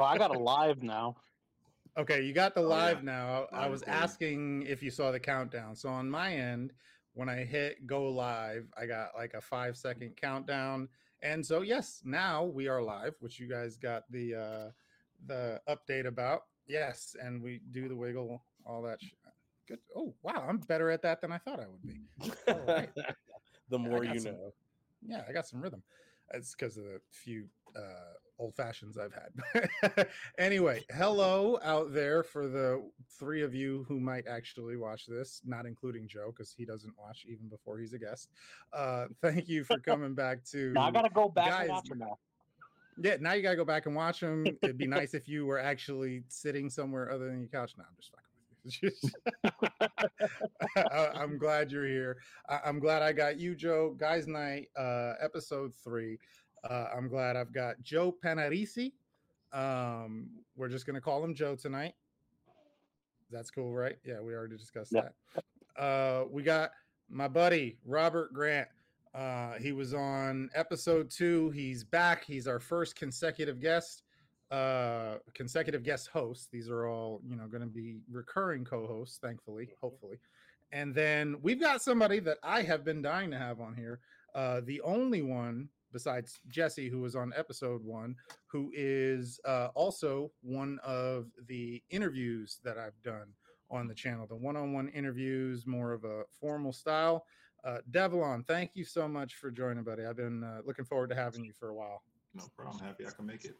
Well, I got a live now. Okay, you got the Oh, live yeah. now. I was asking if you saw the countdown. So on my end, when I hit go live, I got like a five second countdown. And so yes, now we are live, which you guys got the uh the update about. Yes, and we do the wiggle, all that. Sh- Good. Oh wow, I'm better at that than I thought I would be. All right. the more got you some- know. Yeah, I got some rhythm. It's because of the few uh, old fashions I've had. anyway, hello out there for the three of you who might actually watch this, not including Joe because he doesn't watch even before he's a guest. Uh, thank you for coming back to. Now I gotta go back guys- and watch them now. Yeah, now you gotta go back and watch them. It'd be nice if you were actually sitting somewhere other than your couch. Now I'm just fucking with you. I- I'm glad you're here. I- I'm glad I got you, Joe. Guys Night, uh, episode three. Uh, I'm glad I've got Joe Panarisi. Um, we're just gonna call him Joe tonight. That's cool, right? Yeah, we already discussed Yeah. that. Uh, we got my buddy Robert Grant. Uh, he was on episode two. He's back. He's our first consecutive guest, uh, consecutive guest host. These are all, you know, going to be recurring co-hosts, thankfully, hopefully. And then we've got somebody that I have been dying to have on here. Uh, the only one besides Jesse, who was on episode one, who is uh, also one of the interviews that I've done on the channel, the one-on-one interviews, more of a formal style. Uh, Develon, thank you so much for joining, buddy. I've been uh, looking forward to having you for a while. No problem. Happy I can make it.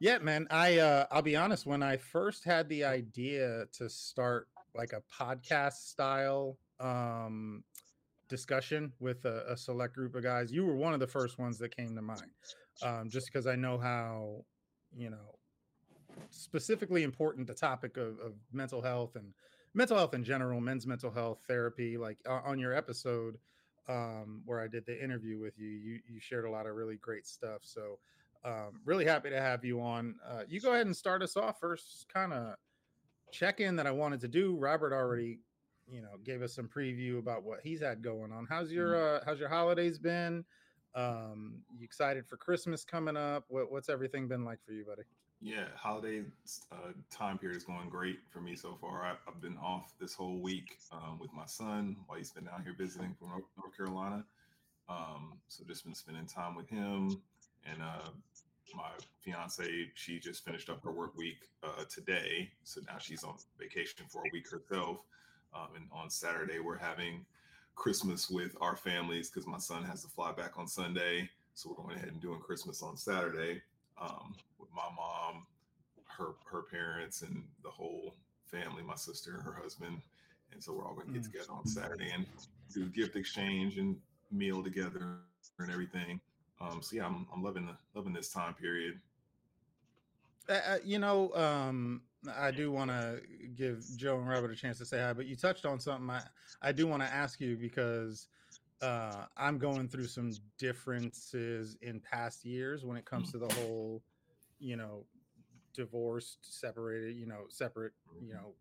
Yeah, man. I uh, I'll be honest. When I first had the idea to start like a podcast style um, discussion with a, a select group of guys, you were one of the first ones that came to mind. Um, just because I know how you know specifically important the topic of, of mental health and mental health in general, men's mental health therapy. Like uh, on your episode um, where I did the interview with you, you you shared a lot of really great stuff. So um, really happy to have you on. Uh, you go ahead and start us off first. Kind of check in that I wanted to do. Robert already, you know, gave us some preview about what he's had going on. How's your uh, how's your holidays been? Um, you excited for Christmas coming up? What, what's everything been like for you, buddy? Yeah, holiday uh, time period is going great for me so far. I, I've been off this whole week um, with my son while he's been down here visiting from North, North Carolina. Um, so just been spending time with him and uh, my fiance. She just finished up her work week uh, today, so now she's on vacation for a week herself. Um, and on Saturday we're having Christmas with our families because my son has to fly back on Sunday. So we're going ahead and doing Christmas on Saturday um, with my mom, her her parents, and the whole family, my sister, her husband, and so we're all going to get Mm. together on Saturday and do gift exchange and meal together and everything. Um, so yeah, I'm, I'm loving the, loving this time period. Uh, uh, you know, um, I do want to give Joe and Robert a chance to say hi, but you touched on something I, I do want to ask you because uh, I'm going through some differences in past years when it comes to the whole, you know, divorced, separated, you know, separate, you know,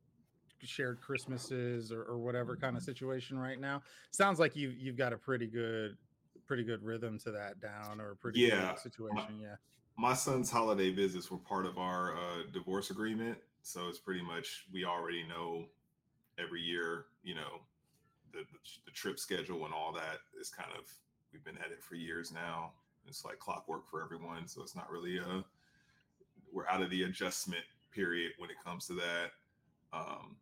shared Christmases or, or whatever kind of situation right now. Sounds like you you've got a pretty good, pretty good rhythm to that down or a pretty Yeah. good situation. Yeah. my son's holiday visits were part of our uh, divorce agreement so it's pretty much we already know every year you know the, the, trip schedule and all that is kind of we've been at it for years now. It's like clockwork for everyone so it's not really a we're out of the adjustment period when it comes to that. Um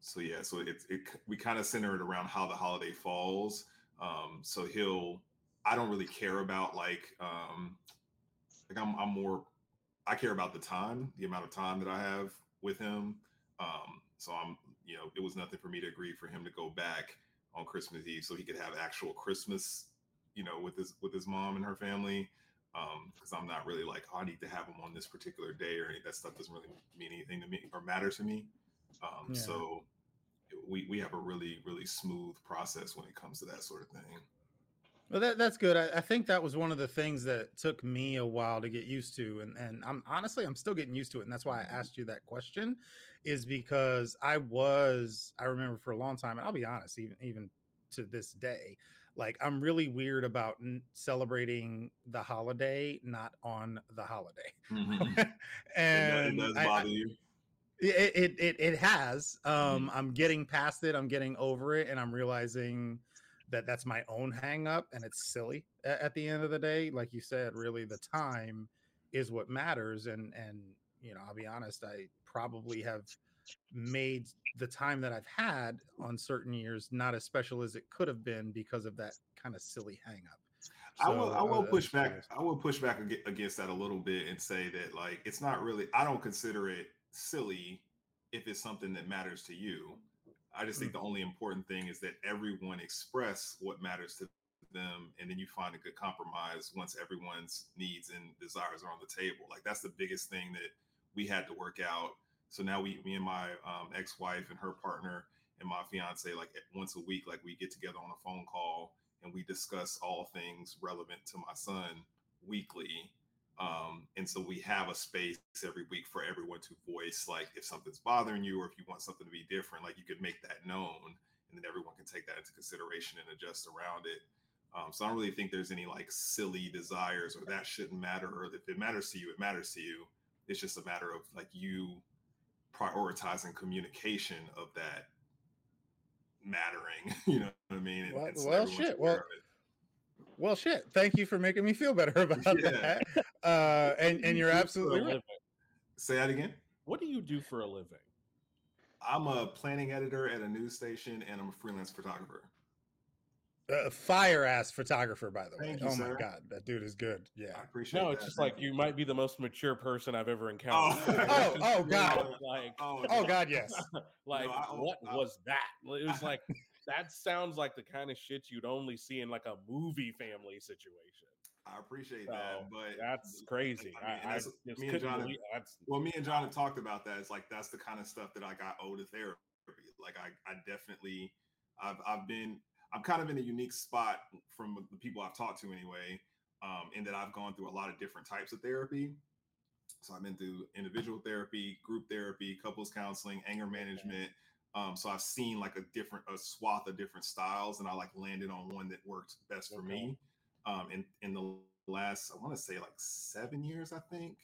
so yeah so it's it we kind of center it around how the holiday falls. Um so he'll i don't really care about like um like I'm, I'm more i care about the time the amount of time that i have with him. Um so i'm you know it was nothing for me to agree for him to go back on christmas eve so he could have actual christmas you know with his with his mom and her family. Um because i'm not really like oh, i need to have him on this particular day or any that stuff doesn't really mean anything to me or matter to me. Um Yeah. so we we have a really really smooth process when it comes to that sort of thing Well, that, that's good. I, I think that was one of the things that took me a while to get used to, and and I'm honestly I'm still getting used to it, and that's why I asked you that question, is because I was I remember for a long time, and I'll be honest, even even to this day, like i'm really weird about n- celebrating the holiday not on the holiday Mhm. And it does I- I- bother you. it, it it it has um Mhm. i'm getting past it i'm getting over it and i'm realizing that that's my own hang up and it's silly at, at the end of the day like you said really the time is what matters and and you know i'll be honest i probably have made the time that i've had on certain years not as special as it could have been because of that kind of silly hang up I will. I will uh, push back. I will push back against that a little bit and say that like it's not really. I don't consider it silly if it's something that matters to you. I just think Mm. the only important thing is that everyone express what matters to them, and then you find a good compromise once everyone's needs and desires are on the table. Like that's the biggest thing that we had to work out. So now we, me and my um, ex-wife and her partner and my fiance, like once a week, like we get together on a phone call and we discuss all things relevant to my son weekly. Um, and so we have a space every week for everyone to voice, like if something's bothering you or if you want something to be different, like you could make that known, and then everyone can take that into consideration and adjust around it. Um, so I don't really think there's any like silly desires or that shouldn't matter, or if it matters to you, it matters to you. It's just a matter of like you prioritizing communication of that mattering. You know what I mean? And- Well- and so well, shit, well, it. Well shit thank you for making me feel better about Yeah. that uh and and you you're do absolutely right? Say that again. What do you do for a living? I'm a planning editor at a news station, and I'm a freelance photographer. a fire ass photographer, by the way. Thank you, oh sir. my god, that dude is good. Yeah. I appreciate. No, it's that. just Thank like you might be the most mature person I've ever Oh. encountered. It's Oh, oh, God. Like, Oh, Oh god, yes. like I- oh, what I- was that? It was like that sounds like the kind of shit you'd only see in like a movie family situation. I appreciate So, that, but That's crazy. I mean, I, I that's- just me and John have- well, me and John have talked about that. It's like that's the kind of stuff that I owe to therapy. Like I, I definitely, I've, I've been, I'm kind of in a unique spot from the people I've talked to anyway, um, in that I've gone through a lot of different types of therapy. So I've been through individual therapy, group therapy, couples counseling, anger management. Um, so I've seen like a different, a swath of different styles, and I like landed on one that worked best for Okay. me. Um, in in the last, I want to say like seven years, I think.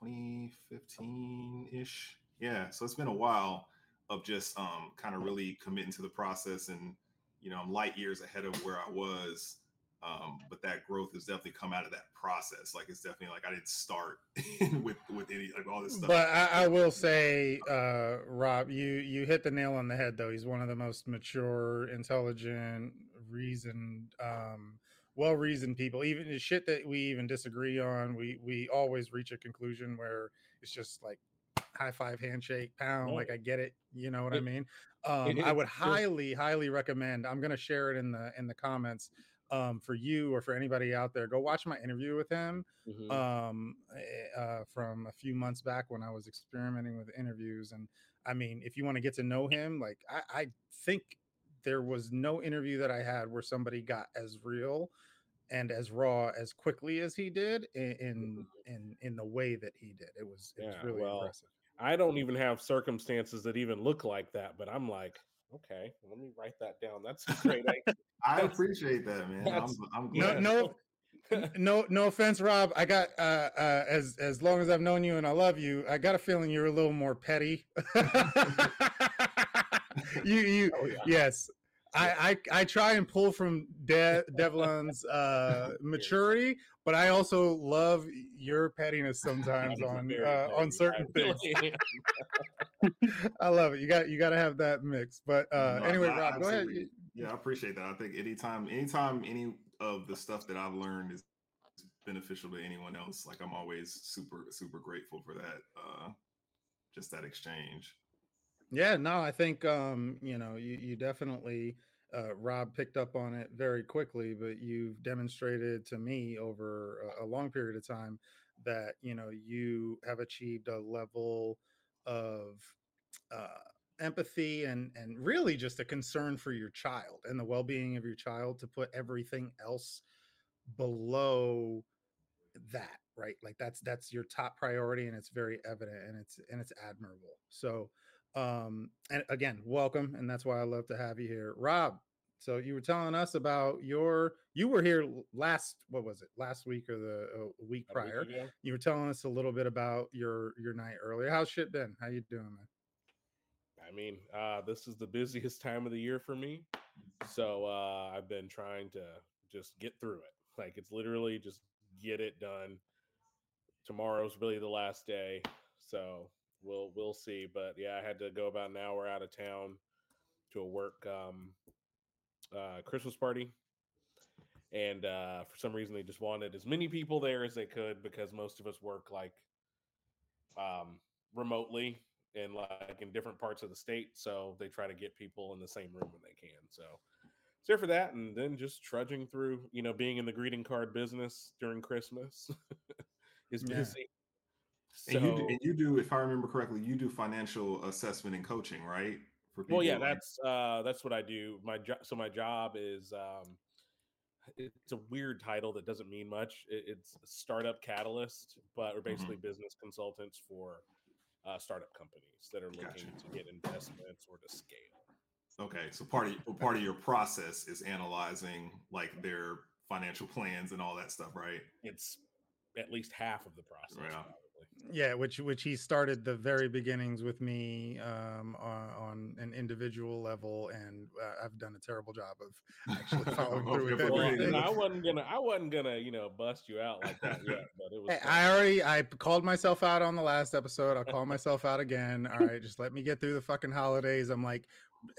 2015 ish. Yeah. So it's been a while of just um, kind of really committing to the process. And, you know, I'm light years ahead of where I was. Um, but that growth has definitely come out of that process. Like it's definitely like I didn't start with with any like all this stuff. But I, I will say, uh, Rob, you you hit the nail on the head. Though he's one of the most mature, intelligent, reasoned, um, well reasoned people. Even the shit that we even disagree on, we we always reach a conclusion where it's just like high five, handshake, pound. Like I get it. You know what I mean? Um, it- I would highly, highly recommend. I'm gonna share it in the in the comments. Um, for you or for anybody out there, go watch my interview with him Mhm. um eh, uh from a few months back when I was experimenting with interviews and I mean if you want to get to know him like I, I think there was no interview that I had where somebody got as real and as raw as quickly as he did in in in, in the way that he did. It was it was Yeah, really well, impressive. I don't even have circumstances that even look like that, but I'm like, okay, let me write that down. That's a great idea. I appreciate that, man. I'm, that's- I'm no no no no offense rob i got uh uh as as long as i've known you and i love you i got a feeling you're a little more petty you you Oh, yeah. yes I, I I try and pull from De- Develon's uh, maturity, but I also love your pettiness sometimes on uh, on certain things. I love it. You got you got to have that mix. But uh, No, anyway, I- Rob, go ahead. Yeah, I appreciate that. I think anytime, anytime any of the stuff that I've learned is beneficial to anyone else, like I'm always super, super grateful for that. Uh, just that exchange. Yeah, no, I think um, you know, you you definitely uh Rob picked up on it very quickly, but you've demonstrated to me over a, a long period of time that, you know, you have achieved a level of uh empathy and and really just a concern for your child and the well-being of your child to put everything else below that right? Like that's that's your top priority and it's very evident and it's and it's admirable. So um and again welcome and that's why i love to have you here rob So you were telling us about your you were here last what was it last week or the uh, week prior? Week. You were telling us a little bit about your your night earlier. How's shit been? How you doing, man? I mean, uh, this is the busiest time of the year for me. So uh, I've been trying to just get through it. Like it's literally just get it done. Tomorrow's really the last day. So we'll we'll see. But yeah, I had to go about an hour out of town to a work um, uh, Christmas party. And uh, for some reason, they just wanted as many people there as they could because most of us work like um, remotely and like in different parts of the state. So they try to get people in the same room when they can. So it's there for that. And then just trudging through, you know, being in the greeting card business during Christmas is Yeah. Busy. And you, do, and you do, if I remember correctly, you do financial assessment and coaching, right? For well yeah like- that's uh that's what i do my job so my job is um it's a weird title that doesn't mean much it, it's startup catalyst but we're basically business consultants for uh, startup companies that are looking Gotcha. to get investments or to scale okay. So part of part of your process is analyzing like their financial plans and all that stuff, right? it's at least half of the process Yeah. Yeah, which which he started the very beginnings with me um, on, on an individual level, and uh, I've done a terrible job of actually following through with Okay, well, everything. and I wasn't gonna, I wasn't gonna, you know, bust you out like that yet, but it was. Hey. I already I called myself out on the last episode. I'll call myself out again. All right, just let me get through the fucking holidays. I'm like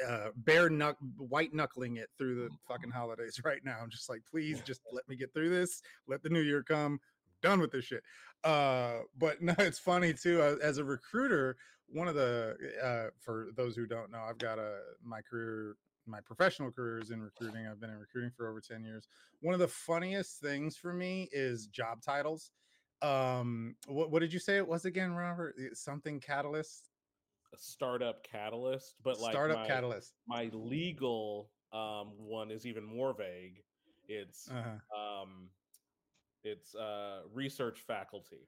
uh bare knuck white knuckling it through the fucking holidays right now. I'm just like, please just let me get through this. Let the new year come. Done with this shit. Uh but no, it's funny too. As a recruiter, one of the uh for those who don't know, I've got a my career my professional career is in recruiting. I've been in recruiting for over 10 years. One of the funniest things for me is job titles um what, what did you say it was again robert something catalyst a startup catalyst, but like startup my, catalyst my legal um one is even more vague. It's uh-huh. um it's uh research faculty.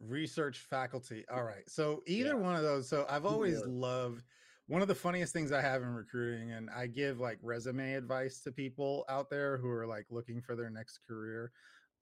research faculty all right so either Yeah. one of those so i've always or. loved one of the funniest things i have in recruiting and i give like resume advice to people out there who are like looking for their next career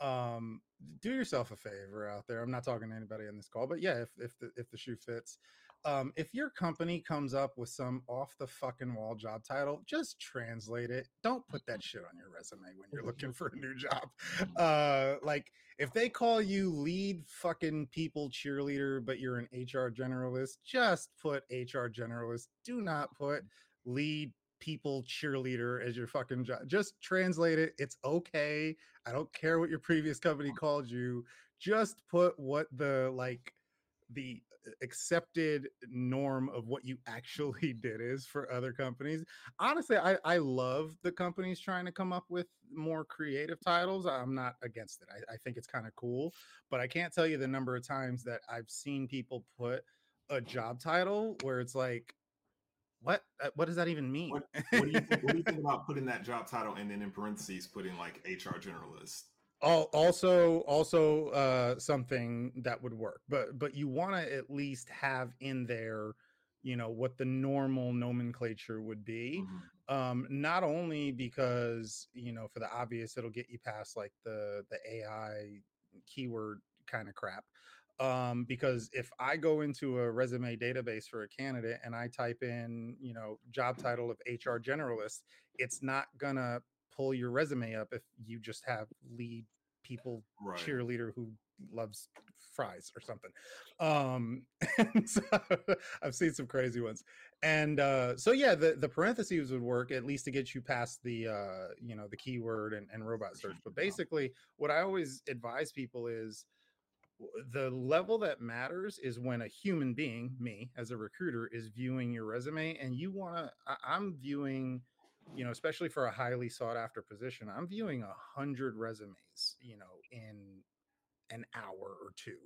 um do yourself a favor out there i'm not talking to anybody on this call but yeah if if the, if the shoe fits um if your company comes up with some off the fucking wall job title just translate it. Don't put that shit on your resume when you're looking for a new job. Uh like if they call you lead fucking people cheerleader but you're an hr generalist just put hr generalist. Do not put lead people cheerleader as your fucking job just translate it. It's okay. I don't care what your previous company called you. Just put what the like the accepted norm of what you actually did is for other companies. Honestly i i love the companies trying to come up with more creative titles. I'm not against it. I, I think it's kind of cool but i can't tell you the number of times that i've seen people put a job title where it's like what? Uh, what does that even mean? What, what do you think, what do you think about putting that job title and then in parentheses putting like HR generalist? Al- also also uh something that would work but but you want to at least have in there you know what the normal nomenclature would be Mhm. um not only because you know for the obvious it'll get you past like the the ai keyword kind of crap um because if i go into a resume database for a candidate and i type in you know job title of hr generalist it's not gonna pull your resume up if you just have lead people Right. cheerleader who loves fries or something um so i've seen some crazy ones and uh so yeah the the parentheses would work at least to get you past the uh you know the keyword and, and robot search but basically what i always advise people is the level that matters is when a human being me as a recruiter is viewing your resume and you want to i'm viewing you know especially for a highly sought after position i'm viewing a hundred resumes you know in an hour or two.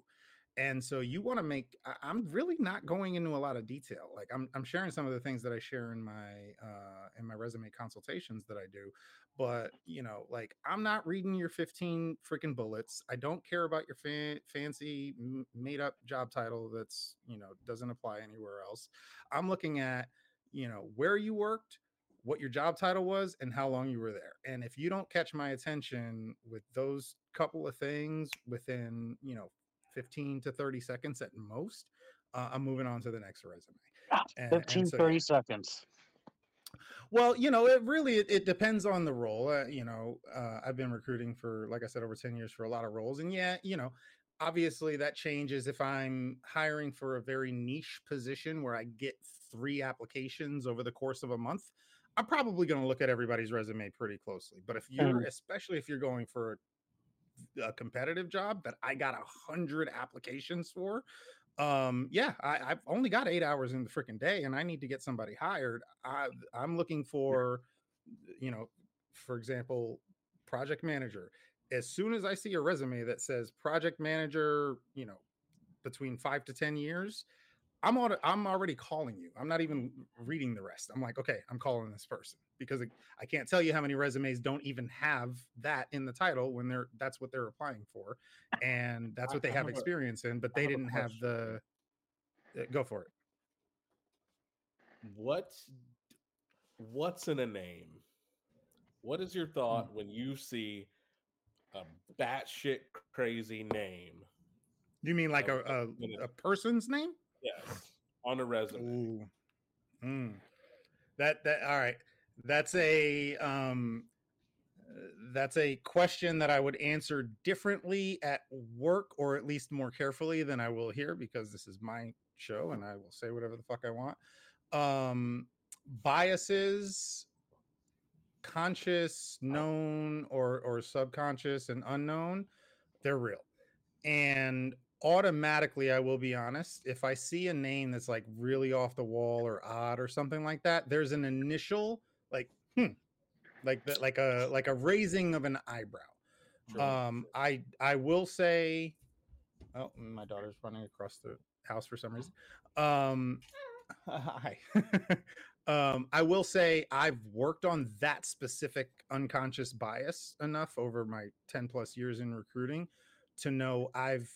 And so you want to make i'm really not going into a lot of detail like i'm, I'm sharing some of the things that i share in my uh in my resume consultations that i do but you know like i'm not reading your 15 freaking bullets i don't care about your fa- fancy made up job title that's you know doesn't apply anywhere else. I'm looking at you know where you worked what your job title was, and how long you were there. And if you don't catch my attention with those couple of things within, you know, 15 to 30 seconds at most, uh, I'm moving on to the next resume. And, 15, and so, 30 seconds. Well, you know, it really it, it depends on the role. Uh, you know, uh, I've been recruiting for, like I said, over ten years for a lot of roles, and yeah, you know, obviously that changes if I'm hiring for a very niche position where I get three applications over the course of a month. I'm probably going to look at everybody's resume pretty closely. But if you're, especially if you're going for a, a competitive job that I got a hundred applications for, um yeah I, have only got eight hours in the freaking day and i need to get somebody hired. I, i'm looking for you know for example project manager. As soon as i see a resume that says project manager you know between five to ten years I'm. I'm already calling you. I'm not even reading the rest. I'm like, okay, I'm calling this person because I can't tell you how many resumes don't even have that in the title when they're that's what they're applying for, and that's what they have experience in, but they didn't have the. Uh, go for it. What, what's in a name? What is your thought when you see a batshit crazy name? You mean like a, a, a person's name? Yes, on a resume. Mm. That that all right. That's a um that's a question that I would answer differently at work or at least more carefully than I will here because this is my show and I will say whatever the fuck I want. Um biases conscious, known or or subconscious and unknown, they're real. And automatically i will be honest if i see a name that's like really off the wall or odd or something like that there's an initial like hmm like that like a like a raising of an eyebrow. Sure. um i i will say oh my daughter's running across the house for some reason. Um hi. Um i will say i've worked on that specific unconscious bias enough over my 10 plus years in recruiting to know i've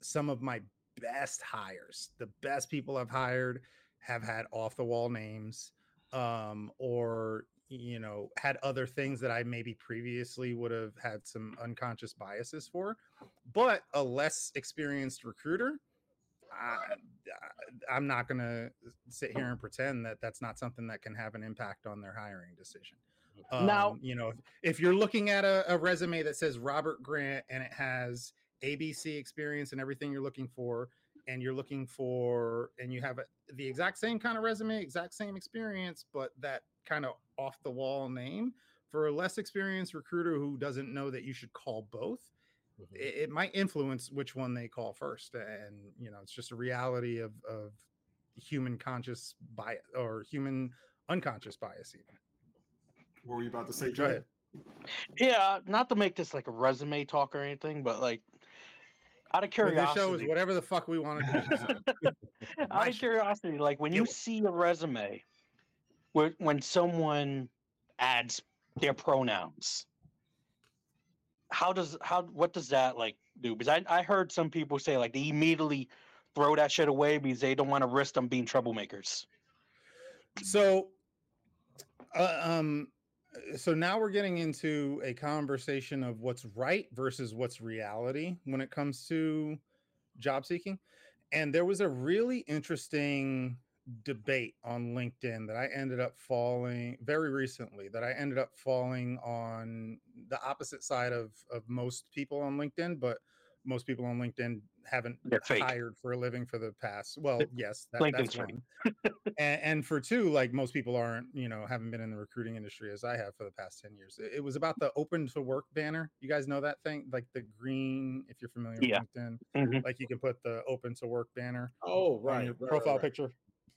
some of my best hires, the best people I've hired have had off the wall names um, or you know had other things that I maybe previously would have had some unconscious biases for, but a less experienced recruiter. I, I'm not going to sit here and pretend that that's not something that can have an impact on their hiring decision. Um, now, you know, if you're looking at a, a resume that says Robert Grant and it has ABC experience and everything you're looking for, and you're looking for, and you have a, the exact same kind of resume, exact same experience, but that kind of off the wall name for a less experienced recruiter who doesn't know that you should call both. Mm-hmm. It, it, might influence which one they call first, and you know it's just a reality of of human conscious bias or human unconscious bias. Even. What were you about to say, Jay? Yeah, not to make this like a resume talk or anything, but like out of curiosity, this show is whatever the fuck we want to do. out of curiosity, like when you see a resume, when when someone adds their pronouns, how does how what does that like do? Because I I heard some people say like they immediately throw that shit away because they don't want to risk them being troublemakers. So, uh, um, Uh, so now we're getting into a conversation of what's right versus what's reality when it comes to job seeking. And there was a really interesting debate on LinkedIn that I ended up falling very recently that I ended up falling on the opposite side of of most people on LinkedIn, but most people on LinkedIn haven't hired for a living for the past. Well, yes, that, that's one. and, and, for two, like most people aren't, you know, haven't been in the recruiting industry as I have for the past ten years. It, it was about the open to work banner. You guys know that thing, like the green. If you're familiar yeah. with LinkedIn, mm-hmm. like you can put the open to work banner. Oh, right. your right, profile right, right. picture,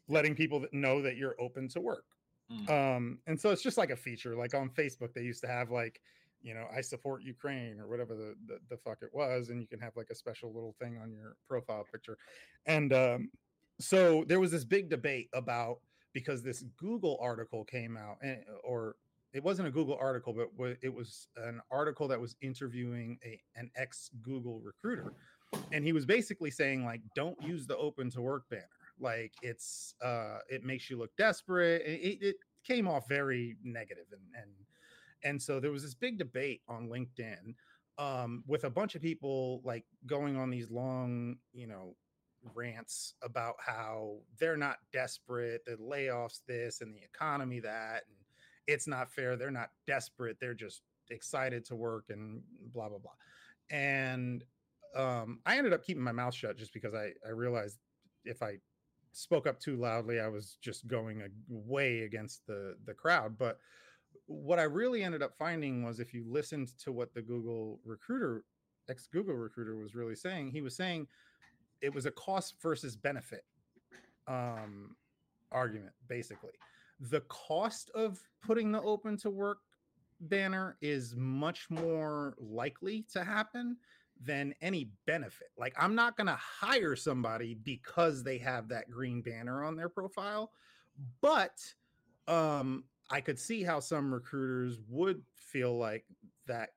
letting people know that you're open to work. Mm. Um, and so it's just like a feature. Like on Facebook, they used to have like you know, I support Ukraine or whatever the, the, the fuck it was, and you can have like a special little thing on your profile picture. And um, so there was this big debate about because this Google article came out, and or it wasn't a Google article, but it was an article that was interviewing a an ex Google recruiter, and he was basically saying like, don't use the open to work banner. Like it's uh, it makes you look desperate. It, it came off very negative and and and so there was this big debate on linkedin um, with a bunch of people like going on these long you know rants about how they're not desperate the layoffs this and the economy that and it's not fair they're not desperate they're just excited to work and blah blah blah. And um, i ended up keeping my mouth shut just because i i realized if i spoke up too loudly i was just going way against the the crowd but what i really ended up finding was if you listened to what the google recruiter ex google recruiter was really saying he was saying it was a cost versus benefit um argument basically the cost of putting the open to work banner is much more likely to happen than any benefit. Like I'm not going to hire somebody because they have that green banner on their profile, but um I could see how some recruiters would feel like that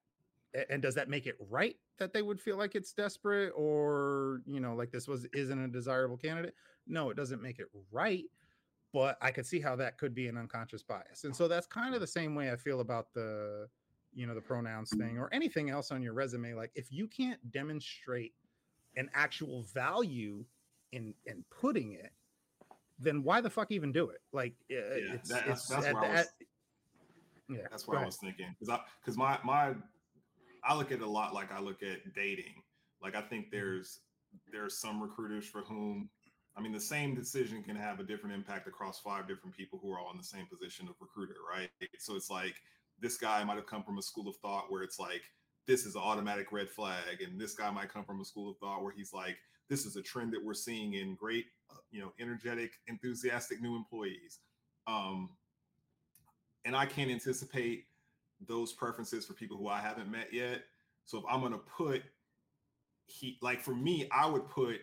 and does that make it right that they would feel like it's desperate or you know like this was isn't a desirable candidate? No, it doesn't make it right, but I could see how that could be an unconscious bias. And so that's kind of the same way I feel about the you know the pronouns thing or anything else on your resume like if you can't demonstrate an actual value in in putting it then why the fuck even do it like yeah, it's, that, it's that's, that's, at, was, yeah that's what i was thinking because i because my my i look at it a lot like i look at dating like i think mm-hmm. there's there's some recruiters for whom I mean, the same decision can have a different impact across five different people who are all in the same position of recruiter, right? So it's like this guy might have come from a school of thought where it's like this is an automatic red flag and this guy might come from a school of thought where he's like this is a trend that we're seeing in great uh, you know energetic enthusiastic new employees um, and i can't anticipate those preferences for people who i haven't met yet so if i'm going to put he like for me i would put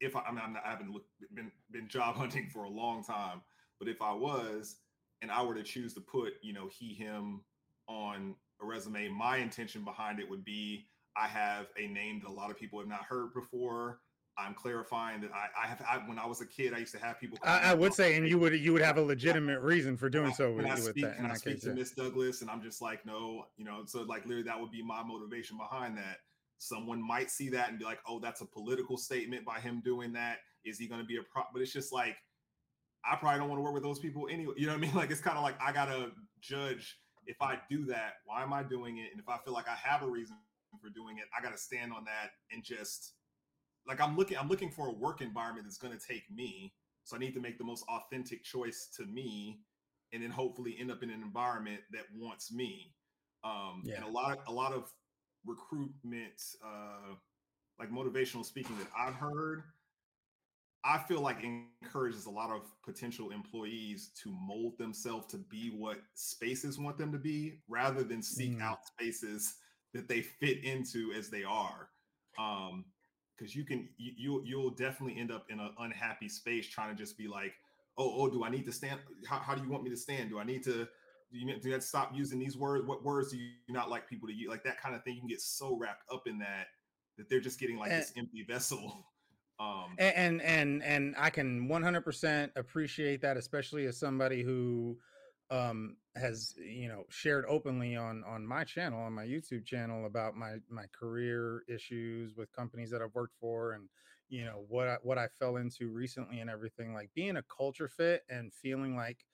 if i, I mean I'm not, i haven't looked, been been job hunting for a long time but if i was and I were to choose to put, you know, he, him on a resume, my intention behind it would be I have a name that a lot of people have not heard before. I'm clarifying that I, I have I, when I was a kid, I used to have people. I, I would say, and you would you would have a legitimate reason for doing so with, I speak, that. I speak to Miss Douglas, and I'm just like, no, you know, so like literally that would be my motivation behind that. Someone might see that and be like, oh, that's a political statement by him doing that. Is he going to be a pro? But it's just like I probably don't want to work with those people anyway. You know what I mean? Like it's kind of like I gotta judge if I do that, why am I doing it? And if I feel like I have a reason for doing it, I gotta stand on that and just like I'm looking, I'm looking for a work environment that's gonna take me. So I need to make the most authentic choice to me, and then hopefully end up in an environment that wants me. Um, yeah. And a lot, of, a lot of recruitment, uh, like motivational speaking that I've heard I feel like encourages a lot of potential employees to mold themselves to be what spaces want them to be rather than seek mm. out spaces that they fit into as they are. Um, because you can you, you you'll definitely end up in an unhappy space trying to just be like, oh, oh, do I need to stand? How, how do you want me to stand? Do I need to do you, do to stop using these words? What words do you not like people to use? Like that kind of thing. You can get so wrapped up in that that they're just getting like and, this empty vessel. Um, and, and and I can 100% appreciate that, especially as somebody who um, has you know shared openly on on my channel on my YouTube channel about my my career issues with companies that I've worked for and you know what I, what I fell into recently and everything like being a culture fit and feeling like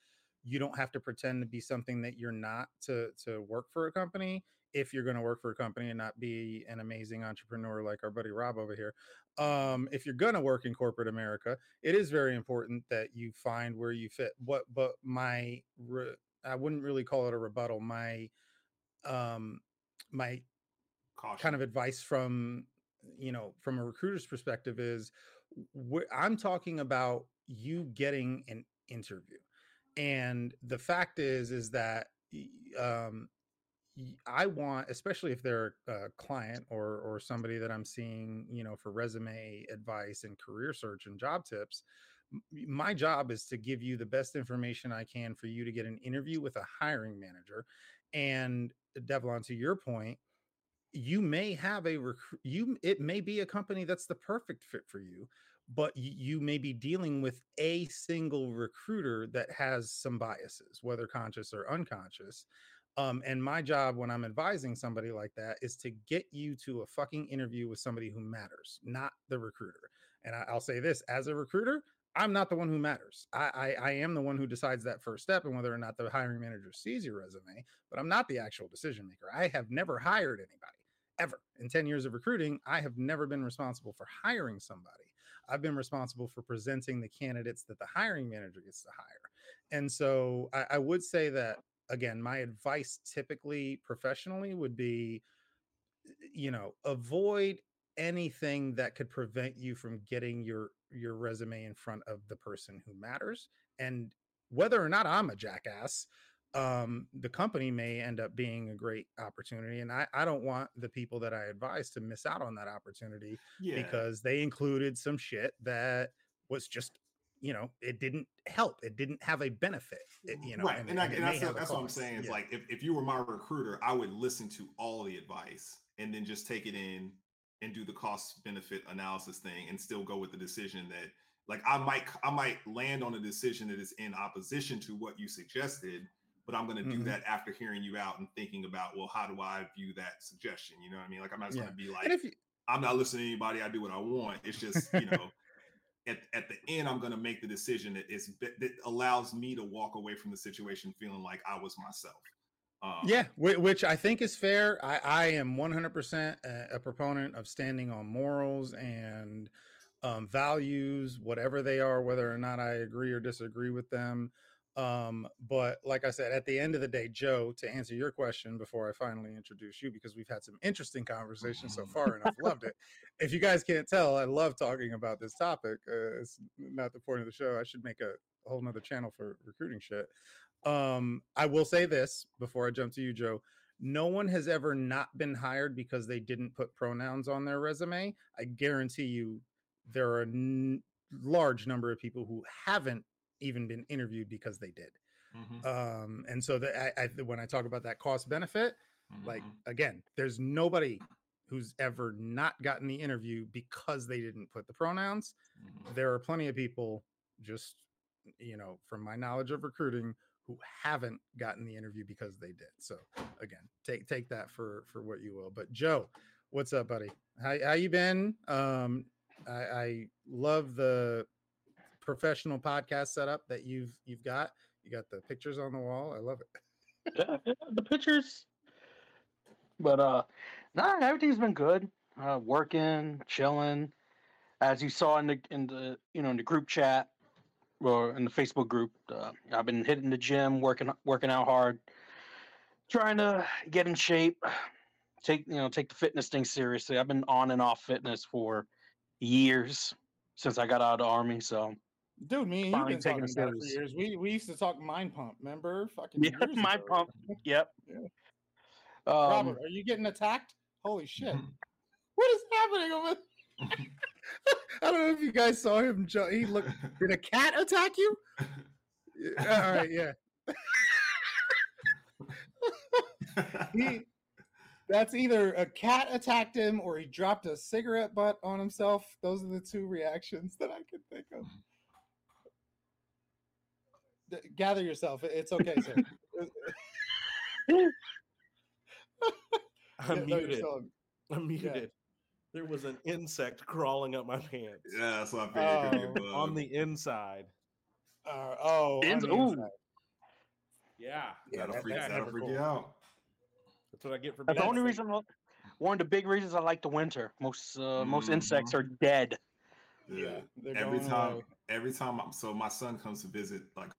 you don't have to pretend to be something that you're not to to work for a company if you're going to work for a company and not be an amazing entrepreneur like our buddy Rob over here. Um, if you're going to work in corporate America, it is very important that you find where you fit. What, but my, re, I wouldn't really call it a rebuttal. My, um, my Caution. kind of advice from, you know, from a recruiter's perspective is wh- I'm talking about you getting an interview. And the fact is, is that um, I want, especially if they're a client or or somebody that I'm seeing, you know, for resume advice and career search and job tips. My job is to give you the best information I can for you to get an interview with a hiring manager. And uh, Develon, to your point, you may have a recruit. You it may be a company that's the perfect fit for you, but you may be dealing with a single recruiter that has some biases, whether conscious or unconscious. Um, and my job when I'm advising somebody like that is to get you to a fucking interview with somebody who matters, not the recruiter. And I, will say this as a recruiter, I'm not the one who matters. I, I, I am the one who decides that first step and whether or not the hiring manager sees your resume, but I'm not the actual decision maker. I have never hired anybody ever in 10 years of recruiting. I have never been responsible for hiring somebody. I've been responsible for presenting the candidates that the hiring manager gets to hire. And so I, I would say that again, my advice typically professionally would be, you know, avoid anything that could prevent you from getting your your resume in front of the person who matters and whether or not i'm a jackass um, the company may end up being a great opportunity and I, I don't want the people that i advise to miss out on that opportunity yeah. because they included some shit that was just you know it didn't help it didn't have a benefit it, you know right and, and, and, and that's, that's what i'm saying is yeah. like if, if you were my recruiter i would listen to all the advice and then just take it in and do the cost benefit analysis thing and still go with the decision that like I might I might land on a decision that is in opposition to what you suggested, but I'm going to do mm-hmm. that after hearing you out and thinking about well, how do I view that suggestion? You know what I mean? Like I'm not yeah. going to be like you, I'm not listening to anybody. I do what I want. It's just you know. At, at the end, I'm going to make the decision that is that allows me to walk away from the situation feeling like I was myself. Um, yeah, which I think is fair. I, I am 100% a, a, proponent of standing on morals and um, values, whatever they are, whether or not I agree or disagree with them. Um, but like I said, at the end of the day, Joe, to answer your question before I finally introduce you, because we've had some interesting conversations so far and I've loved it. If you guys can't tell, I love talking about this topic. Uh, it's not the point of the show. I should make a, a whole nother channel for recruiting shit. Um, I will say this before I jump to you, Joe. No one has ever not been hired because they didn't put pronouns on their resume. I guarantee you there are a n- large number of people who haven't even been interviewed because they did. Mm-hmm. Um, and so that I, I, when I talk about that cost benefit, mm-hmm. like again, there's nobody who's ever not gotten the interview because they didn't put the pronouns. Mm-hmm. There are plenty of people just you know from my knowledge of recruiting who haven't gotten the interview because they did. So again, take take that for for what you will. But Joe, what's up, buddy? How how you been? Um, I, I love the professional podcast setup that you've you've got. You got the pictures on the wall. I love it. yeah, the pictures. But uh, nah, everything's been good. Uh, working, chilling. As you saw in the in the you know in the group chat, or in the Facebook group. Uh, I've been hitting the gym, working working out hard, trying to get in shape. Take you know take the fitness thing seriously. I've been on and off fitness for years since I got out of the army. So, dude, me and you've been talking about it for years. We we used to talk mind pump. Remember? Fucking yeah, mind ago. pump. Yep. yeah. Um, Robert, are you getting attacked? Holy shit! what is happening over? I don't know if you guys saw him. He looked. Did a cat attack you? All right, yeah. he. That's either a cat attacked him or he dropped a cigarette butt on himself. Those are the two reactions that I can think of. Gather yourself. It's okay, sir. I'm yeah, muted. I'm muted. Yeah there was an insect crawling up my pants. Yeah, that's what I figured. Oh, on the inside. Uh, oh, In- inside. Yeah, yeah that'll freak, that'll freak you out. That's what I get for. the only reason. One of the big reasons I like the winter. Most uh, mm-hmm. most insects are dead. Yeah, yeah every time, away. every time. I'm, so my son comes to visit like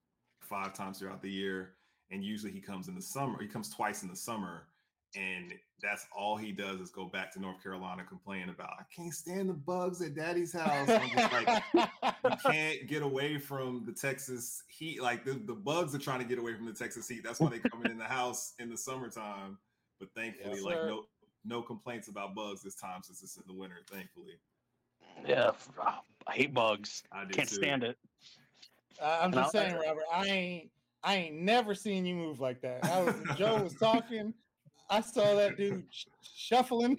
five times throughout the year, and usually he comes in the summer. He comes twice in the summer, and that's all he does is go back to North Carolina complain about I can't stand the bugs at daddy's house. I'm just like you can't get away from the Texas heat. Like the, the bugs are trying to get away from the Texas heat. That's why they coming in the house in the summertime. But thankfully, yes, like no no complaints about bugs this time since it's in the winter, thankfully. Yeah, I hate bugs. I can't too. stand it. Uh, I'm just saying, Robert, I ain't I ain't never seen you move like that. I was Joe was talking I saw that dude sh- shuffling.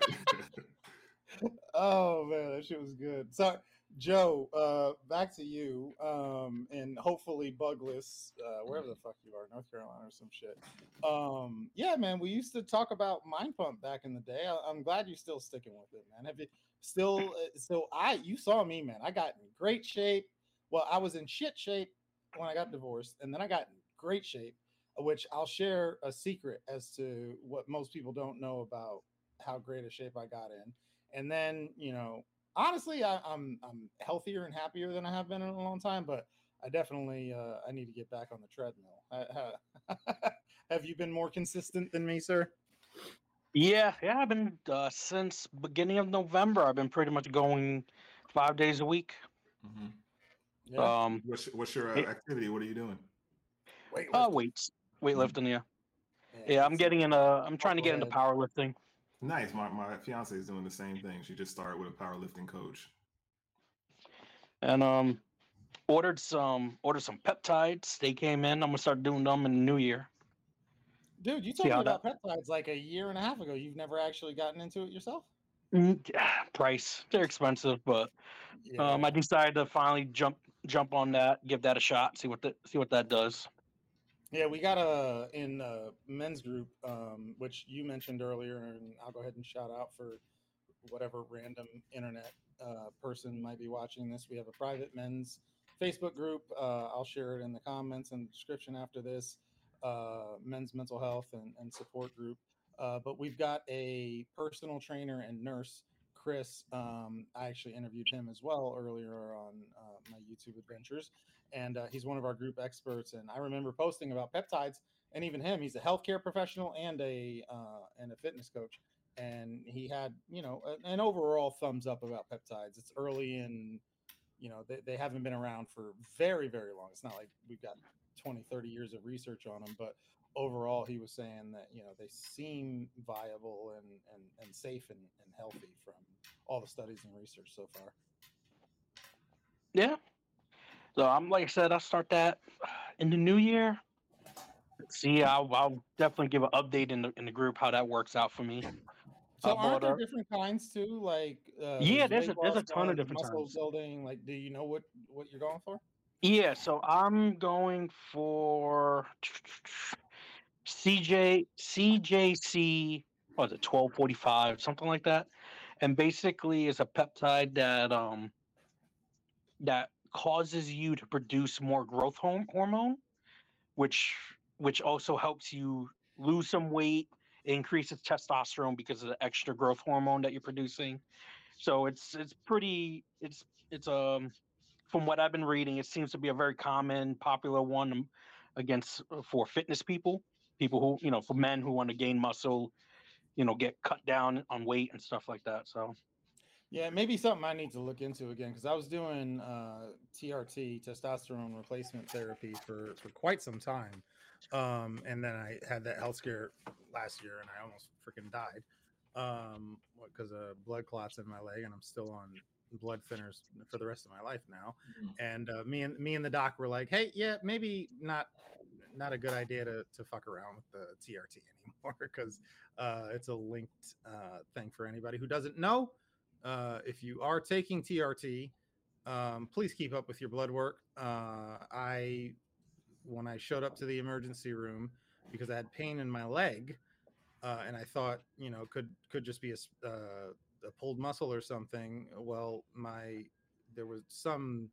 oh man, that shit was good. So Joe, uh, back to you, um, and hopefully bugless, uh, wherever the fuck you are, North Carolina or some shit. Um, yeah, man, we used to talk about Mind Pump back in the day. I, am glad you're still sticking with it, man. Have you still? Uh, so I, you saw me, man. I got in great shape. Well, I was in shit shape when I got divorced, and then I got in great shape, which I'll share a secret as to what most people don't know about how great a shape I got in. And then, you know, honestly, I, am I'm, I'm healthier and happier than I have been in a long time, but I definitely uh, I need to get back on the treadmill. I, have you been more consistent than me, sir? Yeah, yeah, I've been uh, since beginning of November. I've been pretty much going five days a week. Mm-hmm. Yeah. Um, what's, what's your uh, activity? What are you doing? Weightlifting. Uh, weights, weightlifting. Yeah, yeah. yeah I'm getting in a. I'm trying to get into powerlifting. Nice. My my fiance is doing the same thing. She just started with a powerlifting coach. And um ordered some ordered some peptides. They came in. I'm gonna start doing them in the new year. Dude, you told me about that... peptides like a year and a half ago. You've never actually gotten into it yourself? Mm, price. They're expensive, but yeah. um I decided to finally jump jump on that, give that a shot, see what the, see what that does. Yeah, we got a in a men's group, um, which you mentioned earlier, and I'll go ahead and shout out for whatever random internet uh, person might be watching this. We have a private men's Facebook group. Uh, I'll share it in the comments and description after this. Uh, men's mental health and, and support group. Uh, but we've got a personal trainer and nurse, Chris. Um, I actually interviewed him as well earlier on uh, my YouTube adventures and uh, he's one of our group experts. And I remember posting about peptides, and even him, he's a healthcare professional and a uh, and a fitness coach. And he had, you know, an overall thumbs up about peptides. It's early and, you know, they, they haven't been around for very, very long. It's not like we've got 20, 30 years of research on them, but overall, he was saying that, you know, they seem viable and, and, and safe and, and healthy from all the studies and research so far. Yeah, so I'm like I said, I'll start that in the new year. See, I'll, I'll definitely give an update in the in the group how that works out for me. So uh, aren't there different kinds too? Like uh, yeah, there's a, there's a ton of different muscle kinds. building. Like, do you know what what you're going for? Yeah, so I'm going for CJ CJC. What is it? Twelve forty five, something like that. And basically, is a peptide that um that causes you to produce more growth hormone, which which also helps you lose some weight, increases testosterone because of the extra growth hormone that you're producing. So it's it's pretty it's it's um from what I've been reading, it seems to be a very common, popular one against uh, for fitness people, people who you know for men who want to gain muscle, you know, get cut down on weight and stuff like that. So yeah, maybe something I need to look into again because I was doing uh, TRT, testosterone replacement therapy, for for quite some time, um, and then I had that health scare last year, and I almost freaking died um, because of blood clots in my leg, and I'm still on blood thinners for the rest of my life now. Mm-hmm. And uh, me and me and the doc were like, "Hey, yeah, maybe not not a good idea to to fuck around with the TRT anymore because uh, it's a linked uh, thing for anybody who doesn't know." Uh, if you are taking TRT, um, please keep up with your blood work. Uh, I, when I showed up to the emergency room because I had pain in my leg, uh, and I thought, you know, could could just be a, uh, a pulled muscle or something. Well, my there was some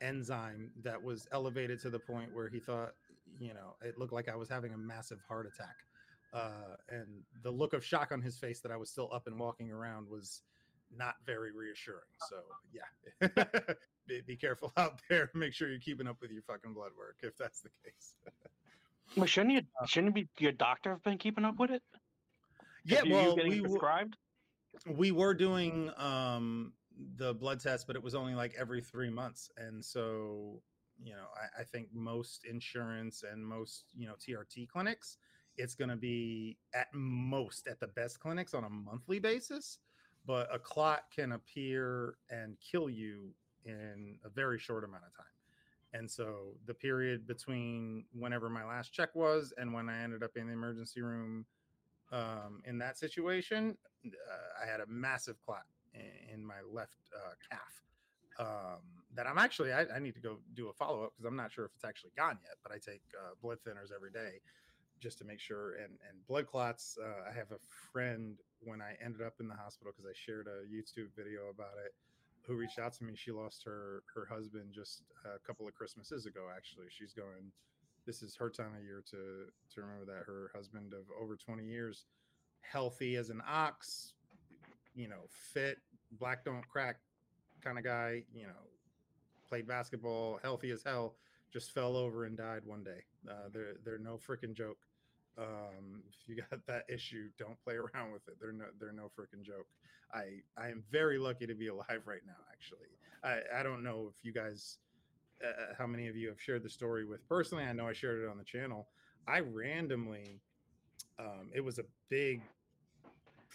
enzyme that was elevated to the point where he thought, you know, it looked like I was having a massive heart attack. Uh, and the look of shock on his face that I was still up and walking around was not very reassuring. So yeah, be, be, careful out there. Make sure you're keeping up with your fucking blood work if that's the case. well, shouldn't you? Uh, shouldn't be your doctor have been keeping up with it? Yeah, well, we prescribed. We were doing um, the blood test, but it was only like every three months, and so you know, I, I think most insurance and most you know TRT clinics, it's going to be at most at the best clinics on a monthly basis but a clot can appear and kill you in a very short amount of time. And so the period between whenever my last check was and when I ended up in the emergency room um, in that situation, uh, I had a massive clot in, in my left uh, calf. um, that I'm actually I, I need to go do a follow up because I'm not sure if it's actually gone yet. But I take uh, blood thinners every day just to make sure. And and blood clots. Uh, I have a friend when I ended up in the hospital because I shared a YouTube video about it. Who reached out to me? She lost her her husband just a couple of Christmases ago. Actually, she's going. This is her time of year to to remember that her husband of over 20 years, healthy as an ox, you know, fit, black don't crack kind of guy, you know, played basketball, healthy as hell, just fell over and died one day. Uh, they're they're no freaking joke. Um, if you got that issue, don't play around with it. They're no they're no freaking joke. I I am very lucky to be alive right now. Actually, I I don't know if you guys, uh, how many of you have shared the story with personally. I know I shared it on the channel. I randomly, um, it was a big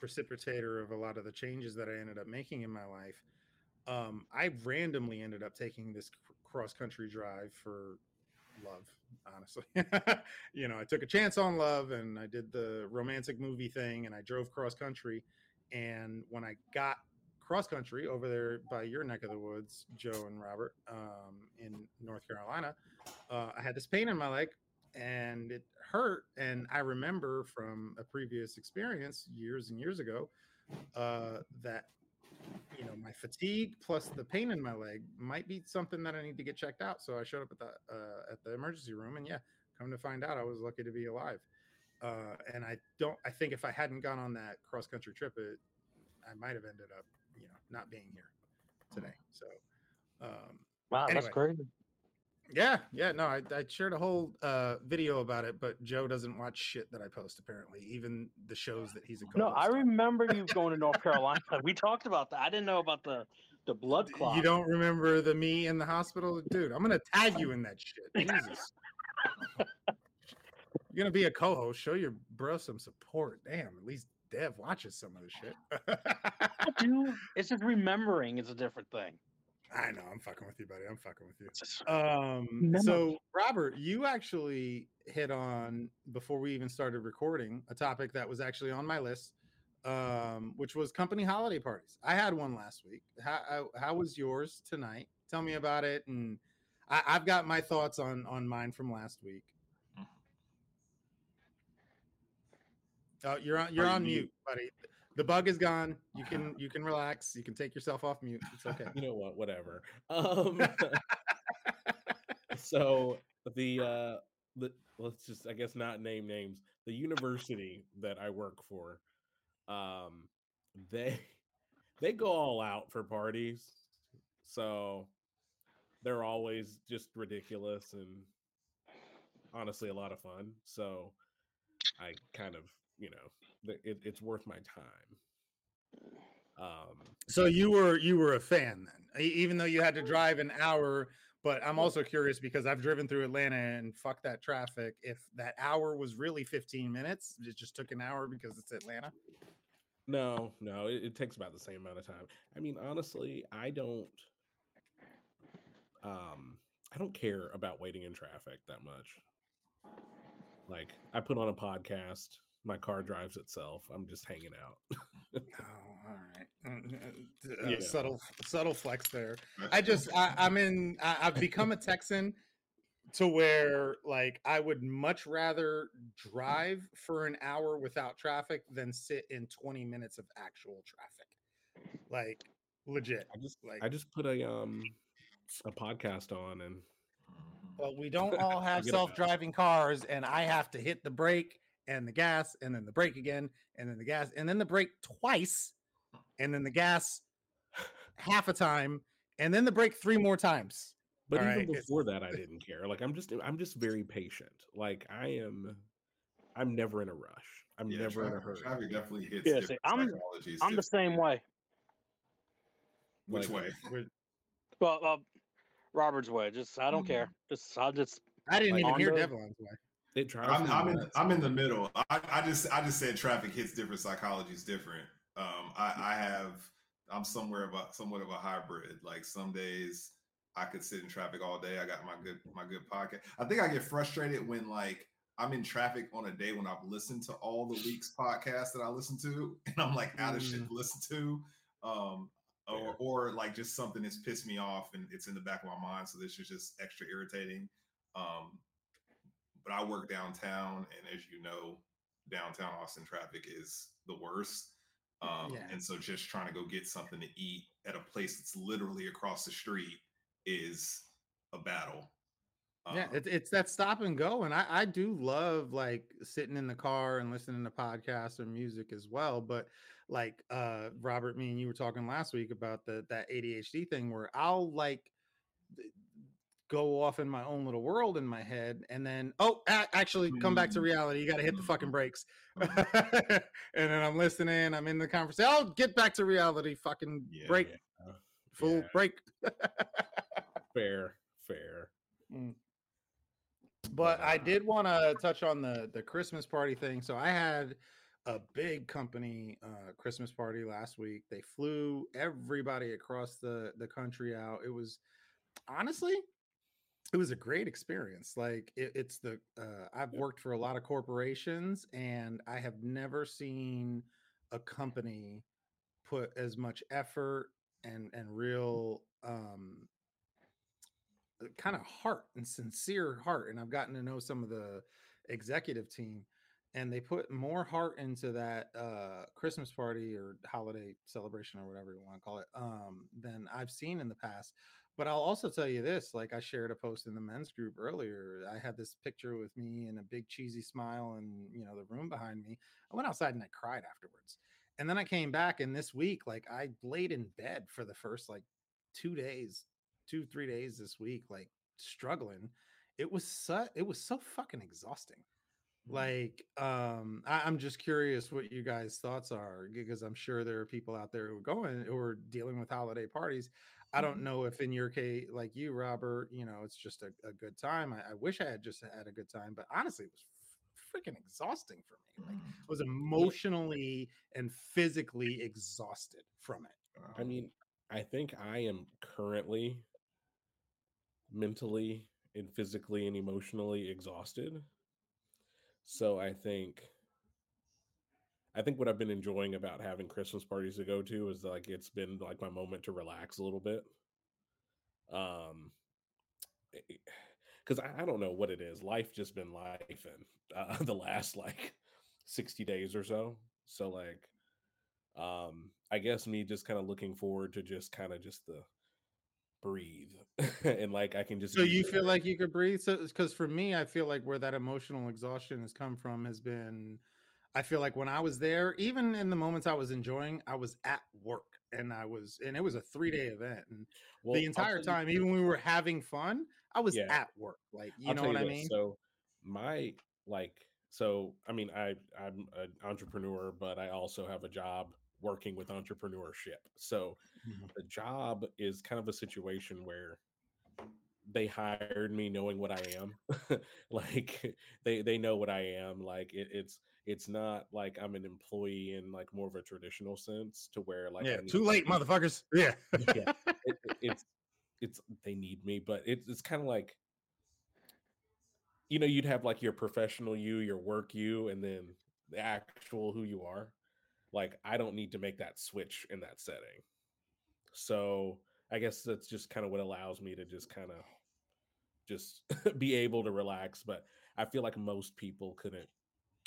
precipitator of a lot of the changes that I ended up making in my life. Um, I randomly ended up taking this cross country drive for love, honestly. you know, I took a chance on love and I did the romantic movie thing and I drove cross country. And when I got cross country over there by your neck of the woods, Joe and Robert, um, in North Carolina, uh, I had this pain in my leg and it hurt. And I remember from a previous experience years and years ago uh, that you know my fatigue plus the pain in my leg might be something that I need to get checked out. So I showed up at the uh, at the emergency room, and yeah, come to find out, I was lucky to be alive. Uh, and I don't. I think if I hadn't gone on that cross country trip, it I might have ended up, you know, not being here today. So, um, wow, anyway. that's crazy. Yeah, yeah, no, I, I shared a whole uh, video about it, but Joe doesn't watch shit that I post. Apparently, even the shows that he's a no. I remember you going to North Carolina. we talked about that. I didn't know about the the blood clot. You don't remember the me in the hospital, dude? I'm gonna tag you in that shit. Jesus. You're gonna be a co-host. Show your bro some support. Damn, at least Dev watches some of the shit. Dude, it's just remembering is a different thing. I know I'm fucking with you, buddy. I'm fucking with you. Um, so Robert, you actually hit on before we even started recording a topic that was actually on my list, um, which was company holiday parties. I had one last week. How how was yours tonight? Tell me about it, and I, I've got my thoughts on on mine from last week. Mm-hmm. Oh, you're on. You're on mute, buddy the bug is gone. You can you can relax. You can take yourself off mute. It's okay. You know what? Whatever. Um, so the uh the let's just I guess not name names. The university that I work for, um, they they go all out for parties. So they're always just ridiculous and honestly a lot of fun. So I kind of, you know, it, it's worth my time. Um, so you were you were a fan then, even though you had to drive an hour. But I'm also curious because I've driven through Atlanta and fuck that traffic. If that hour was really 15 minutes, it just took an hour because it's Atlanta. No, no, it, it takes about the same amount of time. I mean, honestly, I don't. Um, I don't care about waiting in traffic that much. Like, I put on a podcast my car drives itself. I'm just hanging out. oh, all right. Mm, uh, uh yeah. Subtle, subtle flex there. I just, I, I'm in. I, I've become a Texan to where like I would much rather drive for an hour without traffic than sit in 20 minutes of actual traffic. Like legit. I just like I just put a um a podcast on and well we don't all have self-driving cars and I have to hit the brake and the gas and then the brake again and then the gas and then the brake twice and then the gas half a time and then the brake three more times. But All even right? before that, I didn't care. Like I'm just I'm just very patient. Like I am I'm never in a rush. I'm yeah, never traffic, in a hurry. Traffic definitely hits. Yeah, see, I'm I'm the same way. Which like, way? Well, uh, Robert's way. Just I don't mm-hmm. care. Just I'll just. I didn't like, even hear Develon's way. It drives I'm, I'm in, I'm in the middle. I, I, just I just said traffic hits different. Psychology is different. Um, I, I have I'm somewhere about somewhat of a hybrid. Like some days I could sit in traffic all day. I got my good my good pocket. I think I get frustrated when like I'm in traffic on a day when I've listened to all the weeks podcasts that I listen to, and I'm like out of shit mm. to listen to. Um, or or like just something that's pissed me off and it's in the back of my mind. So this is just extra irritating. Um, but I work downtown, and as you know, downtown Austin traffic is the worst. Um, yeah. And so just trying to go get something to eat at a place that's literally across the street is a battle. Um, yeah, it's it's that stop and go, and I I do love like sitting in the car and listening to podcasts or music as well. But like uh Robert, me and you were talking last week about the that ADHD thing where I'll like go off in my own little world in my head and then oh actually come back to mm. reality you got to hit the fucking brakes and then i'm listening i'm in the conversation i'll get back to reality fucking yeah, break yeah. full yeah. break fair fair mm. but i did want to touch on the the christmas party thing so i had a big company uh, christmas party last week they flew everybody across the the country out it was honestly it was a great experience. Like it, it's the uh, I've worked for a lot of corporations, and I have never seen a company put as much effort and and real um, uh, kind of heart and sincere heart. And I've gotten to know some of the executive team, and they put more heart into that uh, Christmas party or holiday celebration or whatever you want to call it um, than I've seen in the past but I'll also tell you this like I shared a post in the men's group earlier. I had this picture with me and a big cheesy smile and, you know, the room behind me. I went outside and I cried afterwards. And then I came back and this week, like I laid in bed for the first like two days, two, three days this week, like struggling. It was so, it was so fucking exhausting. Mm-hmm. Like, um, I, I'm just curious what you guys' thoughts are because I'm sure there are people out there who are going who are dealing with holiday parties. I don't mm-hmm. know if in your case, like you, Robert, you know, it's just a, a good time. I, I, wish I had just had a good time, but honestly, it was freaking exhausting for me. Like, I was mm. emotionally and physically exhausted from it. I mean, I think I am currently mentally and physically and emotionally exhausted. So I think I think what I've been enjoying about having Christmas parties to go to is like it's been like my moment to relax a little bit. Um, because eh, I, I, don't know what it is. Life just been life and uh, the last like sixty days or so. So like, um, I guess me just kind of looking forward to just kind of just the breathe and like I can just. So you feel like you could breathe? So because for me, I feel like where that emotional exhaustion has come from has been I feel like when I was there, even in the moments I was enjoying, I was at work and I was, and it was a three day event. And well, the entire time, even when we were having fun, I was yeah. at work. Like, you I'll know what you I mean? So, my, like, so, I mean, I, I'm an entrepreneur, but I also have a job working with entrepreneurship. So, mm-hmm. the job is kind of a situation where they hired me knowing what I am. like they they know what I am. Like it, it's it's not like I'm an employee in like more of a traditional sense to where like yeah, too late, motherfuckers. Yeah, yeah. It, it, it's it's they need me, but it's it's kind of like you know you'd have like your professional you, your work you, and then the actual who you are. Like I don't need to make that switch in that setting. So I guess that's just kind of what allows me to just kind of just be able to relax. But I feel like most people couldn't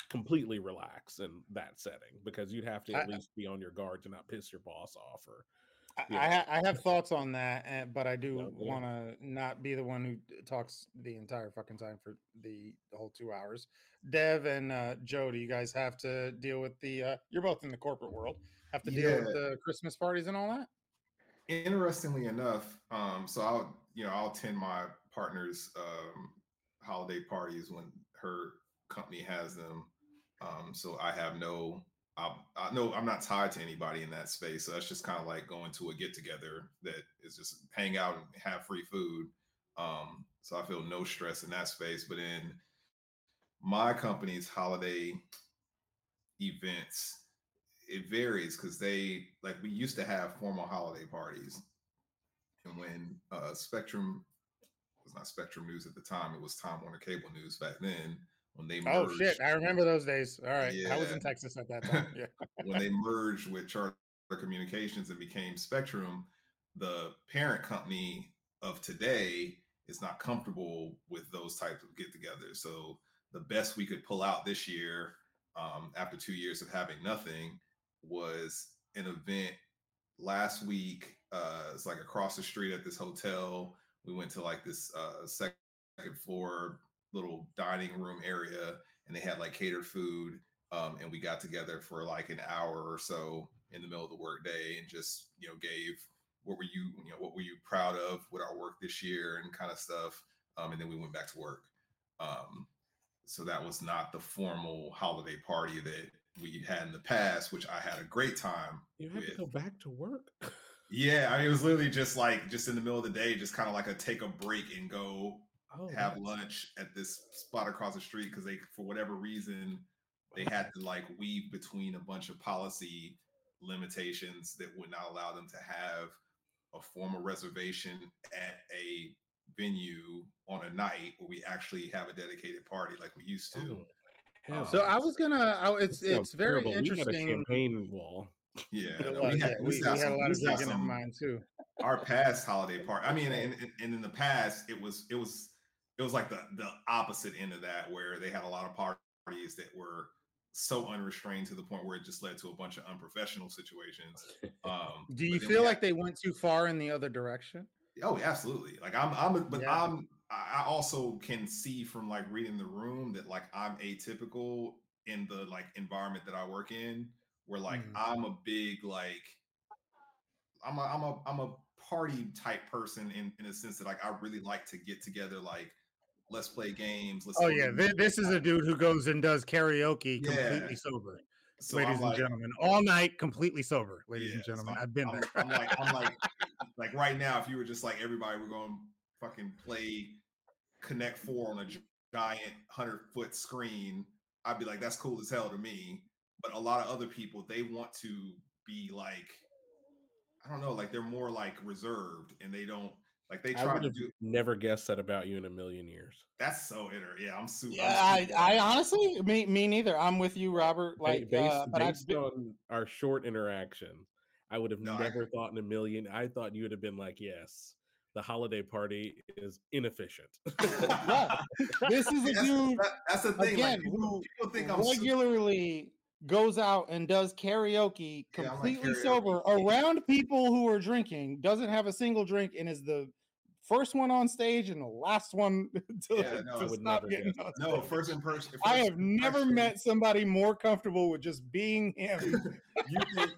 completely relax in that setting because you'd have to at I, least be on your guard to not piss your boss off or I, I, have thoughts on that, eh, but I do want to not be the one who talks the entire fucking time for the, the whole two hours. Dev and uh, Joe, do you guys have to deal with the? Uh, you're both in the corporate world. Have to deal yeah. with the Christmas parties and all that. Interestingly enough, um, so I'll you know I'll attend my partner's um, holiday parties when her company has them. Um, so I have no, I, I know I'm not tied to anybody in that space. So that's just kind of like going to a get together that is just hang out and have free food. Um, so I feel no stress in that space. But in my company's holiday events, it varies because they like we used to have formal holiday parties. And when uh, Spectrum was not Spectrum News at the time, it was Time Warner Cable News back then when they merged, oh shit i remember those days all right yeah. i was in texas at that time yeah when they merged with charter Communications and became Spectrum, the parent company of today is not comfortable with those types of get-togethers. So the best we could pull out this year, um, after two years of having nothing, was an event last week. Uh, it's like across the street at this hotel. We went to like this uh, second floor little dining room area, and they had like catered food. Um, and we got together for like an hour or so in the middle of the workday and just you know gave what were you you know what were you proud of with our work this year and kind of stuff. Um, and then we went back to work. Um, so that was not the formal holiday party that we had in the past, which I had a great time. You had with. to go back to work. yeah, I mean, it was literally just like just in the middle of the day, just kind of like a take a break and go oh, have nice. lunch at this spot across the street because they, for whatever reason, they had to like weave between a bunch of policy limitations that would not allow them to have a formal reservation at a venue on a night where we actually have a dedicated party like we used to. Oh. Um, so I was gonna. I, it's it's very terrible. interesting. We had a campaign wall. Yeah, no, we, had, we, we, we had a lot of drinking in mind too. Our past holiday party. I mean, and, and in the past, it was it was it was like the the opposite end of that, where they had a lot of parties that were so unrestrained to the point where it just led to a bunch of unprofessional situations. Um, Do you feel like they went too far in the other direction? Oh, absolutely. Like I'm, I'm, but yeah. I'm, I also can see from like reading the room that like I'm atypical in the like environment that I work in, where like mm. I'm a big like, I'm a, I'm a, I'm a party type person in in a sense that like I really like to get together like let's play games. Let's oh yeah, this, this, is a dude who goes and does karaoke yeah. completely sober. So ladies and gentlemen, all night completely sober, ladies yeah, and gentlemen. So I've been I'm, there. I'm like, I'm like, like right now, if you were just like everybody, we're going to fucking play Connect Four on a giant hundred foot screen. I'd be like, that's cool as hell to me. But a lot of other people, they want to be like, I don't know, like they're more like reserved and they don't like they try to do. Never guessed that about you in a million years. That's so inner. Yeah, I'm super. Yeah, I'm super I, I honestly, me, me neither. I'm with you, Robert. Like based, uh, based on our short interaction, I would have no, never I, thought in a million. I thought you would have been like, yes, the holiday party is inefficient. yeah, this is a that's, dude. That, that's the thing. Again, like, people, people think I'm regularly. Super- goes out and does karaoke completely yeah, like karaoke. sober around people who are drinking, doesn't have a single drink, and is the first one on stage and the last one to, yeah, no, to stop getting on No, first in person. First I have never met somebody more comfortable with just being him. you, think,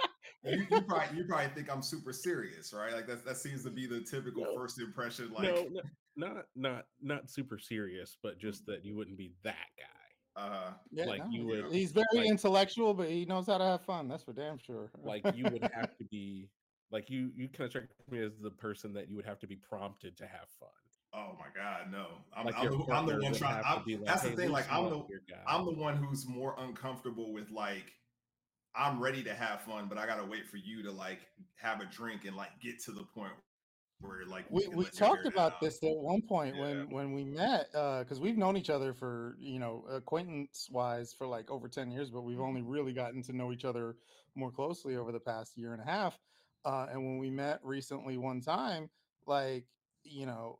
you, you, probably you probably think I'm super serious, right? Like that that seems to be the typical no, first impression. Like no, no, not not not super serious, but just that you wouldn't be that guy. Uh, yeah, like no, you would. He's very like, intellectual, but he knows how to have fun. That's for damn sure. like you would have to be like you. You kind of strike me as the person that you would have to be prompted to have fun. Oh my god, no! I'm, like I'm, the, I'm the, one trying. Like, that's hey, the thing. Like I'm the I'm the one who's more uncomfortable with like I'm ready to have fun, but I gotta wait for you to like have a drink and like get to the point where like we, we talked about this at one point yeah. when when we met because uh, we've known each other for you know acquaintance wise for like over 10 years but we've only really gotten to know each other more closely over the past year and a half uh, and when we met recently one time like you know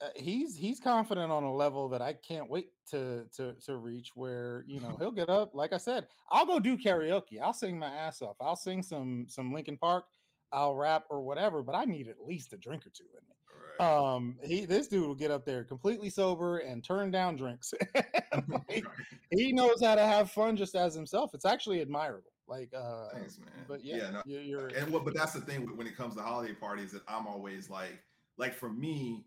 uh, he's he's confident on a level that I can't wait to to to reach where you know he'll get up like I said I'll go do karaoke I'll sing my ass off I'll sing some some Linkin Park I'll rap or whatever, but I need at least a drink or two in me. Right. Um, he this dude will get up there completely sober and turn down drinks. he, he, knows how to have fun just as himself. It's actually admirable. Like, uh, thanks, man. But yeah, yeah no, you're, you're, and what? But that's the thing when it comes to holiday parties that I'm always like, like for me,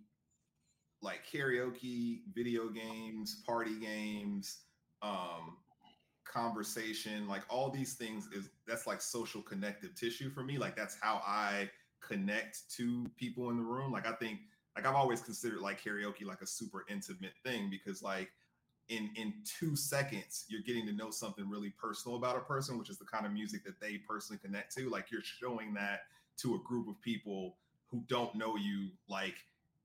like karaoke, video games, party games, um, conversation, like all these things is that's like social connective tissue for me. Like that's how I connect to people in the room. Like I think like I've always considered like karaoke like a super intimate thing because like in in 2 seconds you're getting to know something really personal about a person, which is the kind of music that they personally connect to. Like you're showing that to a group of people who don't know you like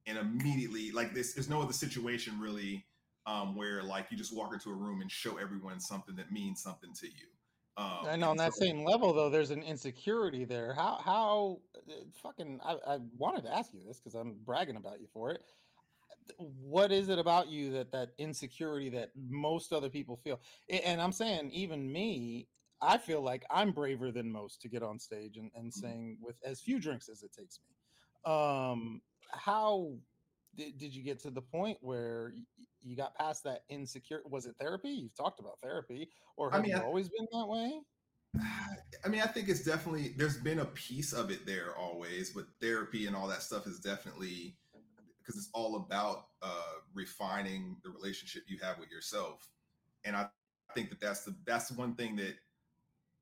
and immediately like this there's no other situation really um, where like you just walk into a room and show everyone something that means something to you. Um, I know on that so, same level though, there's an insecurity there. How how uh, fucking I, I wanted to ask you this because I'm bragging about you for it. What is it about you that that insecurity that most other people feel? And I'm saying even me, I feel like I'm braver than most to get on stage and, and mm-hmm. sing with as few drinks as it takes me. Um, how did, did you get to the point where you got past that insecure? Was it therapy? You've talked about therapy, or have I mean, you I, always been that way? I mean, I think it's definitely there's been a piece of it there always, but therapy and all that stuff is definitely because it's all about uh, refining the relationship you have with yourself, and I think that that's the that's one thing that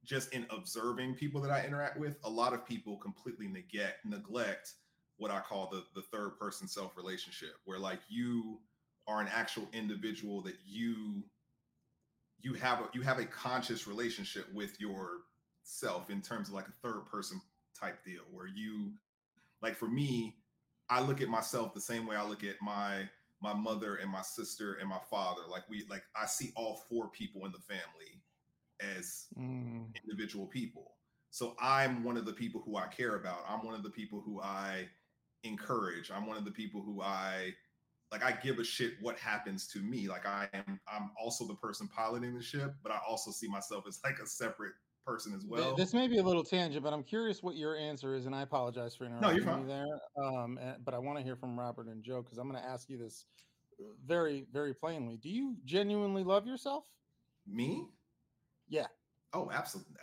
just in observing people that I interact with, a lot of people completely neglect neglect what I call the the third person self relationship, where like you are an actual individual that you you have a you have a conscious relationship with yourself in terms of like a third person type deal where you like for me i look at myself the same way i look at my my mother and my sister and my father. Like we like i see all four people in the family as mm. individual people. So i'm one of the people who i care about. I'm one of the people who i encourage. I'm one of the people who i like I give a shit what happens to me. Like I am I'm also the person piloting the ship, but I also see myself as like a separate person as well. This may be a little tangent, but I'm curious what your answer is, and I apologize for interrupting no, you there. Um, and, but I want to hear from Robert and Joe because I'm going to ask you this very, very plainly. Do you genuinely love yourself? Me? Yeah. Oh, absolutely.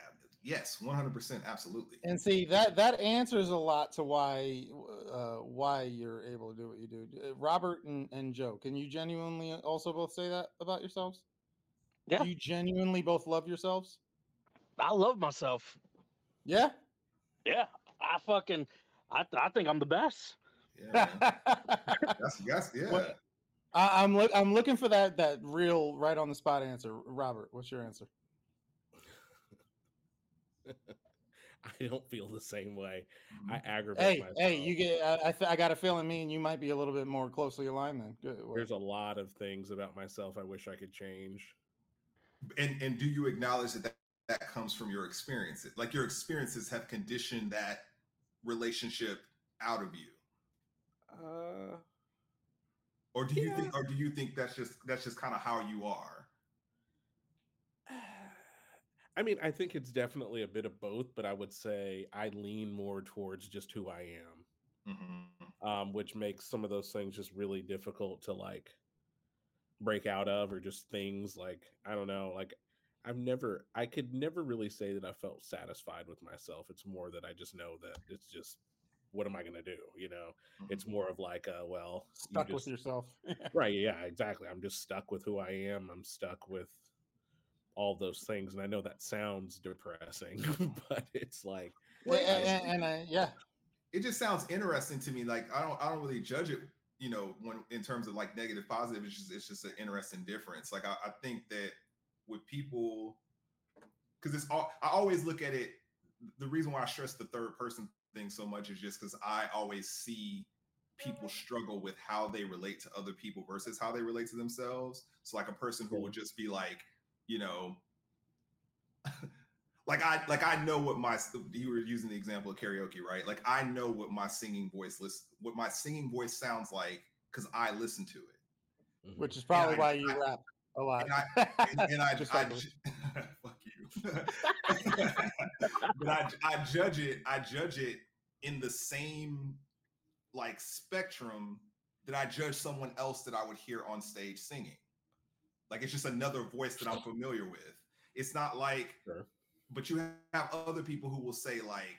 Yes, one hundred percent, absolutely. And see that that answers a lot to why uh, why you're able to do what you do. Uh, Robert and, and Joe, can you genuinely also both say that about yourselves? Yeah. Do you genuinely both love yourselves? I love myself. Yeah. Yeah. I fucking I I think I'm the best. Yeah. that's that's yeah. What, I, I'm look I'm looking for that that real right on the spot answer. Robert, what's your answer? I don't feel the same way. I mm-hmm. aggravate hey, myself. Hey, you get. I, I, I got a feeling me and you might be a little bit more closely aligned then. Good. There's a lot of things about myself I wish I could change. And and do you acknowledge that that, that comes from your experiences? Like your experiences have conditioned that relationship out of you. Uh. Or do you yeah. think? Or do you think that's just that's just kind of how you are? I mean, I think it's definitely a bit of both, but I would say I lean more towards just who I am, mm-hmm. um, which makes some of those things just really difficult to like break out of, or just things like I don't know, like I've never, I could never really say that I felt satisfied with myself. It's more that I just know that it's just what am I going to do? You know, mm-hmm. it's more of like, uh, well, stuck you just, with yourself. right. Yeah, exactly. I'm just stuck with who I am. I'm stuck with all those things and i know that sounds depressing but it's like well, and, and I, yeah. It just sounds interesting to me like i don't i don't really judge it you know when in terms of like negative positive it's just it's just an interesting difference. Like i, I think that with people because it's all i always look at it the reason why i stress the third person thing so much is just because i always see people struggle with how they relate to other people versus how they relate to themselves. So like a person who would just be like you know, like I like I know what my you were using the example of karaoke, right? Like I know what my singing voice list what my singing voice sounds like because I listen to it. Mm-hmm. Which is probably why you I, rap a lot. And I, and, and I, just I, fuck you. but I, I judge it. I judge it in the same like spectrum that I judge someone else that I would hear on stage singing. Like it's just another voice that I'm familiar with. It's not like, sure. but you have other people who will say, like,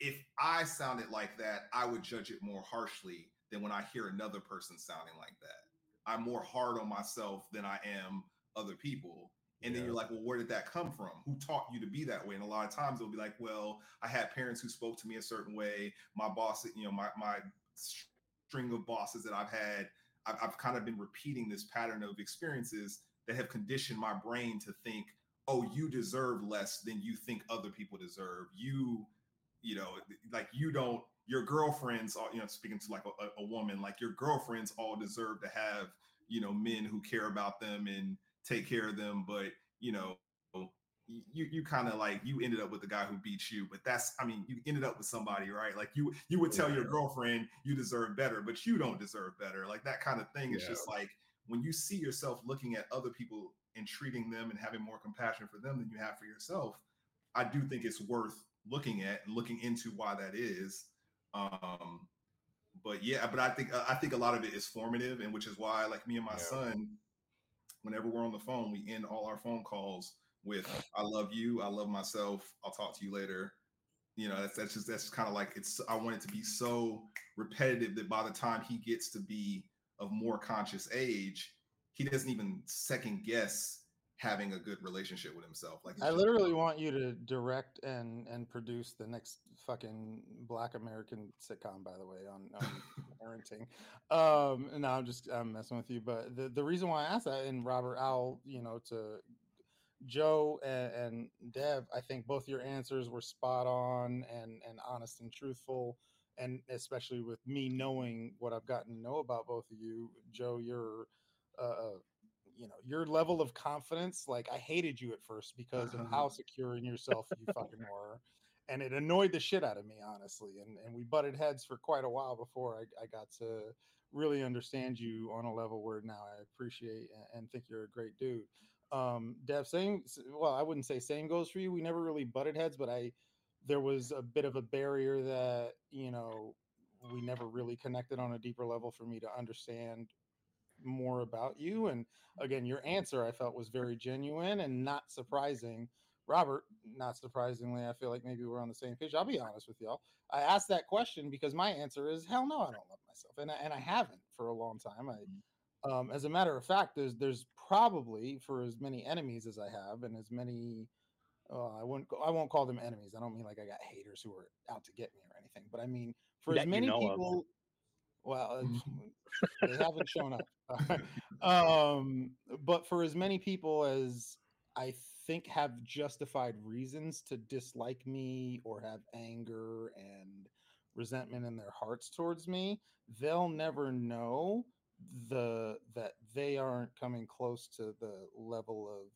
if I sounded like that, I would judge it more harshly than when I hear another person sounding like that. I'm more hard on myself than I am other people. And yeah. then you're like, well, where did that come from? Who taught you to be that way? And a lot of times it'll be like, well, I had parents who spoke to me a certain way. My boss, you know, my my string of bosses that I've had I've, I've kind of been repeating this pattern of experiences that have conditioned my brain to think, oh, you deserve less than you think other people deserve. You, you know, like you don't, your girlfriends, are, you know, speaking to like a, a woman, like your girlfriends all deserve to have, you know, men who care about them and take care of them. But, you know, you you kind of like you ended up with the guy who beat you but that's i mean you ended up with somebody right like you you would tell your girlfriend you deserve better but you don't deserve better like that kind of thing is yeah. just like when you see yourself looking at other people and treating them and having more compassion for them than you have for yourself i do think it's worth looking at and looking into why that is um but yeah but i think i think a lot of it is formative and which is why like me and my yeah. son whenever we're on the phone we end all our phone calls with I love you, I love myself, I'll talk to you later. You know, that's that's just that's kind of like it's I want it to be so repetitive that by the time he gets to be of more conscious age, he doesn't even second guess having a good relationship with himself. Like I literally want you to direct and and produce the next fucking Black American sitcom, by the way, on, on parenting. Um, no, I'm just I'm messing with you, but the the reason why I asked that, and Robert, I'll you know to Joe and, and Dev, I think both your answers were spot on and and honest and truthful, and especially with me knowing what I've gotten to know about both of you, Joe, your uh, uh, you know your level of confidence. Like I hated you at first because of how secure in yourself you fucking were, and it annoyed the shit out of me honestly. And and we butted heads for quite a while before I, I got to really understand you on a level where now I appreciate and think you're a great dude um dev same well i wouldn't say same goes for you we never really butted heads but i there was a bit of a barrier that you know we never really connected on a deeper level for me to understand more about you and again your answer i felt was very genuine and not surprising robert not surprisingly i feel like maybe we're on the same page i'll be honest with y'all i asked that question because my answer is hell no i don't love myself and I, and I haven't for a long time i mm. Um, as a matter of fact, there's there's probably for as many enemies as I have, and as many uh, I won't I won't call them enemies. I don't mean like I got haters who are out to get me or anything, but I mean for that as many you know people. Of. Well, mm-hmm. they haven't shown up. um, but for as many people as I think have justified reasons to dislike me or have anger and resentment in their hearts towards me, they'll never know the that they aren't coming close to the level of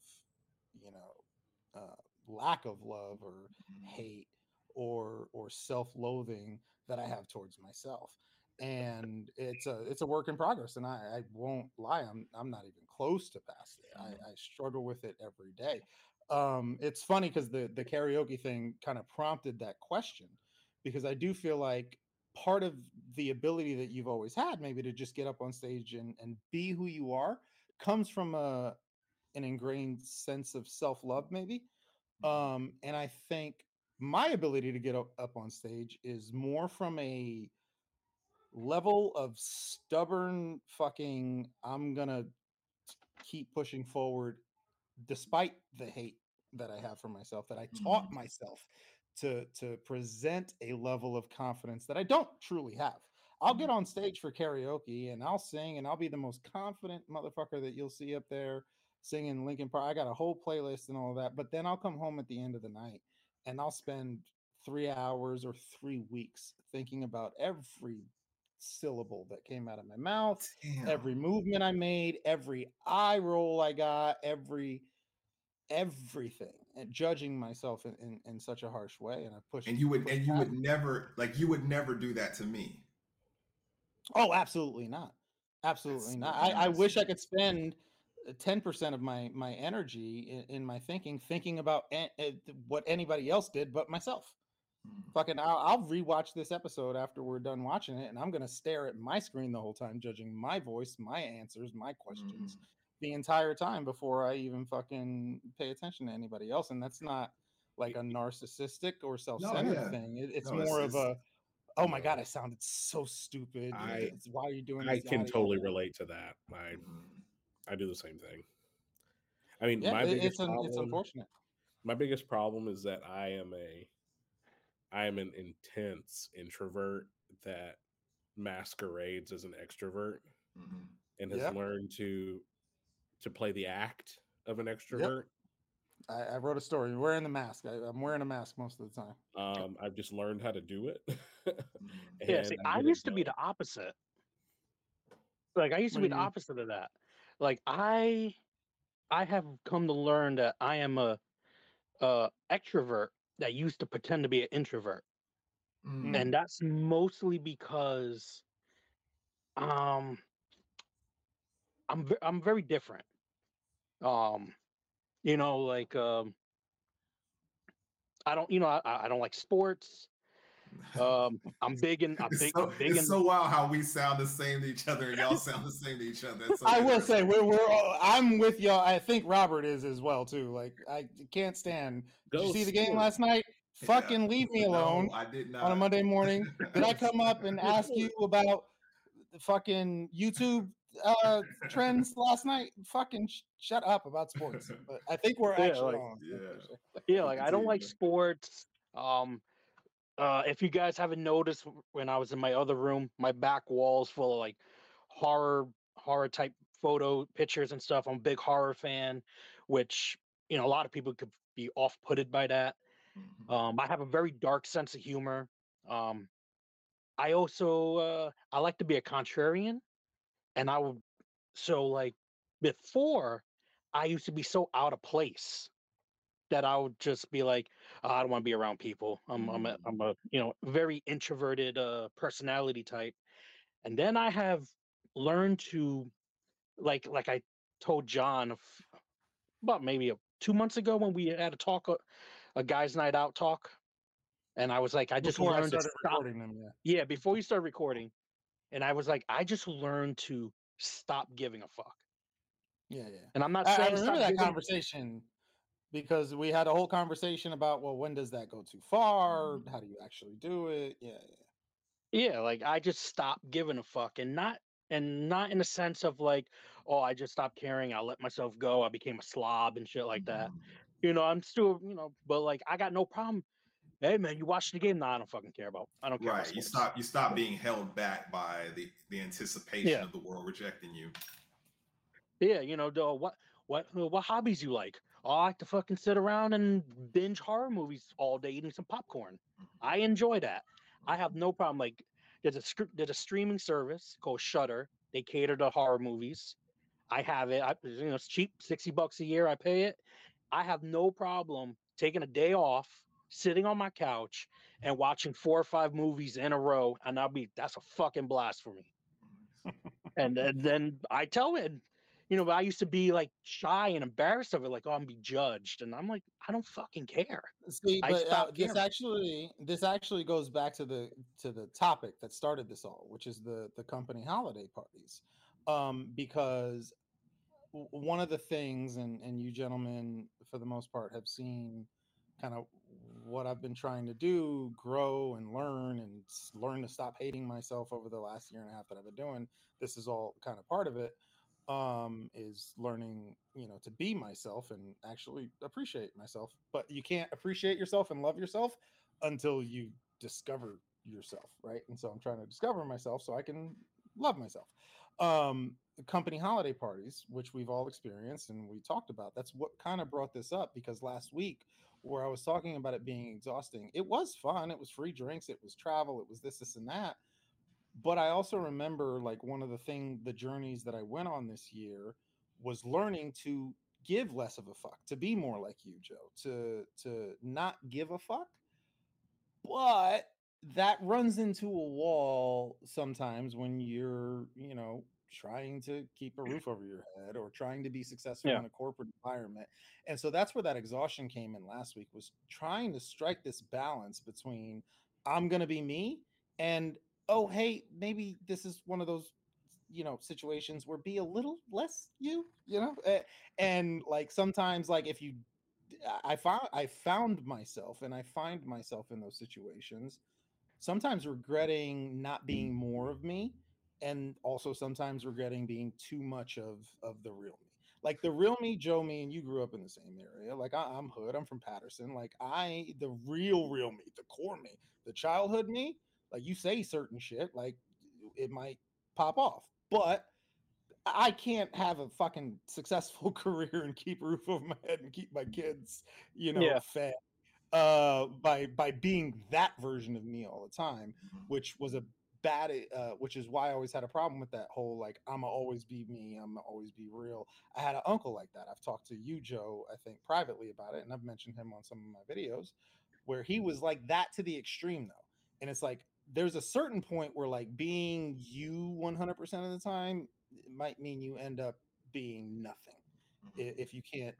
you know uh, lack of love or mm-hmm. hate or or self-loathing that I have towards myself and it's a it's a work in progress and I, I won't lie I'm I'm not even close to past it I, mm-hmm. I struggle with it every day um it's funny because the the karaoke thing kind of prompted that question because I do feel like part of the ability that you've always had maybe to just get up on stage and, and be who you are comes from a an ingrained sense of self-love maybe mm-hmm. um and i think my ability to get up, up on stage is more from a level of stubborn fucking i'm gonna keep pushing forward despite the hate that i have for myself that i taught mm-hmm. myself to to present a level of confidence that I don't truly have. I'll get mm-hmm. on stage for karaoke and I'll sing and I'll be the most confident motherfucker that you'll see up there singing Linkin Park. I got a whole playlist and all of that, but then I'll come home at the end of the night and I'll spend 3 hours or 3 weeks thinking about every syllable that came out of my mouth, Damn. every movement I made, every eye roll I got, every everything and judging myself in, in, in such a harsh way and i push and you would and you would never like you would never do that to me. Oh absolutely not. Absolutely That's not. I, I wish i could spend 10% of my my energy in, in my thinking thinking about what anybody else did but myself. Hmm. fucking I'll, I'll rewatch this episode after we're done watching it and i'm gonna stare at my screen the whole time judging my voice my answers my questions mm the entire time before I even fucking pay attention to anybody else. And that's not like a narcissistic or self-centered no, yeah. thing. It, it's no, more it's, of a oh my god, I sounded so stupid. I, why are you doing? I can totally relate to that. I mm-hmm. I do the same thing. I mean, yeah, my biggest it's, problem, it's unfortunate. My biggest problem is that I am a I am an intense introvert that masquerades as an extrovert mm-hmm. and has learned to to play the act of an extrovert. Yep. I, I, wrote a story. Wearing the mask. I, am wearing a mask most of the time. Um, I've just learned how to do it. yeah, see, I used to be the opposite. Like I used to be the opposite of that. Like I, I have come to learn that I am a, uh extrovert that used to pretend to be an introvert. Mm. And that's mostly because um I'm I'm very different. Um you know like um I don't you know I, I don't like sports. Um I'm big in I'm it's big, so, I'm big it's in so wild how we sound the same to each other and y'all sound the same to each other. So I will say we're we're all, I'm with y'all. I think Robert is as well too. Like I can't stand. Did you Go see the game last night? Yeah. Fucking leave me No, alone I did not on a Monday morning. Did I come up and ask you about the fucking YouTube uh trends last night? Fucking sh- shut up about sports. But I think we're Yeah, actually like- on. Yeah. yeah like i don't like sports um uh if you guys haven't noticed when i was in my other room my back walls full of like horror horror type photo pictures and stuff i'm a big horror fan which you know a lot of people could be off-putted by that Mhm. um i have a very dark sense of humor um i also uh i like to be a contrarian and i would so like before i used to be so out of place that I would just be like, "Oh, I don't want to be around people. I'm I'm a, Mm. I'm a you know very introverted uh, personality type, and then I have learned to like like I told John about maybe a, two months ago when we had a talk a, a guys' night out talk, and I was like, I just Before I learned to started stop. them, yeah. Yeah, before you start recording, and I was like, I just learned to stop giving a fuck. Yeah, yeah. And I'm not I, I remember that conversation because we had a whole conversation about well, when does that go too far? How do you actually do it? Yeah, yeah. Yeah, like I just stopped giving a fuck and not and not in a sense of like, oh, I just stopped caring, I let myself go, I became a slob and shit like that. Mhm. You know, I'm still, you know, but like I got no problem. Hey man, you watched the game? No, I don't fucking care about. I don't care. about Right. You stop you stop being held back by the the anticipation Yeah. of the world rejecting you. Yeah, you know, the what what what hobbies you like? Oh, I like to fucking sit around and binge horror movies all day eating some popcorn. Mm-hmm. I enjoy that. I have mm-hmm. no problem. Like there's a there's a streaming service called Shudder. They cater to horror movies. I have it. I you know it's cheap, 60 bucks a year. I pay it. I have no problem taking a day off, sitting on my couch and watching four or five movies in a row, and I'll be that's a fucking blast for me. And, then then I tell it, you know, but I used to be like shy and embarrassed of it, like, oh, I'm be judged, and I'm like, I don't fucking care. See, I but uh, this actually this actually goes back to the to the topic that started this all, which is the the company holiday parties, um, because one of the things, and and you gentlemen for the most part have seen kind of what I've been trying to do, grow and learn, and learn to stop hating myself over the last year and a half that I've been doing. This is all kind of part of it um is learning you know to be myself and actually appreciate myself but you can't appreciate yourself and love yourself until you discover yourself right and so i'm trying to discover myself so i can love myself um company holiday parties which we've all experienced and we talked about that's what kind of brought this up because last week where i was talking about it being exhausting it was fun it was free drinks it was travel it was this this and that but I also remember like one of the thing the journeys that I went on this year was learning to give less of a fuck, to be more like you, Joe, to to not give a fuck. But that runs into a wall sometimes when you're, you know, trying to keep a mm-hmm. roof over your head or trying to be successful Yeah. in a corporate environment. And so that's where that exhaustion came in last week was trying to strike this balance between I'm going to be me and oh hey maybe this is one of those you know situations where be a little less you you know and like sometimes like if you i found i found myself and i find myself in those situations sometimes regretting not being more of me and also sometimes regretting being too much of of the real me like the real me joe me and you grew up in the same area like I, i'm hood i'm from paterson like i the real real me the core me the childhood me like you say certain shit like it might pop off but i can't have a fucking successful career and keep a roof over my head and keep my kids you know Yeah. fed uh by by being that version of me all the time Mhm. which was a bad it, uh, which is why I always had a problem with that whole like I'ma always be me, I'ma always be real. I had an uncle like that. I've talked to you, Joe, I think privately about it, and I've mentioned him on some of my videos where he was like that to the extreme though. And it's like there's a certain point where like being you 100% of the time might mean you end up being nothing mm-hmm. if you can't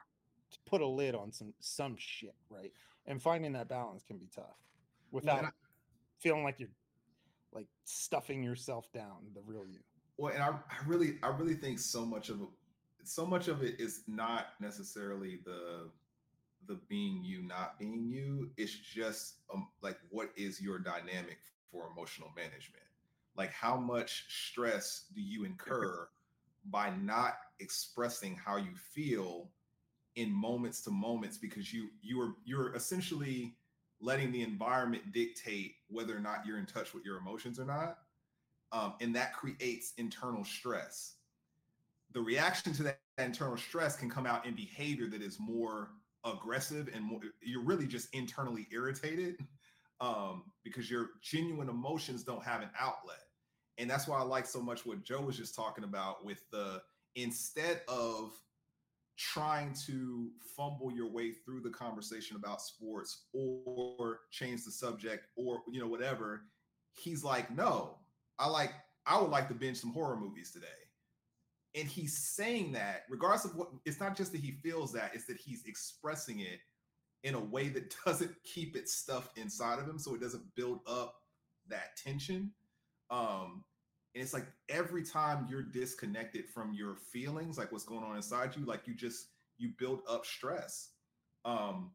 put a lid on some some shit, right? And finding that balance can be tough without yeah, feeling like you're like stuffing yourself down the real you. Well, and I, I really I really think so much of it so much of it is not necessarily the the being you not being you it's just um, like what is your dynamic for emotional management like how much stress do you incur by not expressing how you feel in moments to moments because you you are you're essentially letting the environment dictate whether or not you're in touch with your emotions or not um, and that creates internal stress. The reaction to that internal stress can come out in behavior that is more aggressive and more you're really just internally irritated um, because your genuine emotions don't have an outlet. And that's why i like so much what joe was just talking about with the instead of trying to fumble your way through the conversation about sports or change the subject or you know whatever he's like no i like i would like to binge some horror movies today. And he's saying that regardless of what it's not just that he feels that it's that he's expressing it in a way that doesn't keep it stuffed inside of him so it doesn't build up that tension. Um and it's like every time you're disconnected from your feelings, like what's going on inside you, like you just you build up stress. Um,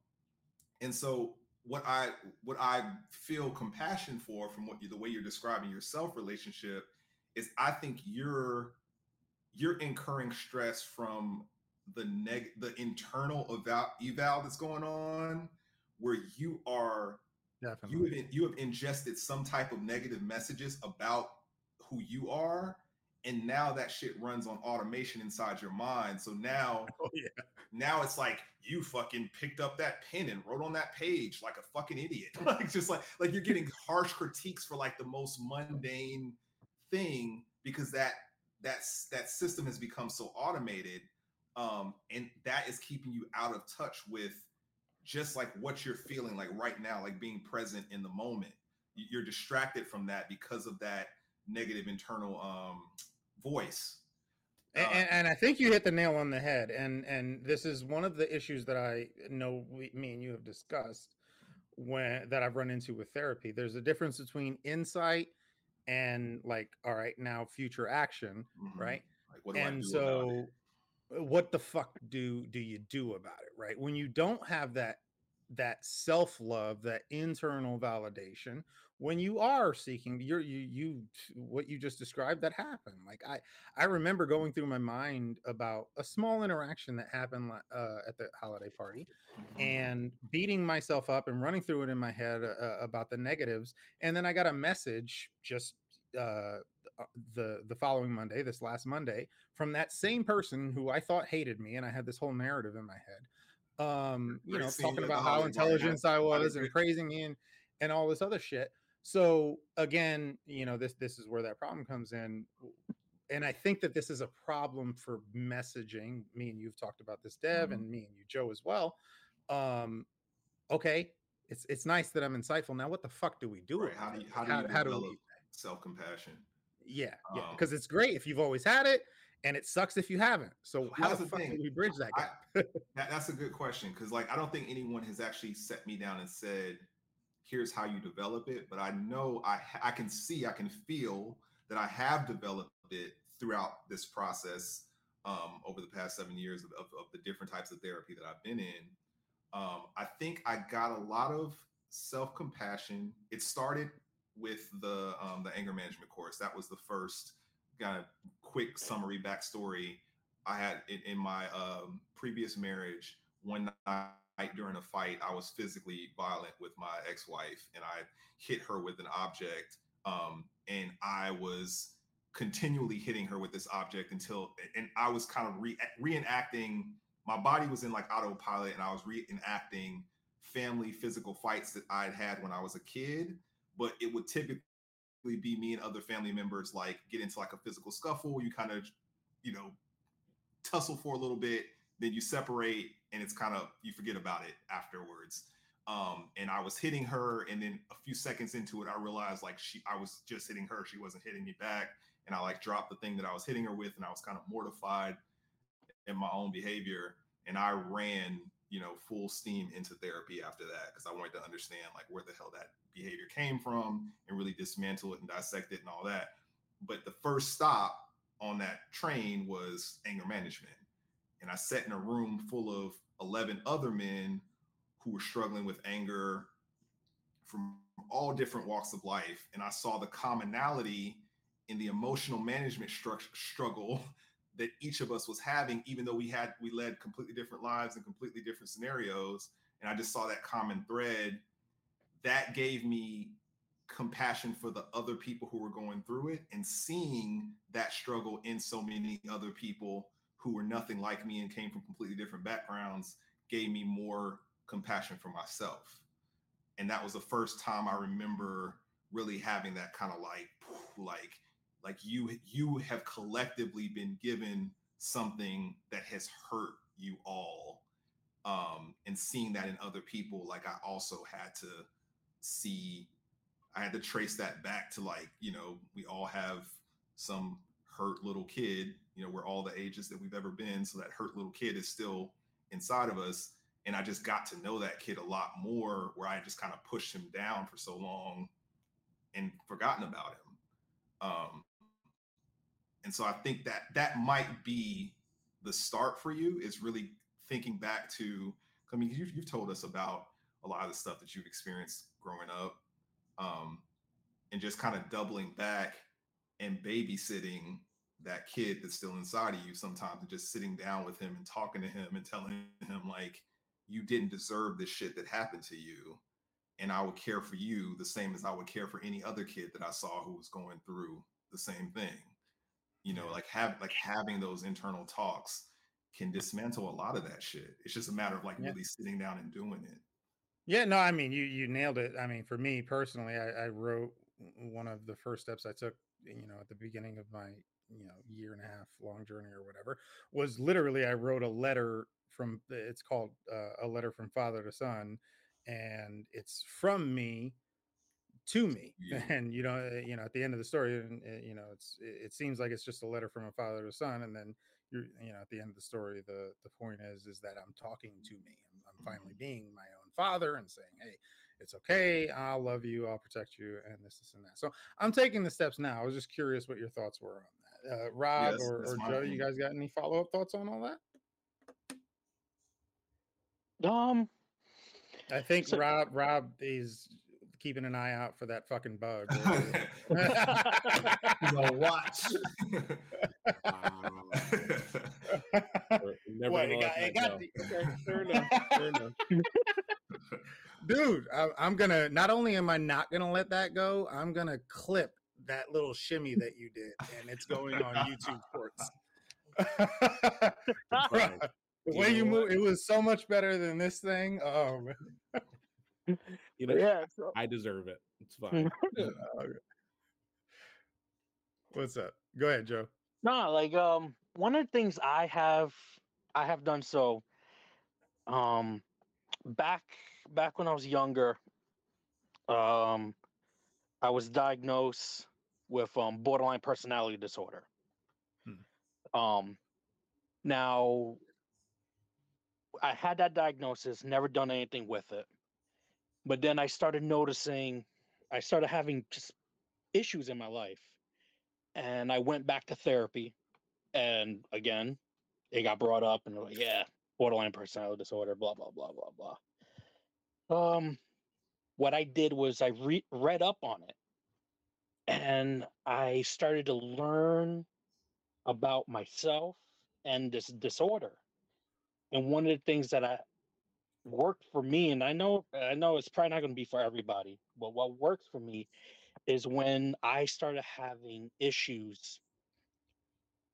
and so what I what I feel compassion for from what you the way you're describing your self relationship is I think you're you're incurring stress from the neg the internal eval eval that's going on where you are Definitely. you have you have ingested some type of negative messages about who you are and now that shit runs on automation inside your mind. So now oh, yeah. now it's like you fucking picked up that pen and wrote on that page like a fucking idiot. Like just like like you're getting harsh critiques for like the most mundane thing because that that's that system has become so automated um and that is keeping you out of touch with just like what you're feeling like right now like being present in the moment. You're distracted from that because of that negative internal um, voice. Uh, and, and, I think you hit the nail on the head. And and this is one of the issues that I know we, me and you have discussed when that I've run into with therapy. There's a difference between insight and like, all right, now future action, mm-hmm. right? Like, and so, what the fuck do do you do about it, right? When you don't have that that self love, that internal validation, when you are seeking you're you you what you just described that happened like i i remember going through my mind about a small interaction that happened uh, at the holiday party mm-hmm. and beating myself up and running through it in my head uh, uh, about the negatives and then i got a message just uh, uh the the following monday this last monday from that same person who i thought hated me and i had this whole narrative in my head um you know talking about how intelligent i was and praising me and and all this other shit so again, you know, this this is where that problem comes in. And I think that this is a problem for messaging. Me and you've talked about this, Dev, mm-hmm. and me and you, Joe, as well. Um, okay, it's it's nice that I'm insightful. Now, what the fuck do we do? Right. How do you, how do, how, how do we self compassion? Yeah, yeah, because um, it's great if you've always had it, and it sucks if you haven't. So how the, the fuck thing. do we bridge that gap? I, that, that's a good question because, like, I don't think anyone has actually set me down and said, here's how you develop it but i know i i can see i can feel that i have developed it throughout this process um, over the past seven years of, of, of, the different types of therapy that i've been in um, i think i got a lot of self-compassion it started with the um, the anger management course that was the first kind of quick summary backstory i had in, in my um, previous marriage one night during a fight, I was physically violent with my ex-wife, and I hit her with an object, um, and I was continually hitting her with this object until, and I was kind of re- reenacting. My body was in like autopilot, and I was reenacting family physical fights that I'd had when I was a kid. But it would typically be me and other family members like get into like a physical scuffle. You kind of, you know, tussle for a little bit, then you separate, and it's kind of you forget about it afterwards. Um, and I was hitting her, and then a few seconds into it, I realized like she, I was just hitting her, she wasn't hitting me back, and I like dropped the thing that I was hitting her with, and I was kind of mortified in my own behavior, and I ran, you know, full steam into therapy after that because I wanted to understand like where the hell that behavior came from and really dismantle it and dissect it and all that. But the first stop on that train was anger management. And I sat in a room full of 11 other men who were struggling with anger from all different walks of life. And I saw the commonality in the emotional management stru- struggle that each of us was having, even though we had we led completely different lives and completely different scenarios. And I just saw that common thread that gave me compassion for the other people who were going through it and seeing that struggle in so many other people who were nothing like me and came from completely different backgrounds gave me more compassion for myself and that was the first time i remember really having that kind of like like like you you have collectively been given something that has hurt you all um and seeing that in other people like i also had to see I had to trace that back to like, you know, we all have some hurt little kid, you know, we're all the ages that we've ever been. So that hurt little kid is still inside of us. And I just got to know that kid a lot more where I just kind of pushed him down for so long and forgotten about him. Um, and so I think that that might be the start for you is really thinking back to, I mean, you've, you've told us about a lot of the stuff that you've experienced growing up um, and just kind of doubling back and babysitting that kid that's still inside of you sometimes and just sitting down with him and talking to him and telling him like you didn't deserve the shit that happened to you and i would care for you the same as i would care for any other kid that i saw who was going through the same thing you know like have like having those internal talks can dismantle a lot of that shit it's just a matter of like yeah. really sitting down and doing it yeah, no, I mean you you nailed it. I mean, for me personally, I, I wrote one of the first steps I took, you know, at the beginning of my you know year and a half long journey or whatever was literally I wrote a letter from it's called uh, a letter from father to son, and it's from me to me yeah. and you know eh, you know at the end of the story eh, you know it's it seems like it's just a letter from a father to a son and then you're you know at the end of the story the the point is is that i'm talking to me. I'm, I'm finally mm-hmm. being my own father and saying hey it's okay. I'll love you. I'll protect you and this this and that. So i'm taking the steps now. I was just curious what your thoughts were on that. Uh, rob yes, or, or joe you guys got any follow-up thoughts on all that? Um I think so, Rob Rob is keeping an eye out for that fucking bug. the watch. Dude, I, I'm gonna. Not only am I not gonna let that go, I'm gonna clip that little shimmy that you did, and it's going on YouTube Shorts. the way you move, it was so much better than this thing. Oh man. You know, yeah, so. I deserve it. It's fine. What's up? Go ahead, Joe. No, like um, one of the things I have I have done so um back back when I was younger, um, I was diagnosed with um borderline personality disorder. Hmm. Um, now I had that diagnosis, never done anything with it. But then I started noticing, I started having just issues in my life. And I went back to therapy. And again, it got brought up and like, yeah, borderline personality disorder, blah, blah, blah, blah, blah. Um, what I did was I re- read up on it and I started to learn about myself and this disorder. And one of the things that I worked for me, and I know I know it's probably not going to be for everybody, but what works for me is when I started having issues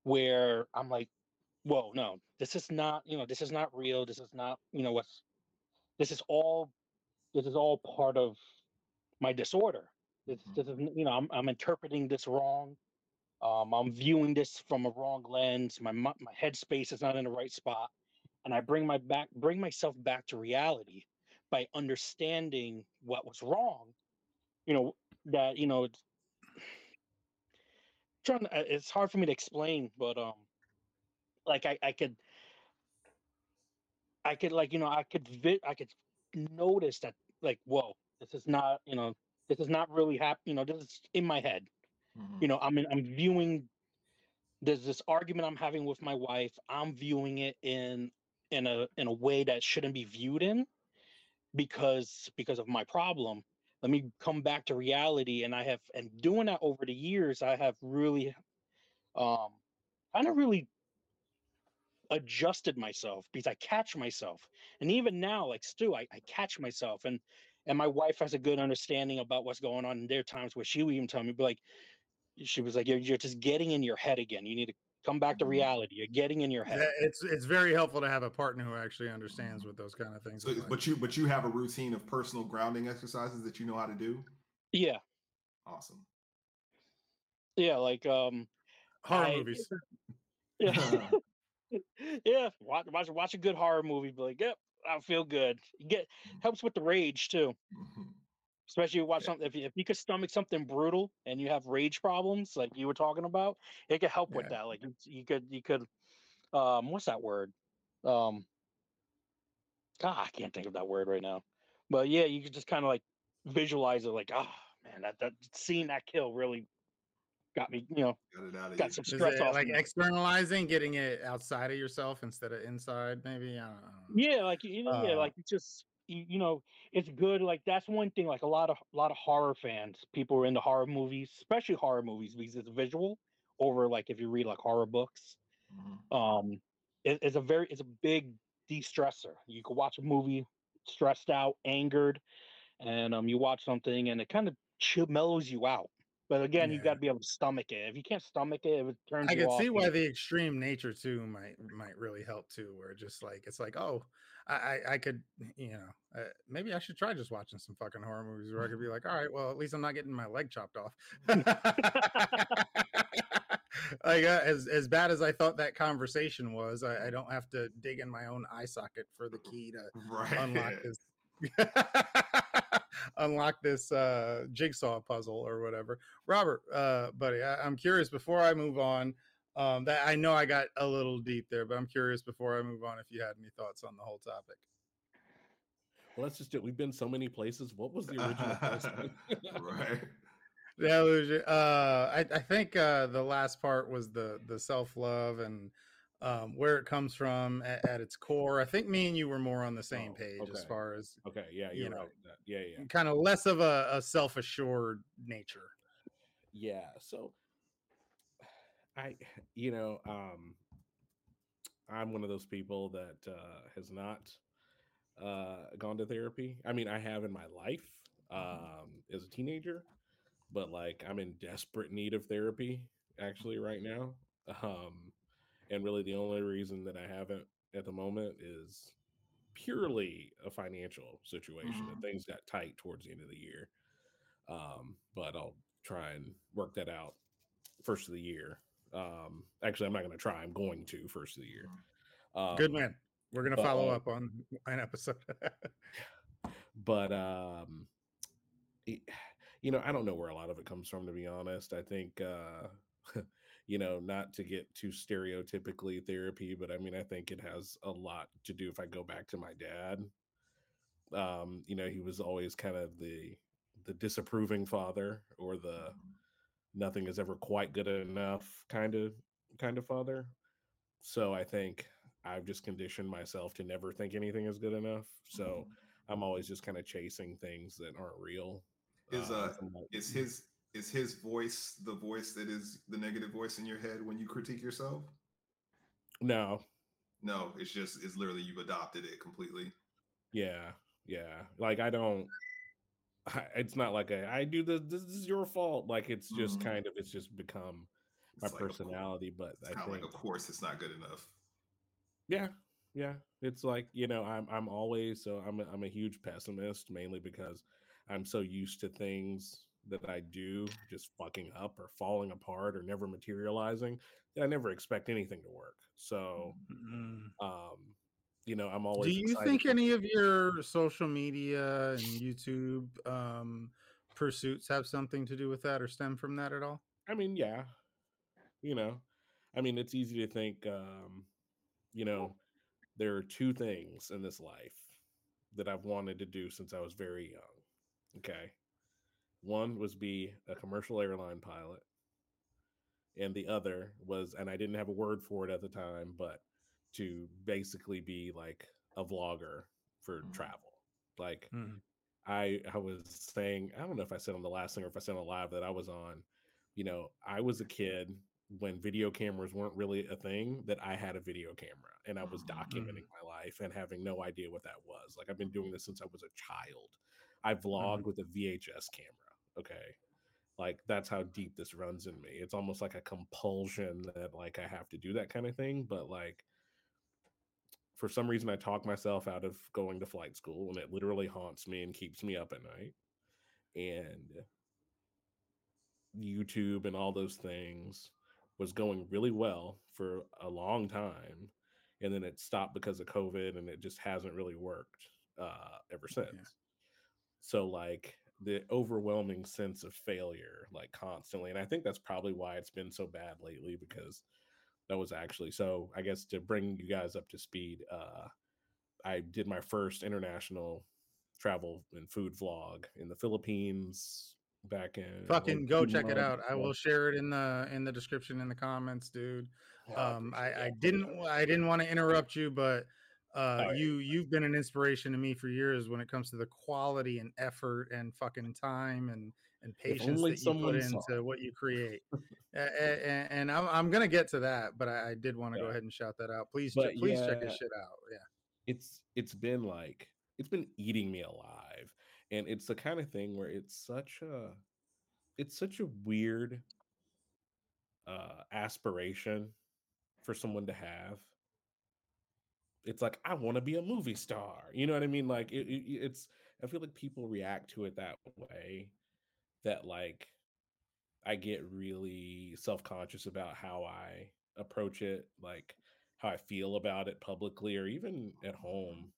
where I'm like, whoa, no, this is not, you know, this is not real. This is not, you know, what's this is all this is all part of my disorder. This, mm-hmm. this is, you know, I'm, I'm interpreting this wrong. Um, I'm viewing this from a wrong lens. My my headspace is not in the right spot, and I bring my back bring myself back to reality by understanding what was wrong. You know that you know it's trying. To, uh, it's hard for me to explain, but um, like I I could I could like you know I could vi- I could notice that like whoa this is not you know this is not really happening you know this is in my head mm-hmm. you know i'm in, i'm viewing there's this argument i'm having with my wife i'm viewing it in in a in a way that shouldn't be viewed in because because of my problem let me come back to reality and i have and doing that over the years i have really um kind of really adjusted myself because I catch myself. And even now, like Stu, I, I catch myself and and my wife has a good understanding about what's going on. There are times where she will even tell me, but like she was like, you're, you're just getting in your head again. You need to come back to mm-hmm. reality. You're getting in your head. It's it's very helpful to have a partner who actually understands with those kind of things. So, but you but you have a routine of personal grounding exercises that you know how to do. Yeah. Awesome. Yeah, like um horror I, movies. Yeah. yeah, watch, watch watch a good horror movie. Be like, yep, I feel good. Get mm-hmm. helps with the rage too. Mm-hmm. Especially watch yeah. something if you, if you could stomach something brutal and you have rage problems like you were talking about, it could help yeah. with that. Like you, you could you could um what's that word? Um God, I can't think of that word right now. But yeah, you could just kind of like visualize it like, oh man, that that seeing that kill really got me, you know, got, got some stress off. Like me. externalizing, getting it outside of yourself instead of inside, maybe. i don't know Yeah, like you know, uh, yeah, like it's just you, you, know, it's good. Like that's one thing. Like a lot of a lot of horror fans, people are into horror movies, especially horror movies because it's visual. Over like if you read like horror books, mm-hmm. um, it, it's a very it's a big de-stressor. You can watch a movie stressed out, angered, and um, you watch something and it kind of chill mellows you out but again, yeah. you got to be able to stomach it. If you can't stomach it, it turns. I can see why the extreme nature too might might really help too. Where just like it's like, oh, I I, could you know uh, maybe I should try just watching some fucking horror movies where I could be like, all right, well at least I'm not getting my leg chopped off. like uh, as as bad as I thought that conversation was, I, I, don't have to dig in my own eye socket for the key to right. unlock this unlock this uh, jigsaw puzzle or whatever. Robert, uh, buddy, I, am curious before I move on. Um, that I know I got a little deep there, but I'm curious before I move on if you had any thoughts on the whole topic. Well, let's just do it. We've been so many places. What was the original question? right. Yeah, uh, I, I think uh, the last part was the the self love and um, where it comes from at, at, its core. I think me and you were more on the same oh, page okay. as far as okay, yeah, you know, right. yeah, yeah, kind of less of a, a self assured nature. Yeah, so I, you know, um, I'm one of those people that uh, has not uh, gone to therapy. I mean, I have in my life mm-hmm. um, as a teenager, but like I'm in desperate need of therapy actually right now. Um, and really the only reason that I haven't at the moment is purely a financial situation. Mm-hmm. things got tight towards the end of the year, um, but I'll try and work that out first of the year. Um, actually, I'm not going to try. I'm going to first of the year. Mm-hmm. Um, Good man. We're going to follow uh, up on an episode. but um, you know, I don't know where a lot of it comes from. To be honest, I think. Uh, you know, not to get too stereotypically therapy, but I mean, I think it has a lot to do if I go back to my dad. Um, you know, he was always kind of the the disapproving father or the mm-hmm. Nothing is ever quite good enough kind of kind of father. So I think I've just conditioned myself to never think anything is good enough. So mm-hmm. I'm always just kind of chasing things that aren't real. Is uh, uh is his is his voice the voice that is the negative voice in your head when you critique yourself? No. No, it's just it's literally you've adopted it completely. Yeah. Yeah. Like I don't I, it's not like a, I do this this is your fault. Like it's just mm-hmm. kind of it's just become it's my like personality, but I think like of course it's not good enough. Yeah. Yeah. It's like, you know, I'm I'm always so I'm a, I'm a huge pessimist mainly because I'm so used to things that I do just fucking up or falling apart or never materializing, I never expect anything to work. So, mm-hmm. um, you know, I'm always. Do you think any of your social media and YouTube um, pursuits have something to do with that or stem from that at all? I mean, yeah. You know, I mean, it's easy to think, um, you know, there are two things in this life that I've wanted to do since I was very young. Okay. One was be a commercial airline pilot. And the other was, and I didn't have a word for it at the time, but to basically be like a vlogger for mm. travel. Like mm. I I was saying, I don't know if I said on the last thing or if I said on live that I was on, you know, I was a kid when video cameras weren't really a thing that I had a video camera and I was documenting mm. my life and having no idea what that was. Like I've been doing this since I was a child. I vlog mm. with a VHS camera. Okay. Like that's how deep this runs in me. It's almost like a compulsion that like I have to do that kind of thing, but like for some reason I talk myself out of going to flight school and it literally haunts me and keeps me up at night. And YouTube and all those things was going really well for a long time. And then it stopped because of COVID and it just hasn't really worked uh, ever since. Yeah. So, like, the overwhelming sense of failure, like, constantly. And I think that's probably why it's been so bad lately because that was actually so i guess to bring you guys up to speed uh i did my first international travel and food vlog in the philippines back in fucking go check months. it out i will share it in the in the description in the comments dude um i i didn't i didn't want to interrupt you but uh right. you you've been an inspiration to me for years when it comes to the quality and effort and fucking time and and patience that you put into saw. what you create. and, and, I'm, I'm gonna get to that, but I, I did want to yeah. go ahead and shout that out. Please, please yeah, check this shit out. Yeah, it's it's been like it's been eating me alive, and it's the kind of thing where it's such a it's such a weird uh aspiration for someone to have it's like i want to be a movie star you know what i mean like it, it, it's i feel like people react to it that way that like I get really self-conscious about how I approach it, like how I feel about it publicly or even at home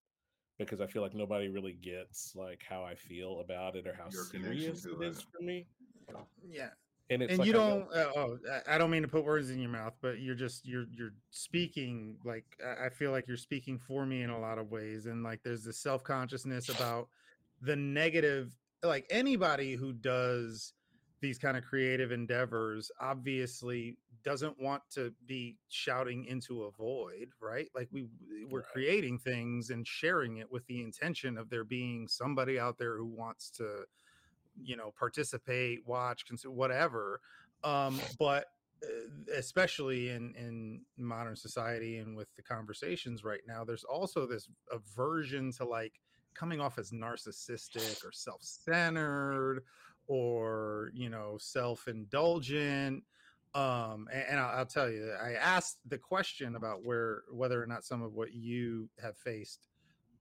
because I feel like nobody really gets like how I feel about it or how Your serious it is for me. Yeah. And, and like you don't uh, oh I don't mean to put words in your mouth, but you're just you're you're speaking like I feel like you're speaking for me in a lot of ways and like there's this self-consciousness about the negative like anybody who does these kind of creative endeavors obviously doesn't want to be shouting into a void right like we we're right. creating things and sharing it with the intention of there being somebody out there who wants to you know participate watch consume whatever um but uh, especially in in modern society and with the conversations right now there's also this aversion to like coming off as narcissistic or self-centered or you know self-indulgent um and, and I'll, I'll, tell you i asked the question about where whether or not some of what you have faced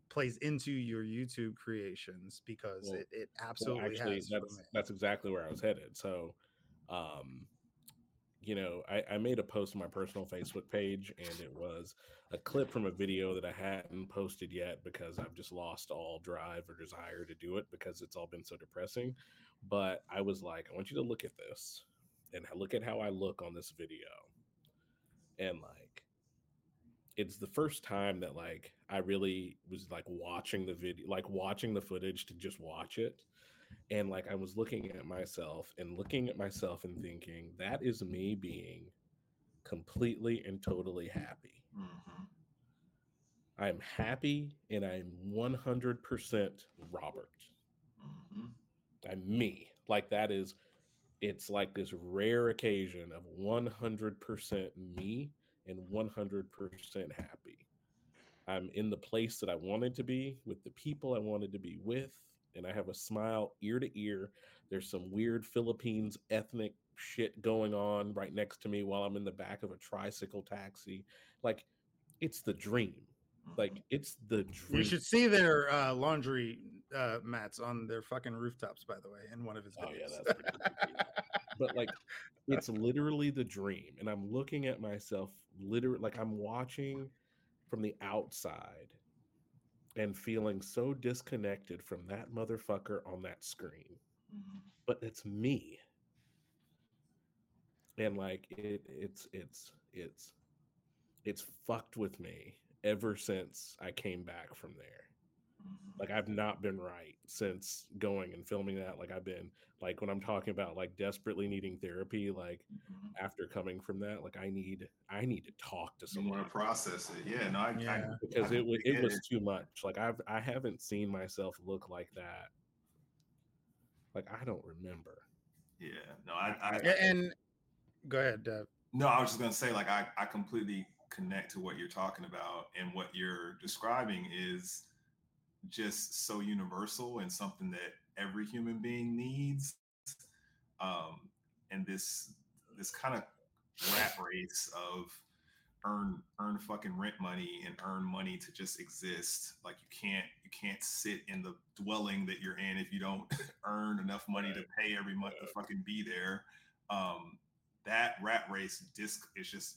plays into your youtube creations because well, it, it absolutely well, actually that's that's exactly where i was headed. So um you know, I, I, made a post on my personal Facebook page, and it was a clip from a video that I hadn't posted yet because I've just lost all drive or desire to do it because it's all been so depressing. But I was like, I want you to look at this and look at how I look on this video. And like, it's the first time that like I really was like watching the video, like watching the footage to just watch it and like I was looking at myself and looking at myself and thinking, that is me being completely and totally happy. Mm-hmm. I'm happy and I'm 100% Robert. Mm-hmm. I'm me. Like that is, it's like this rare occasion of 100% me and 100% happy. I'm in the place that I wanted to be with the people I wanted to be with and I have a smile ear to ear. There's some weird Philippines ethnic shit going on right next to me while I'm in the back of a tricycle taxi. Like it's the dream. Like Mhm. it's the dream. You should see their uh, laundry uh, mats on their fucking rooftops, by the way, in one of his Oh, yeah, videos. that's pretty but like it's literally the dream and i'm looking at myself literally like i'm watching from the outside and feeling so disconnected from that motherfucker on that screen Mhm. but it's me and like it it's it's it's it's fucked with me ever since i came back from there like I've not been right since going and filming that. Like I've been like when I'm talking about like desperately needing therapy, like Mhm. after coming from that, like I need I need to talk to You want someone to process it, yeah. No, I, I- Yeah. because I it was it get was too much. Like I've I haven't seen myself look like that. Like I don't remember. Yeah, no, I and go ahead. Uh, no, I was just gonna say, like, I, I completely connect to what you're talking about, and what you're describing is just so universal and something that every human being needs. Um, and this this kind of rat race of earn earn fucking rent money and earn money to just exist. Like you can't you can't sit in the dwelling that you're in if you don't earn enough money to pay every month to fucking be there. Um, that rat race disc is just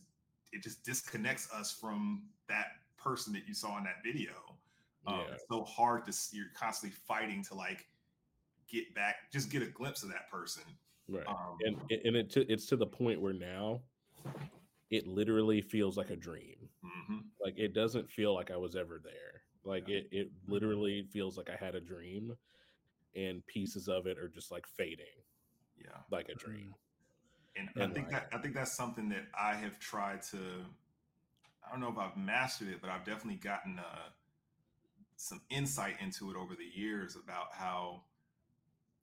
it just disconnects us from that person that you saw in that video. Um, Yeah. It's so hard to you're constantly fighting to like get back, just get a glimpse of that person. Right. Um, and and it to, it's to the point where now it literally feels like a dream. mhm. Like it doesn't feel like I was ever there. Like Yeah. it it literally feels like I had a dream and pieces of it are just like fading yeah. like a dream. And I think that I think that's something that I have tried to. I don't know if I've mastered it, but I've definitely gotten uh, some insight into it over the years about how,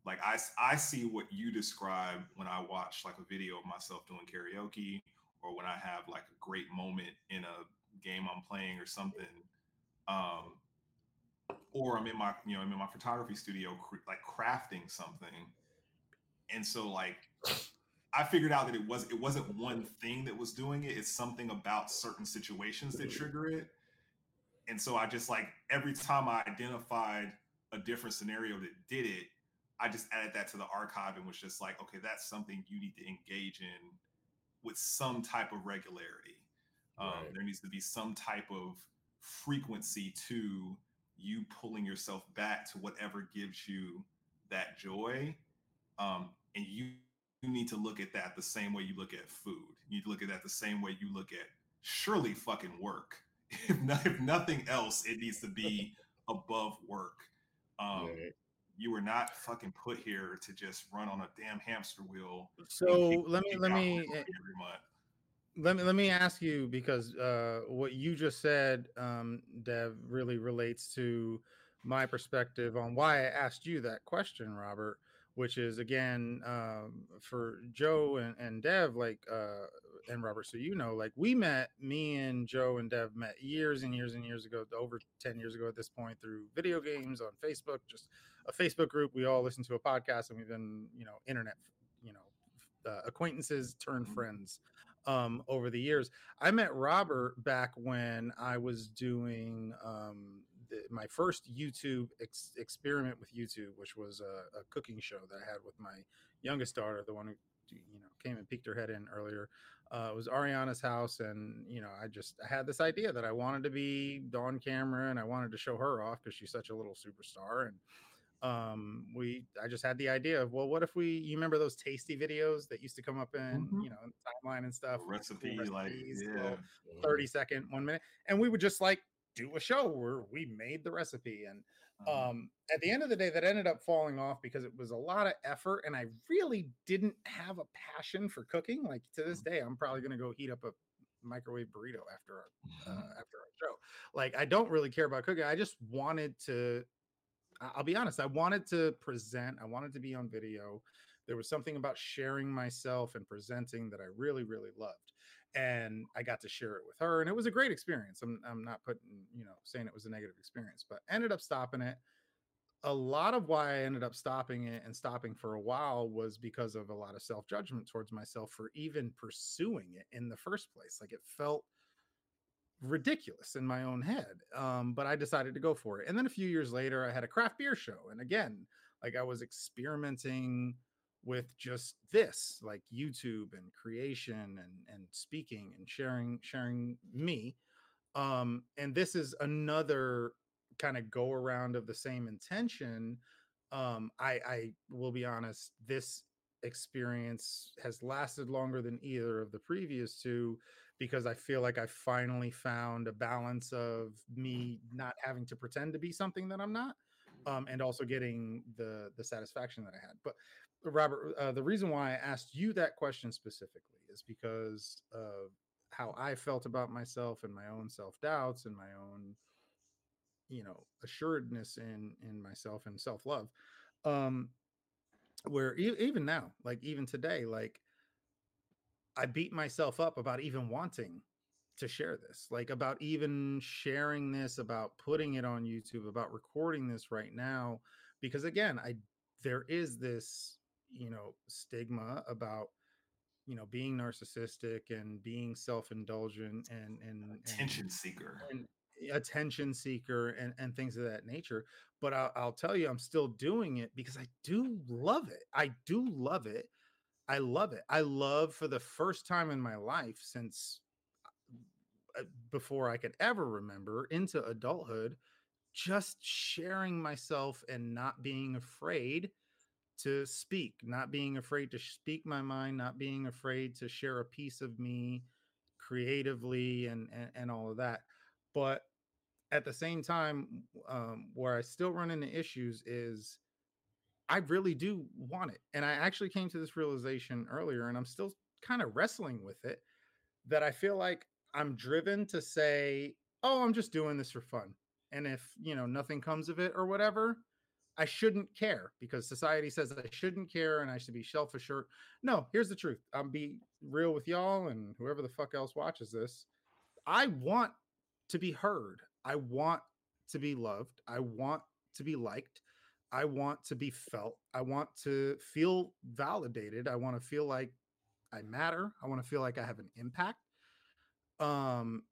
like, I I see what you describe when I watch like a video of myself doing karaoke, or when I have like a great moment in a game I'm playing or something. Um, or I'm in my, you know, I'm in my photography studio, cr- like crafting something, and so like I figured out that it was it wasn't one thing that was doing it. It's something about certain situations that trigger it. And so I just like every time I identified a different scenario that did it, I just added that to the archive and was just like, okay, that's something you need to engage in with some type of regularity. Um, There needs to be some type of frequency to you pulling yourself back to whatever gives you that joy. Um, and you you need to look at that the same way you look at food. You need to look at that the same way you look at surely fucking work. If, not, if nothing else, it needs to be above work. Um, Right. You were not fucking put here to just run on a damn hamster wheel. so kick- let me let me every month. let me let me ask you because uh, what you just said, um, Dev, really relates to my perspective on why I asked you that question, Robert. Which is again um, for Joe and, and Dev, like uh, and Robert, so you know, like we met, me and Joe and Dev met years and years and years ago, over ten years ago at this point, through video games on Facebook, just a Facebook group. We all listen to a podcast, and we've been, you know, internet, you know, uh, acquaintances turned Mhm. friends um, over the years. I met Robert back when I was doing um, the, my first YouTube ex- experiment with YouTube, which was a, a cooking show that I had with my youngest daughter, the one who you know came and peeked her head in earlier. Uh, it was Ariana's house, and you know, I just I had this idea that I wanted to be on camera and I wanted to show her off because she's such a little superstar, and um we i just had the idea of well what if we you remember those tasty videos that used to come up in Mhm. you know in the timeline and stuff with cool Recipe, like, yeah. 30 second one minute and we would just like do a show where we made the recipe and Mhm. um at the end of the day that ended up falling off because it was a lot of effort and i really didn't have a passion for cooking like to this day i'm probably going to go heat up a microwave burrito after our uh, Mhm. after our show like i don't really care about cooking i just wanted to I'll be honest, I wanted to present, I wanted to be on video. There was something about sharing myself and presenting that I really, really loved. And I got to share it with her, and it was a great experience. I'm, I'm not putting, you know, saying it was a negative experience, but ended up stopping it. A lot of why I ended up stopping it and stopping for a while was because of a lot of self judgment towards myself for even pursuing it in the first place. Like it felt ridiculous in my own head. Um, but I decided to go for it. And then a few years later, I had a craft beer show. And again, like I was experimenting with just this, like YouTube and creation and and speaking and sharing sharing me. Um, and this is another kind of go around of the same intention. Um, I I will be honest, this experience has lasted longer than either of the previous two because I feel like I finally found a balance of me not having to pretend to be something that I'm not, um, and also getting the the satisfaction that I had. But Robert, uh, the reason why I asked you that question specifically is because of how I felt about myself and my own self doubts and my own, you know, assuredness in in myself and self love. Um, where e- even now, like even today, like I beat myself up about even wanting to share this, like about even sharing this, about putting it on YouTube, about recording this right now, because again, I there is this, you know, stigma about you know being narcissistic and being self-indulgent and and attention and, seeker. and attention seeker and and things of that nature but I'll, I'll tell you i'm still doing it because i do love it. I do love it. I love it. I love for the first time in my life since uh, before I could ever remember into adulthood, just sharing myself and not being afraid to speak, not being afraid to speak my mind, not being afraid to share a piece of me creatively and and, and all of that. But at the same time, um, where I still run into issues is I really do want it. And I actually came to this realization earlier, and I'm still kind of wrestling with it that I feel like I'm driven to say, oh, I'm just doing this for fun. And if, you know, nothing comes of it or whatever, I shouldn't care because society says I shouldn't care and I should be self assured. No, here's the truth. I'm be real with y'all and whoever the fuck else watches this. I want to be heard. I want to be loved. I want to be liked. I want to be felt. I want to feel validated. I want to feel like I matter. I want to feel like I have an impact. Um,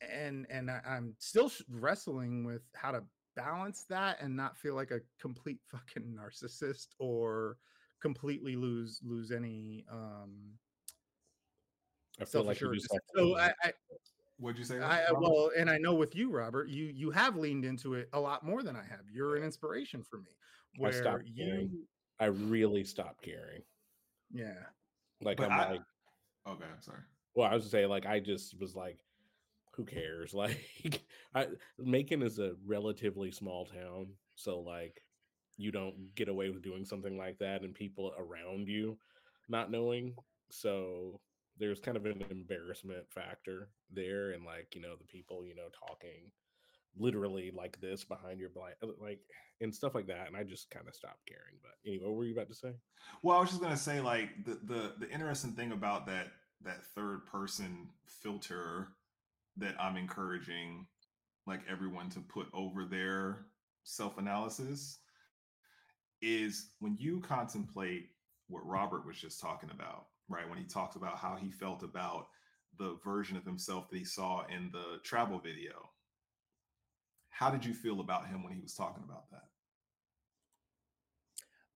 and and I, I'm still wrestling with how to balance that and not feel like a complete fucking narcissist or completely lose lose any um I feel like you just so I, I What'd you say? I, well, and I know with you, Robert, you you have leaned into it a lot more than I have. You're an inspiration for me. Where I stopped you, caring. I really stopped caring. Yeah. Like but I'm I, like, okay, i'm sorry. Well, I was to say, like, I just was like, who cares? Like, I Macon is a relatively small town, so like, you don't get away with doing something like that, and people around you not knowing. So there's kind of an embarrassment factor there and like you know the people you know talking literally like this behind your blind uh, like and stuff like that and i just kind of stopped caring but anyway what were you about to say well i was just going to say like the, the the interesting thing about that that third person filter that i'm encouraging like everyone to put over their self-analysis is when you contemplate what robert was just talking about right? When he talks about how he felt about the version of himself that he saw in the travel video. How did you feel about him when he was talking about that?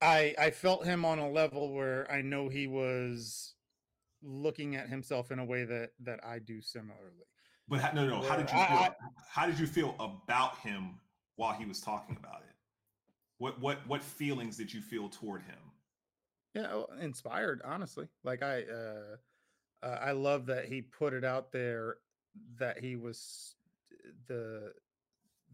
I I felt him on a level where I know he was looking at himself in a way that that I do similarly. But no, no. How did you feel? I, how did you feel about him while he was talking about it? What what what feelings did you feel toward him? yeah oh, inspired honestly like i uh, uh i love that he put it out there that he was uh, the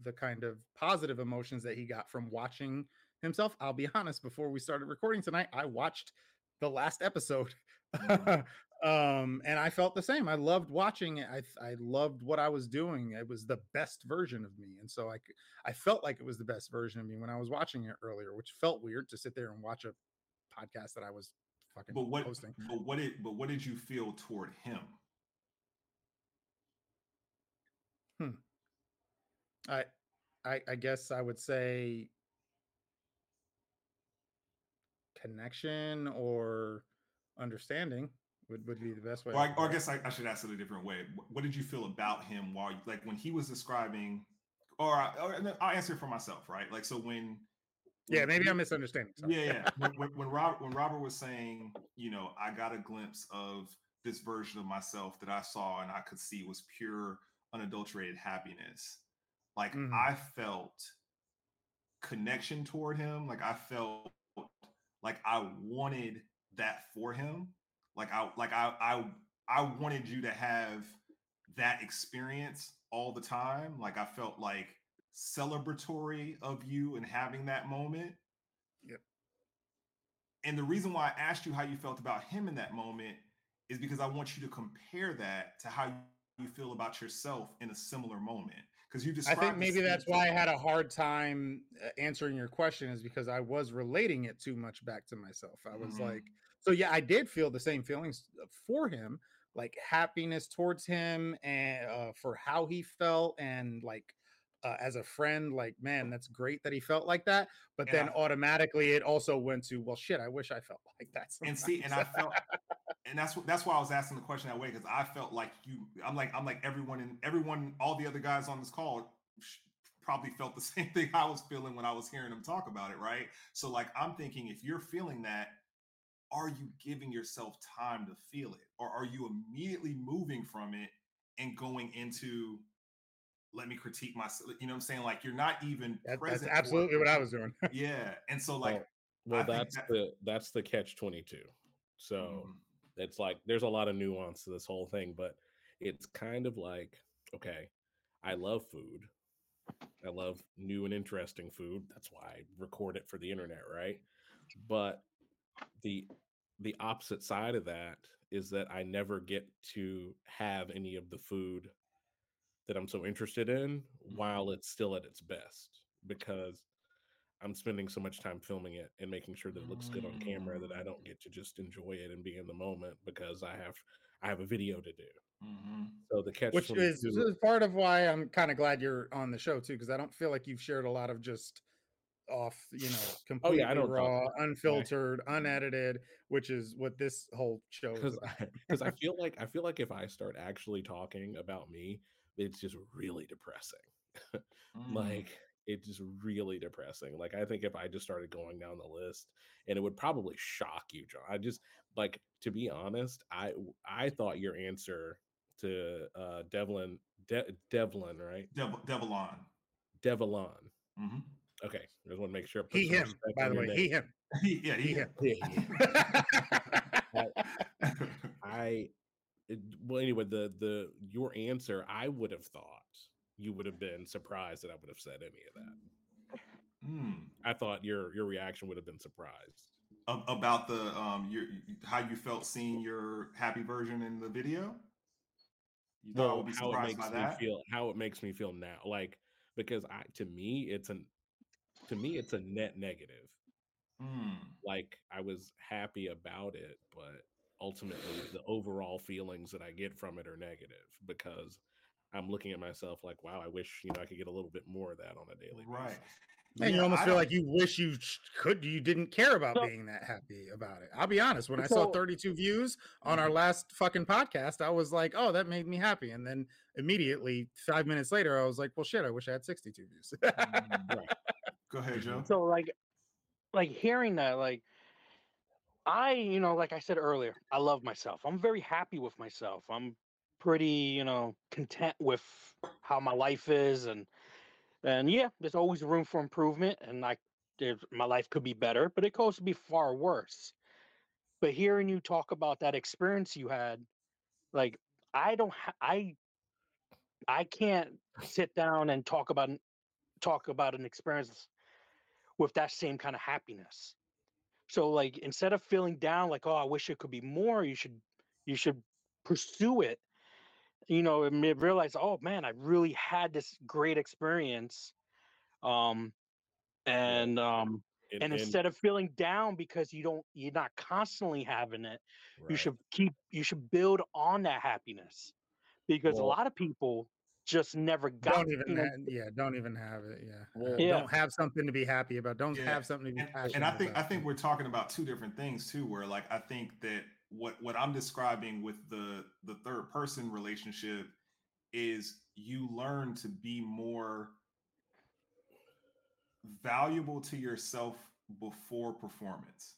the kind of positive emotions that he got from watching himself i'll be honest before we started recording tonight i watched the last episode mm-hmm. um and i felt the same i loved watching it i i loved what i was doing it was the best version of me and so i i felt like it was the best version of me when i was watching it earlier which felt weird to sit there and watch a podcast that I was fucking but what, hosting. But what did but what did you feel toward him? Hmm. I I I guess I would say connection or understanding would, would be the best way. Or I, or I guess I, I, should ask it a different way. What did you feel about him while, like, when he was describing, or, I, or I'll answer for myself, right? Like, so when. Yeah, maybe I'm misunderstanding. Yeah, yeah. when, when, when Robert when Robert was saying, you know, I got a glimpse of this version of myself that I saw and I could see was pure, unadulterated happiness. Like mm-hmm. I felt connection toward him. Like I felt like I wanted that for him. Like I like I I I wanted you to have that experience all the time. Like I felt like celebratory of you and having that moment. Yep. And the reason why I asked you how you felt about him in that moment is because I want you to compare that to how you feel about yourself in a similar moment because you just i think maybe that's why i had a hard time uh, answering your question is because i was relating it too much back to myself i was mm-hmm. like so yeah i did feel the same feelings uh, for him like happiness towards him and uh, for how he felt and like uh, as a friend like man that's great that he felt like that but and then I, automatically it also went to well shit i wish i felt like that sometimes. and see and i felt and that's that's why I was asking the question that way because I felt like you. I'm like I'm like everyone and everyone, all the other guys on this call probably felt the same thing I was feeling when I was hearing them talk about it, right? So like I'm thinking if you're feeling that, are you giving yourself time to feel it, or are you immediately moving from it and going into let me critique myself? You know what I'm saying? Like you're not even that, That's absolutely what I was doing. yeah, and so like. Well, well that's that, the that's the catch twenty two. So mm-hmm it's like there's a lot of nuance to this whole thing, but it's kind of like, okay, I love food. I love new and interesting food. That's why I record it for the internet, right? But the the opposite side of that is that I never get to have any of the food that I'm so interested in while mm-hmm. it's still at its best because I'm spending so much time filming it and making sure that it looks good on camera that I don't mm. get to just enjoy it and be in the moment because I have I have a video to do. Mm-hmm. So the catch, which is, is, part of why I'm kind of glad you're on the show too, because I don't feel like you've shared a lot of just off, you know, completely oh, yeah, I don't raw, unfiltered, right. unedited, which is what this whole show is. Because I, I feel like I feel like if I start actually talking about me, it's just really depressing. mm. Like it's just really depressing. Like I think if I just started going down the list, and it would probably shock you, John. I just like to be honest. I I thought your answer to uh Develon De- Develon right Dev- Develon Develon. Mm-hmm. Okay, I just want to make sure. He him. By the way, name. he him. yeah, he, him. I, I well anyway the the your answer I would have thought you would have been surprised that I would have said any of that. Mm. I thought your your reaction would have been surprised about the um your how you felt seeing your happy version in the video. You thought well, I would be surprised how it makes by that? Me feel, how it makes me feel now, like because I to me it's an to me it's a net negative. Mm. Like I was happy about it, but ultimately the overall feelings that I get from it are negative because I'm looking at myself like, wow, I wish you know I could get a little bit more of that on a daily right. basis. And yeah, you almost I feel like you wish you could, you didn't care about so, being that happy about it. I'll be honest. When I saw 32 views on our mm-hmm. last fucking podcast, I was like, oh, that made me happy. And then immediately, five minutes later, I was like, well, shit, I wish I had 62 views. Mm, right. Go ahead, mm-hmm. Joe. So, like, like hearing that, like, I, you know, like I said earlier, I love myself. I'm very happy with myself. I'm pretty, you know, content with how my life is, and and yeah, there's always room for improvement, and like my life could be better, but it could also be far worse. But hearing you talk about that experience you had, like I don't, ha- I, I can't sit down and talk about talk about an experience with that same kind of happiness. So like instead of feeling down like oh I wish it could be more, you should you should pursue it you know, and realize, oh man, I really had this great experience. Um, and um, and, and, instead of feeling down because you don't, you're not constantly having it, right. you should keep, you should build on that happiness, because well, a lot of people just never got. Don't even, have, yeah, don't even have it. Yeah. Well, yeah. don't have something to be happy about. Don't yeah. have something to be and, and I think about. I think we're talking about two different things too. Where like I think that what what I'm describing with the the third person relationship is you learn to be more valuable to yourself before performance,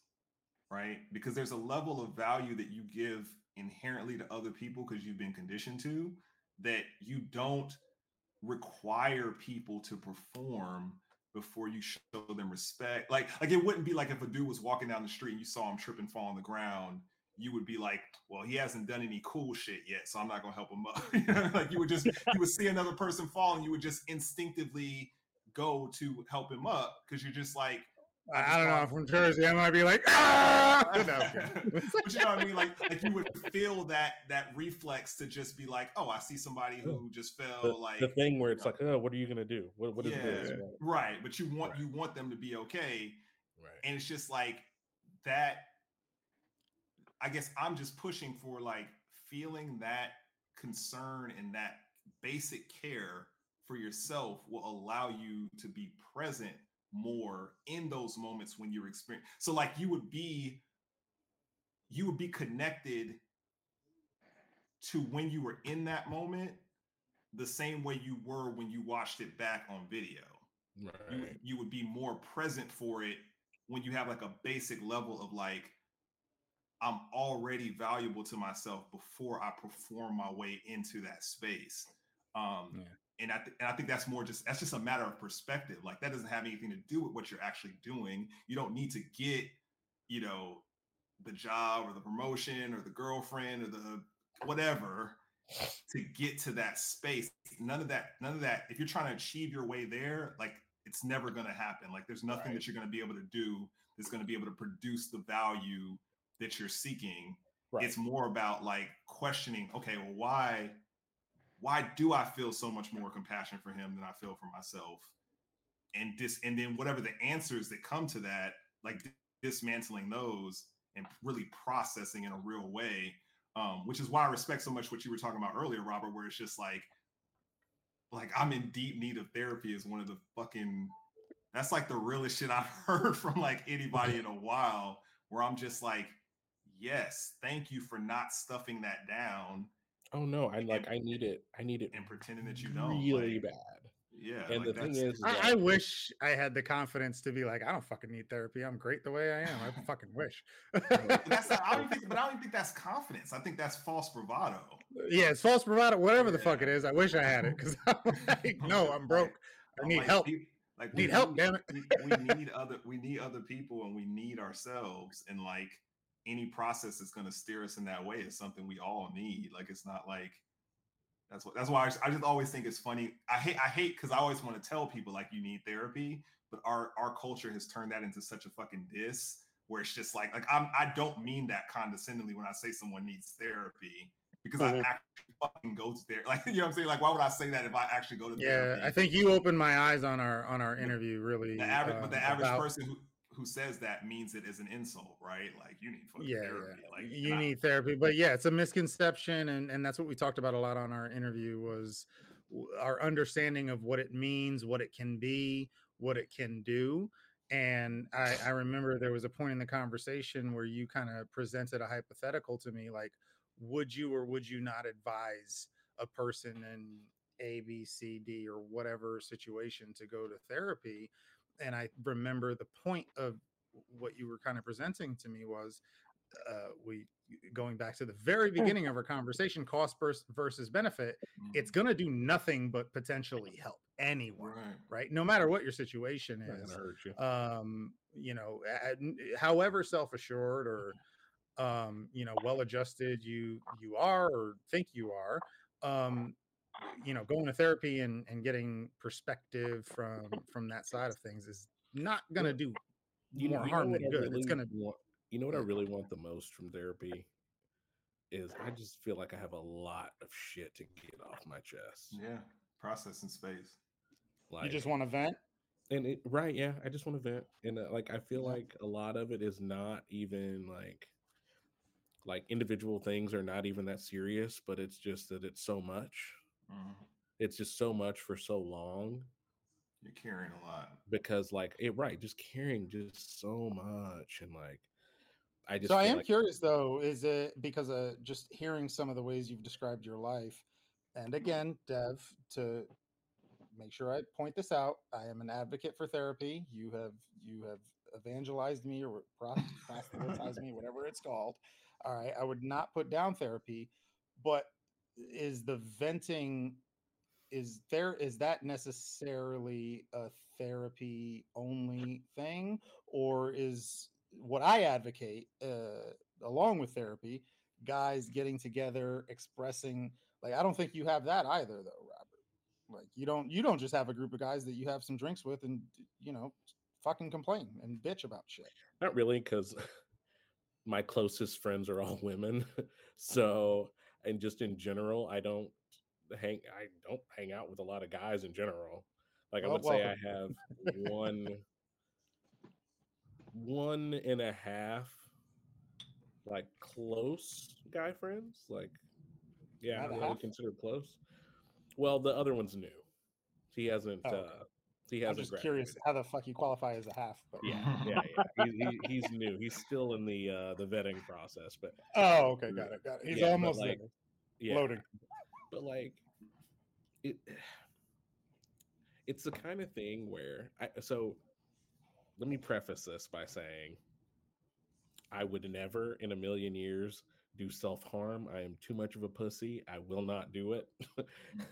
right? Because there's a level of value that you give inherently to other people because you've been conditioned to that you don't require people to perform before you show them respect. Like, like it wouldn't be like if a dude was walking down the street and you saw him trip and fall on the ground, you would be like, well, he hasn't done any cool shit yet, so I'm not gonna help him up. like you would just you would see another person fall and you would just instinctively go to help him up because you're just like, I, I don't know. From Jersey, I might be like, ah! no, but you know what I mean? Like, like you would feel that that reflex to just be like, oh, I see somebody who just fell. The, like the thing where it's like, oh, what are you gonna do? What what is yeah, this? Right. But you want Right. you want them to be okay, Right. and it's just like that. I guess I'm just pushing for like feeling that concern and that basic care for yourself will allow you to be present more in those moments when you're experiencing. So like you would be you would be connected to when you were in that moment the same way you were when you watched it back on video. You, Right. would- you would be more present for it when you have like a basic level of like I'm already valuable to myself before I perform my way into that space. Um, Yeah. And I th- and I think that's more just that's just a matter of perspective. Like that doesn't have anything to do with what you're actually doing. You don't need to get, you know, the job or the promotion or the girlfriend or the whatever to get to that space. None of that, none of that. If you're trying to achieve your way there, like it's never going to happen. Like there's nothing Right. that you're going to be able to do that's going to be able to produce the value that you're seeking Right. it's more about like questioning okay well why why do i feel so much more compassion for him than i feel for myself? And dis and then whatever the answers that come to that like dismantling those and really processing in a real way um which is why i respect so much what you were talking about earlier robert where it's just like like i'm in deep need of therapy is one of the fucking that's like the realest shit i've heard from like anybody in a while where i'm just like yes thank you for not stuffing that down oh no, I like I need it. I need it and pretending that you don't really like, bad. yeah And like the thing is, is I, I wish I had the confidence to be like, I don't fucking need therapy. I'm great the way I am. I fucking wish. but that's not, I don't think, but I don't think that's confidence. I think that's false bravado. yeah, it's false bravado, whatever the fuck it is. I wish I had it because I'm like, no, I'm broke. I I'm need like, help. pe- Like Need help, damn it. we, we need other, we need other people, and we need ourselves. And like any process that's going to steer us in that way is something we all need. Like it's not like that's what. That's why I, just- I just always think it's funny. I hate, I hate because I always want to tell people like you need therapy, but our our culture has turned that into such a fucking diss where it's just like like I'm I don't mean that condescendingly when I say someone needs therapy because I Mhm. actually fucking go to therapy. Like you know what I'm saying? Like why would I say that if I actually go to Yeah, therapy? I think you opened my eyes on our on our interview. Really, the average, but um, the average about- person who who says that means it is an insult, right? Like you need fucking yeah, therapy. yeah. Like you I- need therapy but yeah it's a misconception and and that's what we talked about a lot on our interview was our understanding of what it means what it can be what it can do and i i remember there was a point in the conversation where you kind of presented a hypothetical to me like would you or would you not advise a person in a b c d or whatever situation to go to therapy and i remember the point of what you were kind of presenting to me was uh, we going back to the very beginning of our conversation cost vers- versus benefit it's Mhm. going to do nothing but potentially help anyone right. right no matter what your situation is you. um you know however self-assured or um you know well adjusted you you are or think you are um you know going to therapy and and getting perspective from from that side of things is not going to do You more know harm than I good it's going to want- You know what I really want the most from therapy is I just feel like I have a lot of shit to get off my chest. Yeah, processing space. Like, you just want to vent and it, right, yeah, I just want to vent, and uh, like I feel like a lot of it is not even like like individual things are not even that serious, but it's just that it's so much. Mhm. It's just so much for so long You're carrying a lot. because like it right, just carrying just so much and like I just so I am like- curious though, is it because of just hearing some of the ways you've described your life, and again, Dev, to make sure I point this out, I am an advocate for therapy. You have you have evangelized me or pros- proselytized me, whatever it's called. All right, I would not put down therapy, but is the venting is there is that necessarily a therapy only thing? Or is what i advocate uh, along with therapy guys getting together expressing like i don't think you have that either though robert. Like you don't you don't just have a group of guys that you have some drinks with and you know fucking complain and bitch about shit. Not really, because my closest friends are all women. so, and just in general, I don't hang. I don't hang out with a lot of guys in general. Like I would say. I have one, one and a half, like close guy friends. Like, yeah, Not I really half? consider close. Well, the other one's new. He hasn't. Oh, okay. uh He i'm just curious how the fuck you qualify as a half but Yeah, yeah, yeah. He, he, he's new. He's still in the uh the vetting process, but oh okay got it got it he's Yeah, almost like, there yeah. loading But like it it's the kind of thing where I so let me preface this by saying I would never in a million years do self-harm. I am too much of a pussy. I will not do it.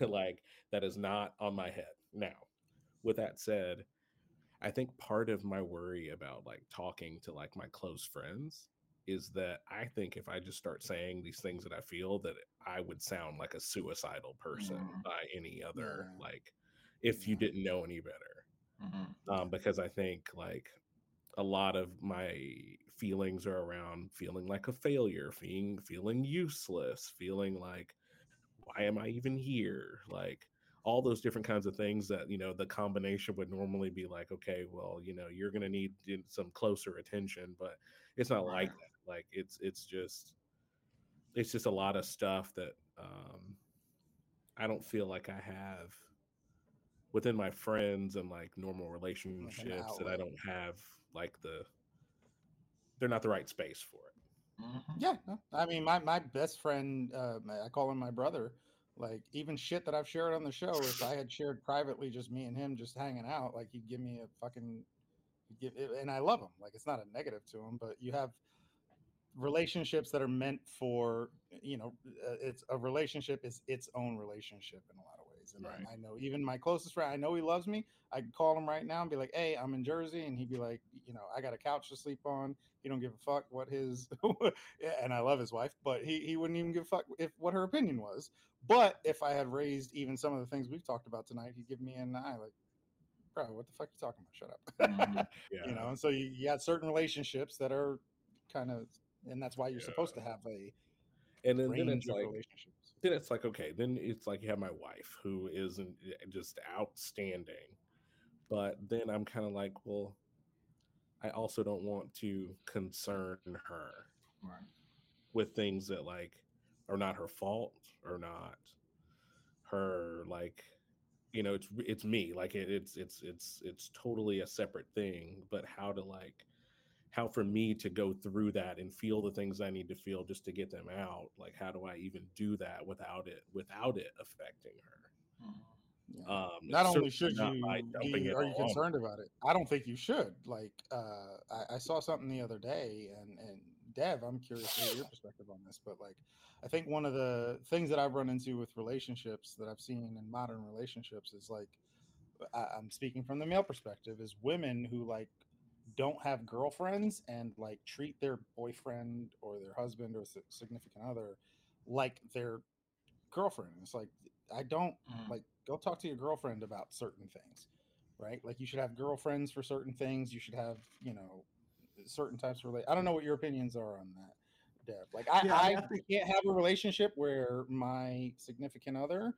like that is not on my head. Now, with that said, I think part of my worry about like talking to like my close friends is that I think if I just start saying these things that I feel that I would sound like a suicidal person Mhm. by any other Yeah. like if you didn't know any better Mhm. um, because I think like a lot of my feelings are around feeling like a failure, feeling feeling useless, feeling like why am I even here? Like all those different kinds of things that you know the combination would normally be like, okay, well, you know, you're gonna need some closer attention, but it's not like that. Like it's it's just it's just a lot of stuff that um I don't feel like I have within my friends and like normal relationships that I don't have like the they're not the right space for it. Yeah, I mean, my my best friend, uh, I call him my brother. Like even shit that I've shared on the show, if I had shared privately, just me and him, just hanging out, like he'd give me a fucking, give, and I love him. Like it's not a negative to him, but you have relationships that are meant for, you know, uh, it's a relationship is its own relationship in a lot of ways. And Right. I know even my closest friend, I know he loves me. I could call him right now and be like, "Hey, I'm in Jersey," and he'd be like, "You know, I got a couch to sleep on." He don't give a fuck what his yeah, and I love his wife, but he, he wouldn't even give a fuck if what her opinion was. But if I had raised even some of the things we've talked about tonight, he'd give me an eye like, bro, what the fuck you talking about? Shut up. Mhm. Yeah. you know, and so you, you got certain relationships that are kind of and that's why you're supposed to have a and then, then it's like then it's like okay then it's like you have my wife who isn't just outstanding but then i'm kind of like well i also don't want to concern her Right. with things that like are not her fault or not her like you know it's it's me like it, it's it's it's it's totally a separate thing but how to like how for me to go through that and feel the things i need to feel just to get them out like how do i even do that without it without it affecting her Mhm. Yeah. um not only should not you be, are you all on concerned about it i don't think you should like uh I, I saw something the other day and and dev i'm curious to hear your perspective on this but like i think one of the things that i've run into with relationships that i've seen in modern relationships is like I, i'm speaking from the male perspective is women who like don't have girlfriends and like treat their boyfriend or their husband or significant other like their girlfriend. It's like i don't Mhm. like go talk to your girlfriend about certain things right? Like you should have girlfriends for certain things. You should have you know certain types of relate i don't know what your opinions are on that Deb. like i, Yeah, I I, can't have a relationship where my significant other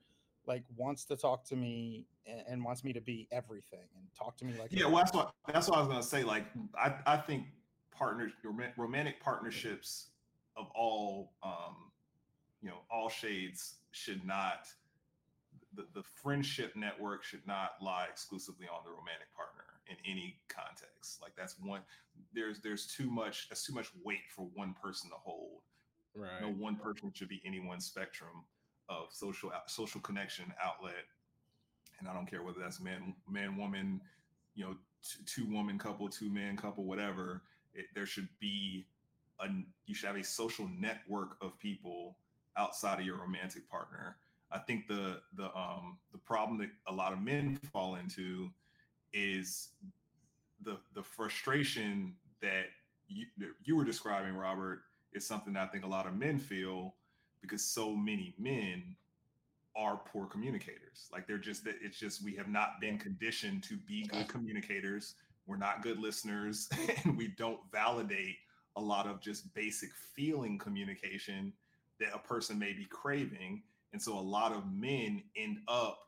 like wants to talk to me and, and wants me to be everything and talk to me like Yeah, well, that's what that's what I was gonna say. Like, I I think partners, romantic partnerships of all, um, you know, all shades should not. The, the friendship network should not lie exclusively on the romantic partner. In any context. Like that's one there's there's too much that's too much weight for one person to hold. Right. No one person should be any one spectrum of social social connection outlet. And I don't care whether that's man man woman, you know, t- two woman couple, two man couple, whatever. It, there should be a you should have a social network of people outside of your romantic partner. I think the the um the problem that a lot of men fall into is the the frustration that you that you were describing, Robert, is something that I think a lot of men feel because so many men are poor communicators. Like they're just that it's just we have not been conditioned to be good mm-hmm. communicators. We're not good listeners, and we don't validate a lot of just basic feeling communication that a person may be craving. And so a lot of men end up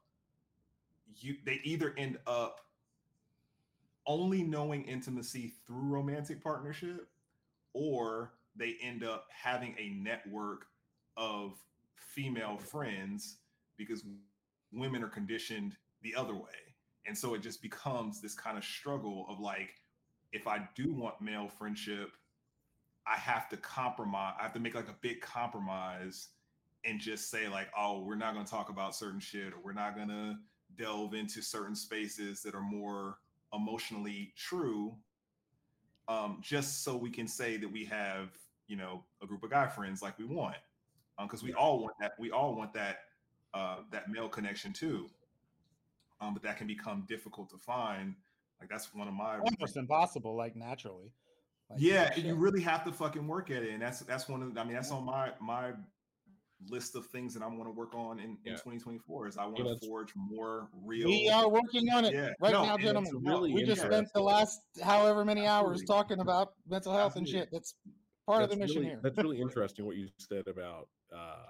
you they either end up only knowing intimacy through romantic partnership or they end up having a network of female friends because women are conditioned the other way. And so it just becomes this kind of struggle of like, if I do want male friendship, I have to compromise. I have to make like a big compromise and just say like, oh, we're not going to talk about certain shit, or we're not going to delve into certain spaces that are more emotionally true, um, just so we can say that we have, you know, a group of guy friends like we want, because um, we all want that. We all want that uh, that male connection too. Um, but that can become difficult to find. Like that's one of my almost impossible, like naturally. Like, yeah, you really have to fucking work at it, and that's that's one of. The, I mean, that's on my my list of things that I want to work on in, yeah. in 2024. Is I want to forge more real. We are working on it yeah. right no, now, gentlemen. Really we just spent the last however many hours talking about mental health Absolutely. and shit. That's part that's of the mission really, here. That's really interesting what you said about uh,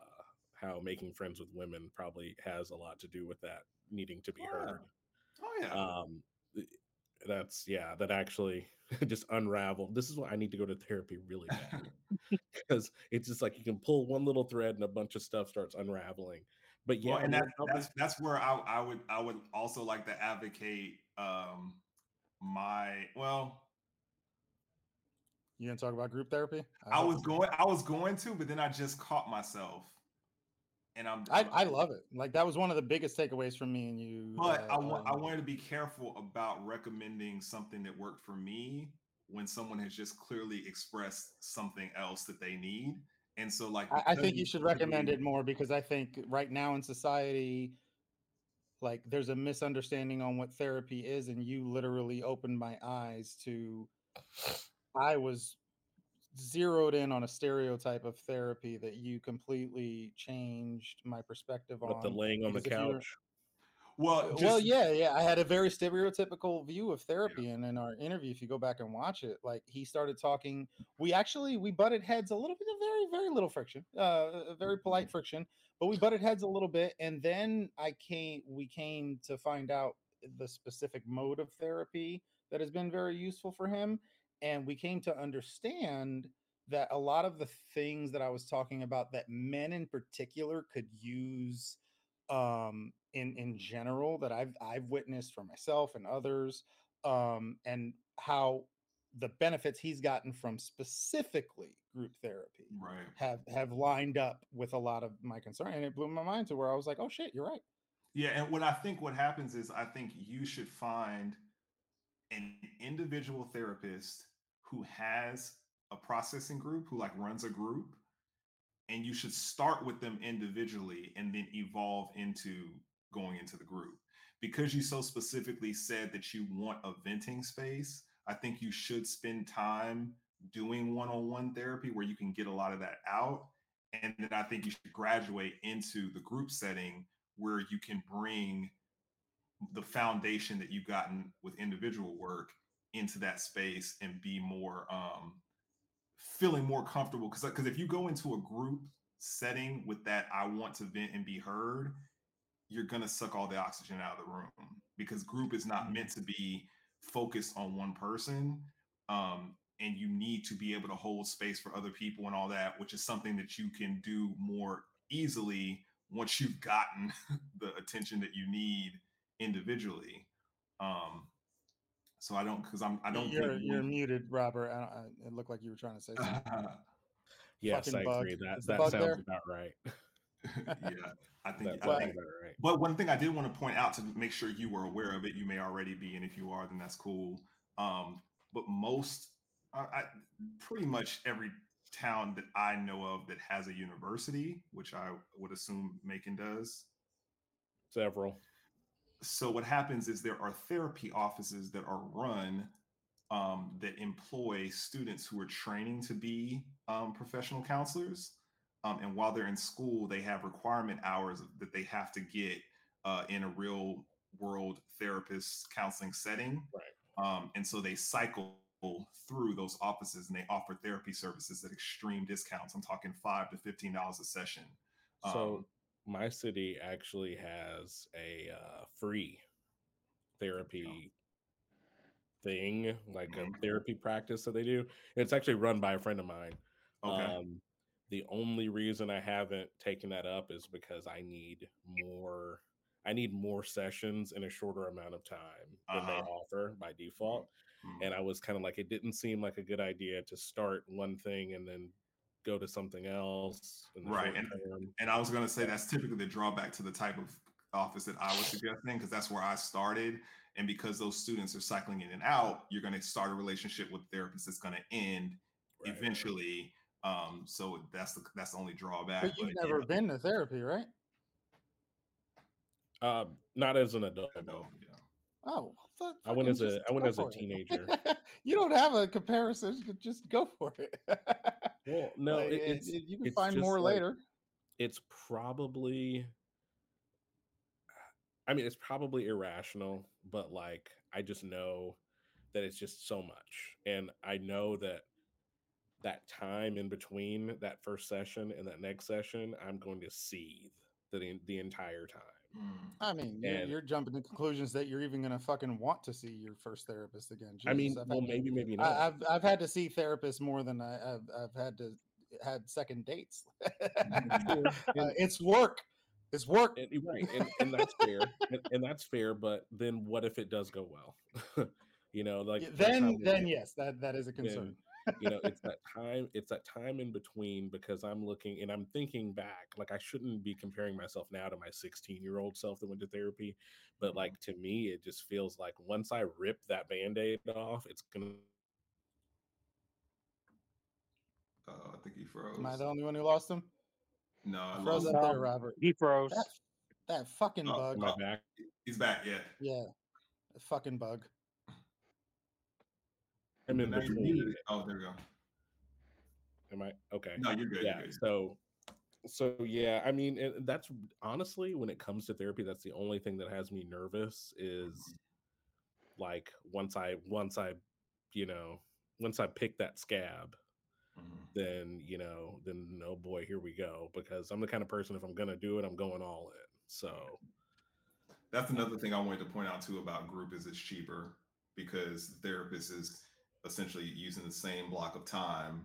how making friends with women probably has a lot to do with that needing to be oh, heard. Oh yeah. Um, that's yeah that actually just unraveled. This is why i need to go to therapy really bad because it's just like you can pull one little thread and a bunch of stuff starts unraveling. But yeah well, and that, that's that's where I, I would i would also like to advocate um my well you gonna talk about group therapy? I, I was going i was going to but then i just caught myself and I'm I, I love it. Like that was one of the biggest takeaways from me and you. But uh, I I wanted to be careful about recommending something that worked for me when someone has just clearly expressed something else that they need. And so, like, I, I think you should recommend it more because I think right now in society, like, there's a misunderstanding on what therapy is, and you literally opened my eyes to. I was zeroed in on a stereotype of therapy that you completely changed my perspective on. the laying on the couch. Well, just, well, yeah, yeah. I had a very stereotypical view of therapy, yeah. and in our interview, if you go back and watch it, like he started talking. We actually we butted heads a little bit, of very very little friction, uh, very polite mm-hmm. friction, but we butted heads a little bit, and then I came. We came to find out the specific mode of therapy that has been very useful for him, and we came to understand that a lot of the things that I was talking about that men in particular could use um in in general that I've I've witnessed for myself and others um and how the benefits he's gotten from specifically group therapy right. have have lined up with a lot of my concern and it blew my mind to where I was like oh shit you're right. Yeah and what I think what happens is I think you should find an individual therapist who has a processing group who like runs a group and you should start with them individually and then evolve into going into the group. Because you so specifically said that you want a venting space i think you should spend time doing one-on-one therapy where you can get a lot of that out and then i think you should graduate into the group setting where you can bring the foundation that you've gotten with individual work into that space and be more um, feeling more comfortable because because if you go into a group setting with that I want to vent and be heard, you're gonna suck all the oxygen out of the room because group is not meant to be focused on one person. Um, and you need to be able to hold space for other people and all that, which is something that you can do more easily once you've gotten the attention that you need individually. Um, so I don't because I'm I don't. You're you're muted, Robert. I I, it looked like you were trying to say something. yes, Fucking I bug. agree. That that sounds there? about right. yeah, I think, I think right. But one thing I did want to point out to make sure you were aware of it, you may already be, and if you are, then that's cool. Um, but most, I, I, pretty much every town that I know of that has a university, which I would assume Macon does. Several. So what happens is there are therapy offices that are run um, that employ students who are training to be um, professional counselors. Um, and while they're in school, they have requirement hours that they have to get uh, in a real world therapist counseling setting. Right. Um, and so they cycle through those offices and they offer therapy services at extreme discounts. I'm talking five to fifteen dollars a session. So um, my city actually has a uh, free therapy thing, like a mm-hmm. therapy practice that they do. It's actually run by a friend of mine. Okay. Um, the only reason I haven't taken that up is because I need more. I need more sessions in a shorter amount of time than uh-huh. they offer by default. Mm-hmm. And I was kind of like, it didn't seem like a good idea to start one thing and then go to something else. Right. And, and I was going to say that's typically the drawback to the type of office that I was suggesting because that's where I started. And because those students are cycling in and out, you're going to start a relationship with therapists that's going to end right. eventually um, so that's the that's the only drawback. But you've but, never yeah. been to therapy, right? Uh, not as an adult. No. Yeah. Oh, I went as a I went as a teenager. you don't have a comparison. Just go for it. well, no, like, it, you can find more like, later. It's probably. I mean, it's probably irrational, but like I just know that it's just so much, and I know that that time in between that first session and that next session, I'm going to seethe the the entire time. Mm. I mean, you're, you're, jumping to conclusions that you're even going to fucking want to see your first therapist again. Jesus, I mean, I've well, maybe, maybe not. I, have I've had to see therapists more than I, have I've had to had second dates. uh, it's work. It's work. And, right, and, and that's fair, and, and, that's fair. But then, what if it does go well? you know, like yeah, then, then yes, that that is a concern you know it's that time it's that time in between because i'm looking and i'm thinking back like i shouldn't be comparing myself now to my 16 year old self that went to therapy but mm-hmm. like to me it just feels like once i rip that band-aid off it's gonna uh, i think he froze am i the only one who lost him? No I froze up there robert. He froze. That, that fucking oh, bug. oh, back? he's back yeah. Yeah a fucking bug I'm in between. Oh, there we go. Am I okay? No, you're good. Yeah. You're good. So, so yeah, I mean, that's honestly when it comes to therapy, that's the only thing that has me nervous is like once I once I, you know, once I pick that scab, mm-hmm. then you know, then oh boy, here we go. Because I'm the kind of person if I'm gonna do it, I'm going all in. So that's another thing I wanted to point out too about group is it's cheaper because the therapist is essentially using the same block of time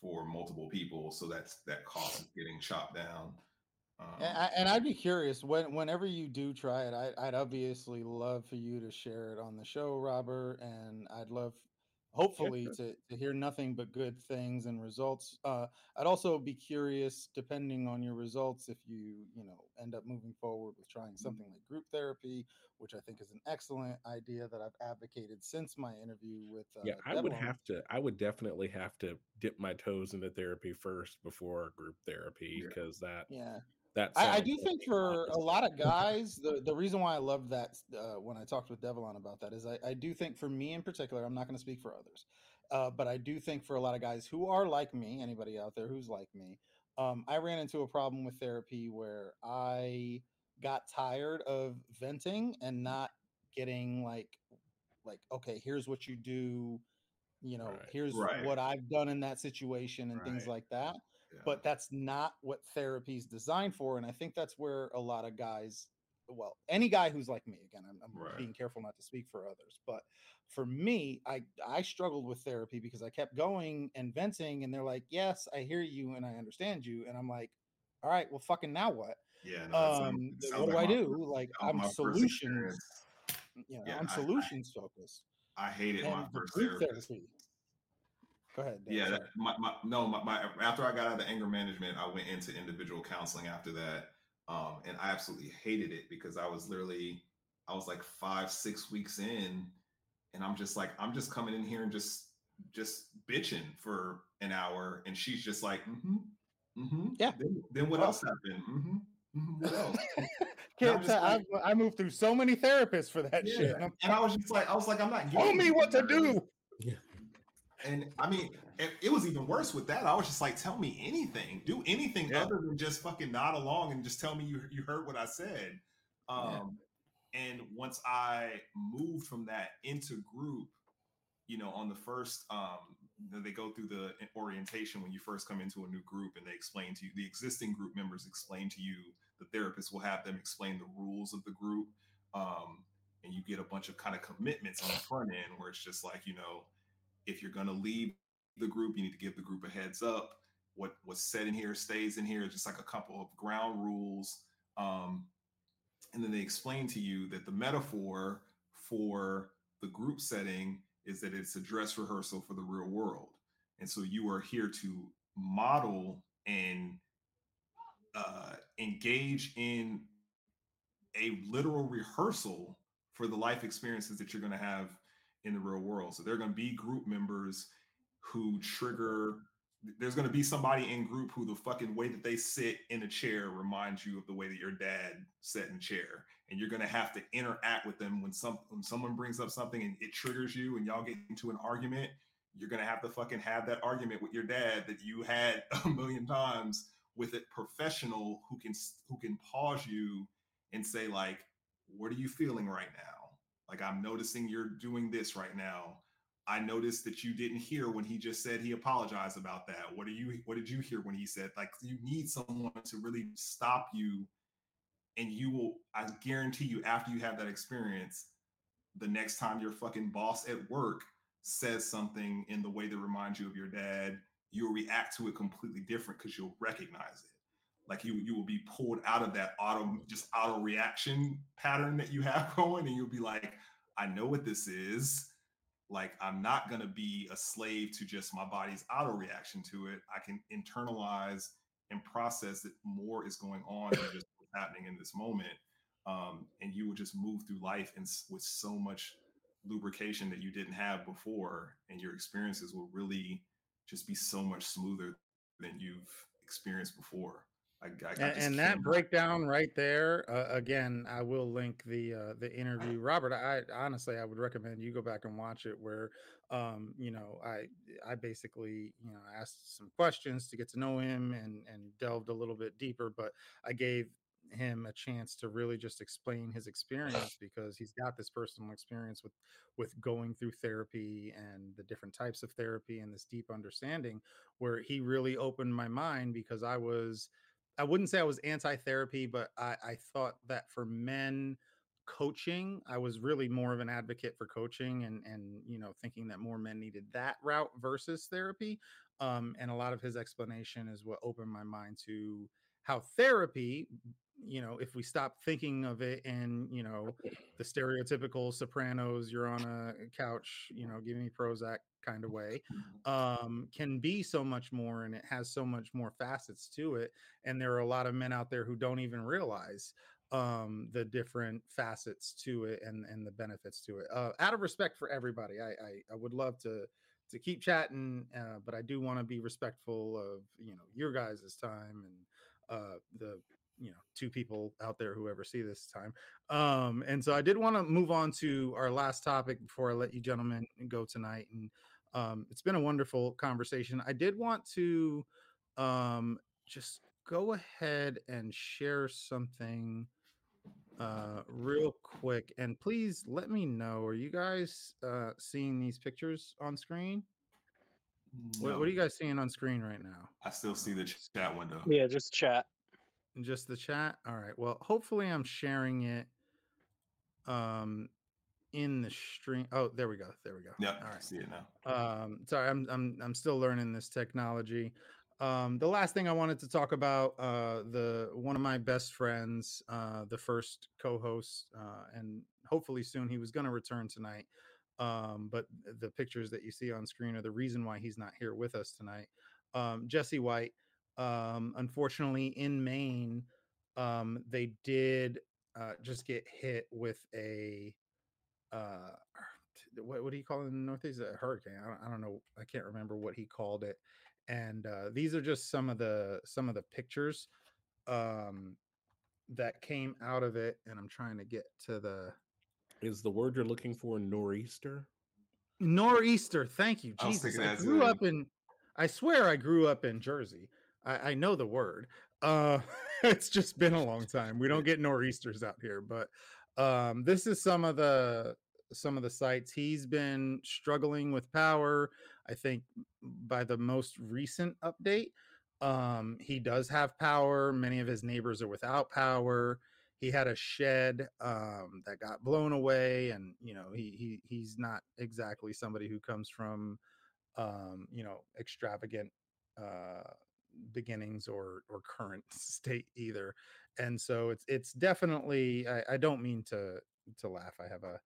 for multiple people so that's that cost is getting chopped down. Um, and, I, would be curious when whenever you do try it I, i'd obviously love for you to share it on the show robert and i'd love hopefully to, to hear nothing but good things and results uh, i'd also be curious depending on your results if you you know end up moving forward with trying mm-hmm. something like group therapy which i think is an excellent idea that i've advocated since my interview with uh, yeah i would have to i would definitely have to dip my toes into therapy first before group therapy because yeah. that yeah that I, I, do think for a lot of guys, the, the reason why I love that uh, when I talked with Develon about that is I, I do think for me in particular, I'm not going to speak for others, uh, but I do think for a lot of guys who are like me, anybody out there who's like me, um, I ran into a problem with therapy where I got tired of venting and not getting like, like, okay, here's what you do, you know, right. here's right. what I've done in that situation and right. things like that but that's not what therapy is designed for and i think that's where a lot of guys well any guy who's like me again i'm, I'm right. being careful not to speak for others but for me i i struggled with therapy because i kept going and venting and they're like yes i hear you and i understand you and i'm like all right well fucking now what yeah no, um what do i do like i'm solutions you know yeah, i'm solutions I, focused I hated my first therapist. Therapy. Go ahead. Dan, yeah, that, my, my, no, my, my, after I got out of the anger management, I went into individual counseling after that, um, and I absolutely hated it because I was literally, I was like five, six weeks in, and I'm just like, I'm just coming in here and just, just bitching for an hour, and she's just like, mm-hmm, mm-hmm. yeah. Then, then what else happened? Mm-hmm. Mm-hmm. What else? Can't tell. Like, I, I moved through so many therapists for that yeah. shit. And I was just like, I was like, I'm not. Tell me what to do. Yeah. And I mean, it, it, was even worse with that. I was just like, tell me anything, do anything yeah. other than just fucking nod along and just tell me you you heard what I said. Um, yeah. And once I moved from that into group, you know, on the first, um, they go through the orientation when you first come into a new group, and they explain to you the existing group members explain to you. The therapist will have them explain the rules of the group. Um, and you get a bunch of kind of commitments on the front end where it's just like, you know, if you're going to leave the group, you need to give the group a heads up. What what's said in here stays in here. Just like a couple of ground rules. Um, and then they explain to you that the metaphor for the group setting is that it's a dress rehearsal for the real world. And so you are here to model and uh, engage in a literal rehearsal for the life experiences that you're going to have in the real world. So there are going to be group members who trigger. There's going to be somebody in group who the fucking way that they sit in a chair reminds you of the way that your dad sat in chair, and you're going to have to interact with them when some when someone brings up something and it triggers you, and y'all get into an argument. You're going to have to fucking have that argument with your dad that you had a million times with a professional who can who can pause you and say like, "What are you feeling right now?" Like, I'm noticing you're doing this right now. I noticed that you didn't hear when he just said he apologized about that. What are you what did you hear when he said like you need someone to really stop you and you will I guarantee you after you have that experience the next time your fucking boss at work says something in the way that reminds you of your dad, you'll react to it completely different because you'll recognize it like you you will be pulled out of that auto just auto reaction pattern that you have going and you'll be like i know what this is. Like i'm not going to be a slave to just my body's auto reaction to it. I can internalize and process that more is going on than just what's happening in this moment. Um, and you will just move through life and with so much lubrication that you didn't have before and your experiences will really just be so much smoother than you've experienced before I, I, and, and that breakdown right there, uh, again, I will link the uh, the interview. Robert, I honestly I would recommend you go back and watch it. Where, um, you know, I I basically you know asked some questions to get to know him and and delved a little bit deeper, but I gave him a chance to really just explain his experience because he's got this personal experience with with going through therapy and the different types of therapy and this deep understanding where he really opened my mind because I was I wouldn't say I was anti-therapy, but I, I thought that for men coaching, I was really more of an advocate for coaching and and you know thinking that more men needed that route versus therapy. Um, and a lot of his explanation is what opened my mind to how therapy you know if we stop thinking of it in you know the stereotypical sopranos you're on a couch you know give me prozac kind of way um can be so much more and it has so much more facets to it and there are a lot of men out there who don't even realize um the different facets to it and and the benefits to it uh out of respect for everybody i i, I would love to to keep chatting uh, but i do want to be respectful of you know your guys' time and uh the you know two people out there who ever see this time. Um and so i did want to move on to our last topic before i let you gentlemen go tonight and um it's been a wonderful conversation. I did want to um just go ahead and share something uh real quick and please let me know are you guys uh seeing these pictures on screen? No. what, what, are you guys seeing on screen right now? I still see the chat window. Yeah just chat just the chat. All right. Well, hopefully I'm sharing it um in the stream. Oh, there we go. There we go. Yeah, All right. see it now. Um sorry, I'm I'm I'm still learning this technology. Um the last thing I wanted to talk about uh the one of my best friends, uh the first co-host uh and hopefully soon he was going to return tonight. Um, but the pictures that you see on screen are the reason why he's not here with us tonight. Um, Jesse White, um, unfortunately, in Maine, um, they did uh, just get hit with a uh, what, what do you call it in the Northeast? A hurricane. I don't, I don't know. I can't remember what he called it. And uh, these are just some of the some of the pictures um, that came out of it. And I'm trying to get to the. Is the word you're looking for nor'easter? Nor'easter. Thank you, Jesus. I, I grew up in. I swear, I grew up in Jersey. I, I know the word. Uh, it's just been a long time. We don't get nor'easters out here, but um, this is some of the some of the sites he's been struggling with power. I think by the most recent update, um, he does have power. Many of his neighbors are without power. He had a shed um, that got blown away, and you know he he he's not exactly somebody who comes from um, you know extravagant uh, beginnings or or current state either. And so it's it's definitely I, I don't mean to to laugh. I have a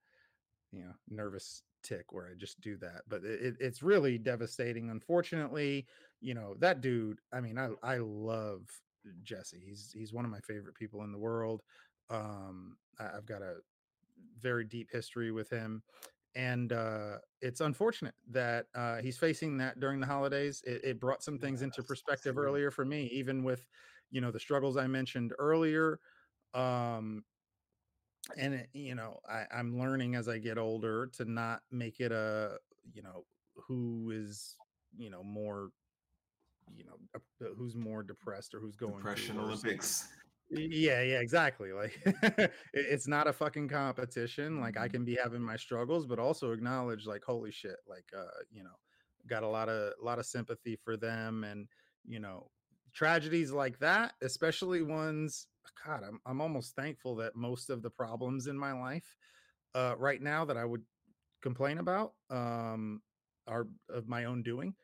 you know nervous tick where I just do that. But it, it's really devastating. Unfortunately, you know that dude. I mean, I I love Jesse. He's he's one of my favorite people in the world. Um, I've got a very deep history with him, and uh, it's unfortunate that uh, he's facing that during the holidays. It, it brought some things into perspective earlier for me, even with you know the struggles I mentioned earlier. Um, and it, you know I, i'm learning as i get older to not make it a you know who is you know more you know who's more depressed or who's going depression olympics yeah yeah exactly like it's not a fucking competition like i mm-hmm. can be having my struggles but also acknowledge like holy shit like uh you know got a lot of a lot of sympathy for them and you know tragedies like that especially ones God, I'm I'm almost thankful that most of the problems in my life uh, right now that I would complain about um, are of my own doing.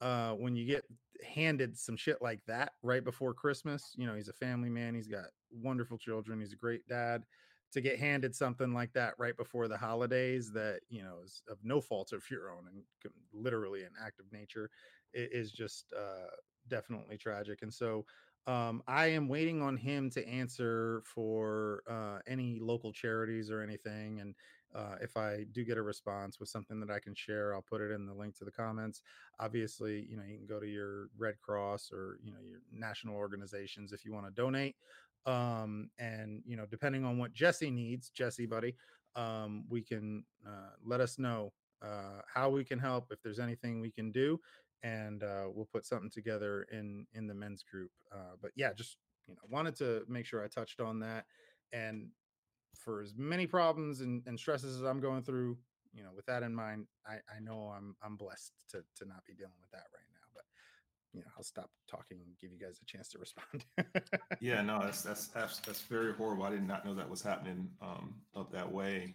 Uh, when you get handed some shit like that right before Christmas, you know, he's a family man, he's got wonderful children, he's a great dad. To get handed something like that right before the holidays that you know is of no fault of your own and literally an act of nature is just uh, definitely tragic. And so um, I am waiting on him to answer for uh, any local charities or anything. And uh, if I do get a response with something that I can share, I'll put it in the link to the comments. Obviously, you know, you can go to your Red Cross or, you know, your national organizations if you want to donate. Um, and, you know, depending on what Jesse needs, Jesse, buddy, um, we can uh, let us know uh, how we can help, if there's anything we can do and uh, we'll put something together in in the men's group. Uh, but yeah, just you know, wanted to make sure I touched on that. And for as many problems and, and stresses as I'm going through, you know, with that in mind, I, I know I'm I'm blessed to to not be dealing with that right now. But you know, I'll stop talking and give you guys a chance to respond. yeah, no, that's, that's that's that's very horrible. I did not know that was happening um, up that way.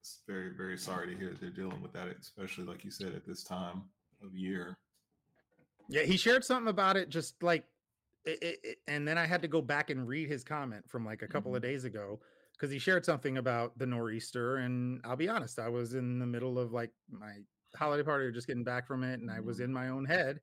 It's very very sorry to hear that they're dealing with that, especially like you said at this time of year. Yeah, he shared something about it just like it, it, and then I had to go back and read his comment from like a couple mm-hmm. of days ago because he shared something about the nor'easter and I'll be honest, I was in the middle of like my holiday party or just getting back from it and. I was mm-hmm. in my own head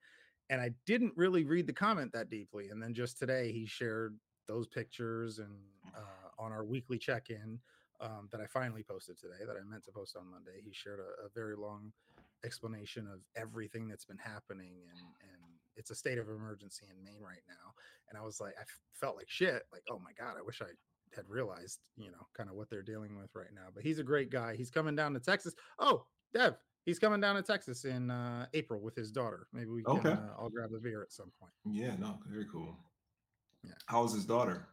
and I didn't really read the comment that deeply and then just today he shared those pictures and uh, on our weekly check-in um, that I finally posted today that I meant to post on Monday. He shared a, a very long explanation of everything that's been happening and and it's a state of emergency in Maine right now and I was like I f- felt like shit like oh my god I wish I had realized you know kind of what they're dealing with right now but he's a great guy he's coming down to Texas oh Dev he's coming down to Texas in uh, April with his daughter maybe we can okay. uh, I'll grab a beer at some point yeah no very cool yeah how's his daughter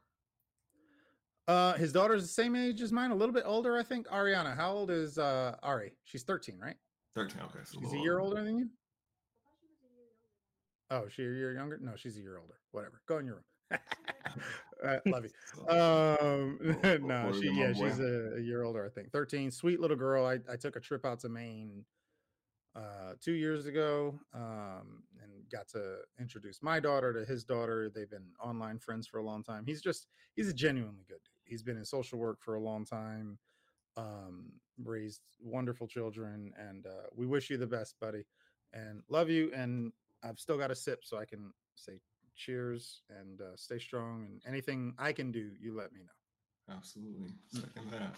uh, his daughter's the same age as mine, a little bit older, I think. Ariana, how old is uh Ari? She's 13, right? 13. Okay. So she's a year older than you? Oh, she a year younger? No, she's a year older. Whatever. Go in your room. uh, love you. Um, no, she yeah, she's a, a, year older, I think. 13. Sweet little girl. I, I took a trip out to Maine uh two years ago um and got to introduce my daughter to his daughter. They've been online friends for a long time. He's just he's a genuinely good dude. He's been in social work for a long time. Um, raised wonderful children, and uh, we wish you the best, buddy, and love you. And I've still got a sip, so I can say cheers and uh, stay strong. And anything I can do, you let me know. Absolutely, second that.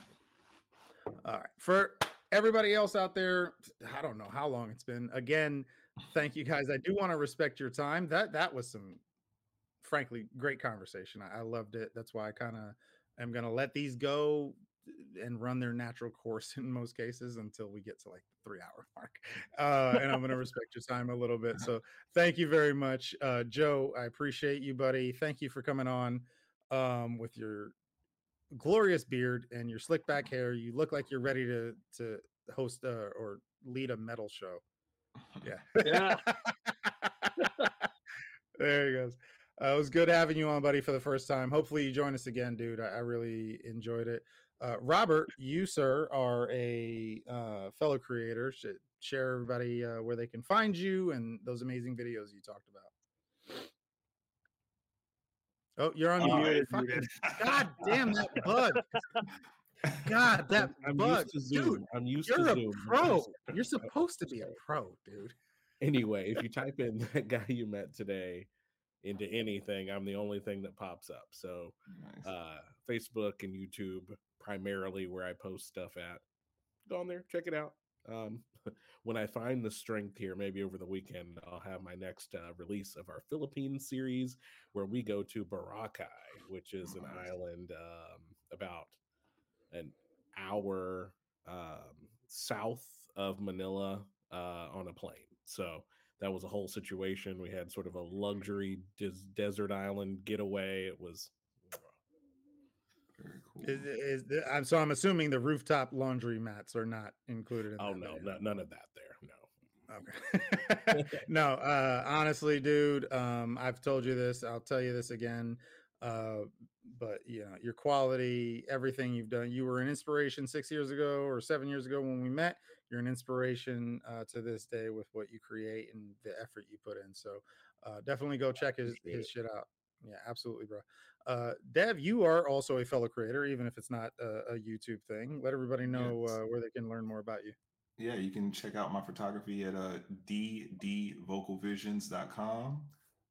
All right, for everybody else out there, I don't know how long it's been. Again, thank you guys. I do want to respect your time. That that was some, frankly, great conversation. I, I loved it. That's why I kind of am going to let these go and run their natural course in most cases until we get to like the three hour mark. Uh, and I'm going to respect your time a little bit. So thank you very much, uh, Joe. I appreciate you, buddy. Thank you for coming on um, with your glorious beard and your slick back hair. You look like you're ready to to host uh, or lead a metal show. Yeah. Yeah. there he goes. Uh, it was good having you on, buddy, for the first time. Hopefully, you join us again, dude. I, I really enjoyed it. Uh, Robert, you sir are a uh, fellow creator. Should share everybody uh, where they can find you and those amazing videos you talked about. Oh, you're on unmuted. Fucking- God damn that bug. God, that I'm bug. used to Zoom. Dude, I'm used you're to a Zoom. pro. You're supposed to be a pro, dude. Anyway, if you type in that guy you met today into anything, I'm the only thing that pops up. So Nice. uh Facebook and YouTube primarily where I post stuff at. Go on there, check it out. Um when I find the strength here, maybe over the weekend, I'll have my next uh, release of our Philippine series where we go to Boracay, which is an island um, about an hour um, south of Manila uh, on a plane. So that was a whole situation. We had sort of a luxury des- desert island getaway. It was. Is, is the, I'm so I'm assuming the rooftop laundry mats are not included. In oh no, no, none of that there. No. Okay. no, uh, honestly, dude, um, I've told you this. I'll tell you this again. Uh, but you know, your quality, everything you've done, you were an inspiration six years ago or seven years ago when we met. You're an inspiration uh, to this day with what you create and the effort you put in. So uh, definitely go check his, his shit out. Yeah, absolutely, bro. Uh, Dev, you are also a fellow creator, even if it's not a, a YouTube thing. Let everybody know Yes. uh, where they can learn more about you. Yeah, you can check out my photography at uh, ddvocalvisions.com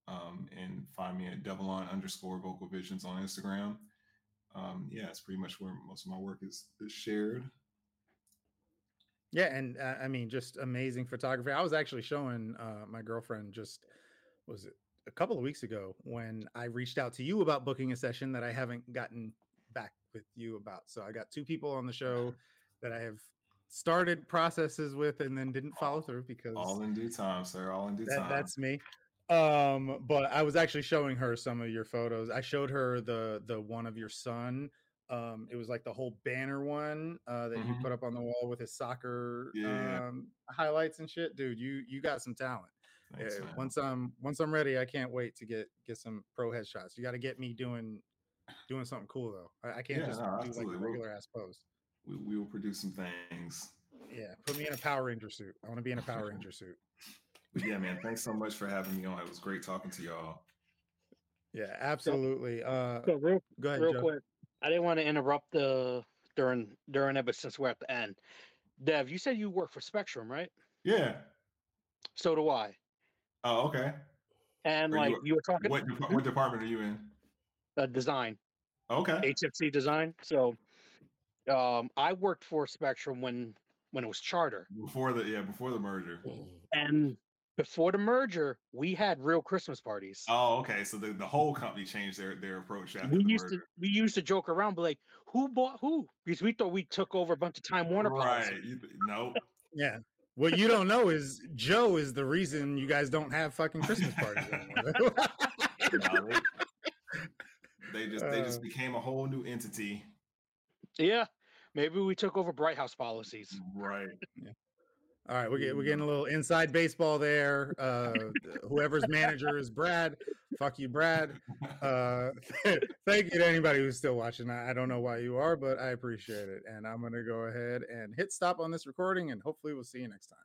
um, and find me at double develon underscore vocal visions on Instagram. Um, yeah, it's pretty much where most of my work is, is shared. Yeah, and uh, I mean, just amazing photography. I was actually showing uh, my girlfriend just was it a couple of weeks ago when I reached out to you about booking a session that I haven't gotten back with you about. So I got two people on the show that I have started processes with and then didn't follow through because All in due time, sir. All in due that, time. that's me. Um, but I was actually showing her some of your photos. I showed her the the one of your son. Um, it was like the whole banner one uh, that you Mhm. put up on the wall with his soccer Yeah. um, highlights and shit. Dude, you you got some talent. Thanks, Yeah, once I'm once I'm ready, I can't wait to get get some pro headshots. You got to get me doing doing something cool though. I, I can't Yeah, just no, do like absolutely. a regular ass pose. we, we will produce some things. Yeah, put me in a Power Ranger suit. I want to be in a Power Ranger suit. But yeah, man, thanks so much for having me on. It was great talking to y'all. Yeah, absolutely. Uh, So real, go ahead, real Joe. quick, I didn't want to interrupt the during during it, but since we're at the end, Dev, you said you work for Spectrum, right? Yeah. So do I. Oh, okay. And Are like you- you, were talking What dep- what department are you in? uh, design, Okay. HFC design. So um, I worked for Spectrum when when it was charter, Before the yeah, before the merger. and before the merger, we had real Christmas parties. Oh, okay. So the, the whole company changed their, their approach after we the used to we used to joke around, but like, who bought who? Because we thought we took over a bunch of Time Warner right. policies. You, nope. Yeah. What you don't know is Joe is the reason you guys don't have fucking Christmas parties anymore. No, they, they just they Uh. just became a whole new entity. Yeah, maybe we took over Bright House policies. Right. All right, we're getting, we're getting a little inside baseball there. Uh, whoever's manager is Brad. Fuck you, Brad. Uh, thank you to anybody who's still watching. I, I don't know why you are, but I appreciate it. And I'm going to go ahead and hit stop on this recording, and hopefully we'll see you next time.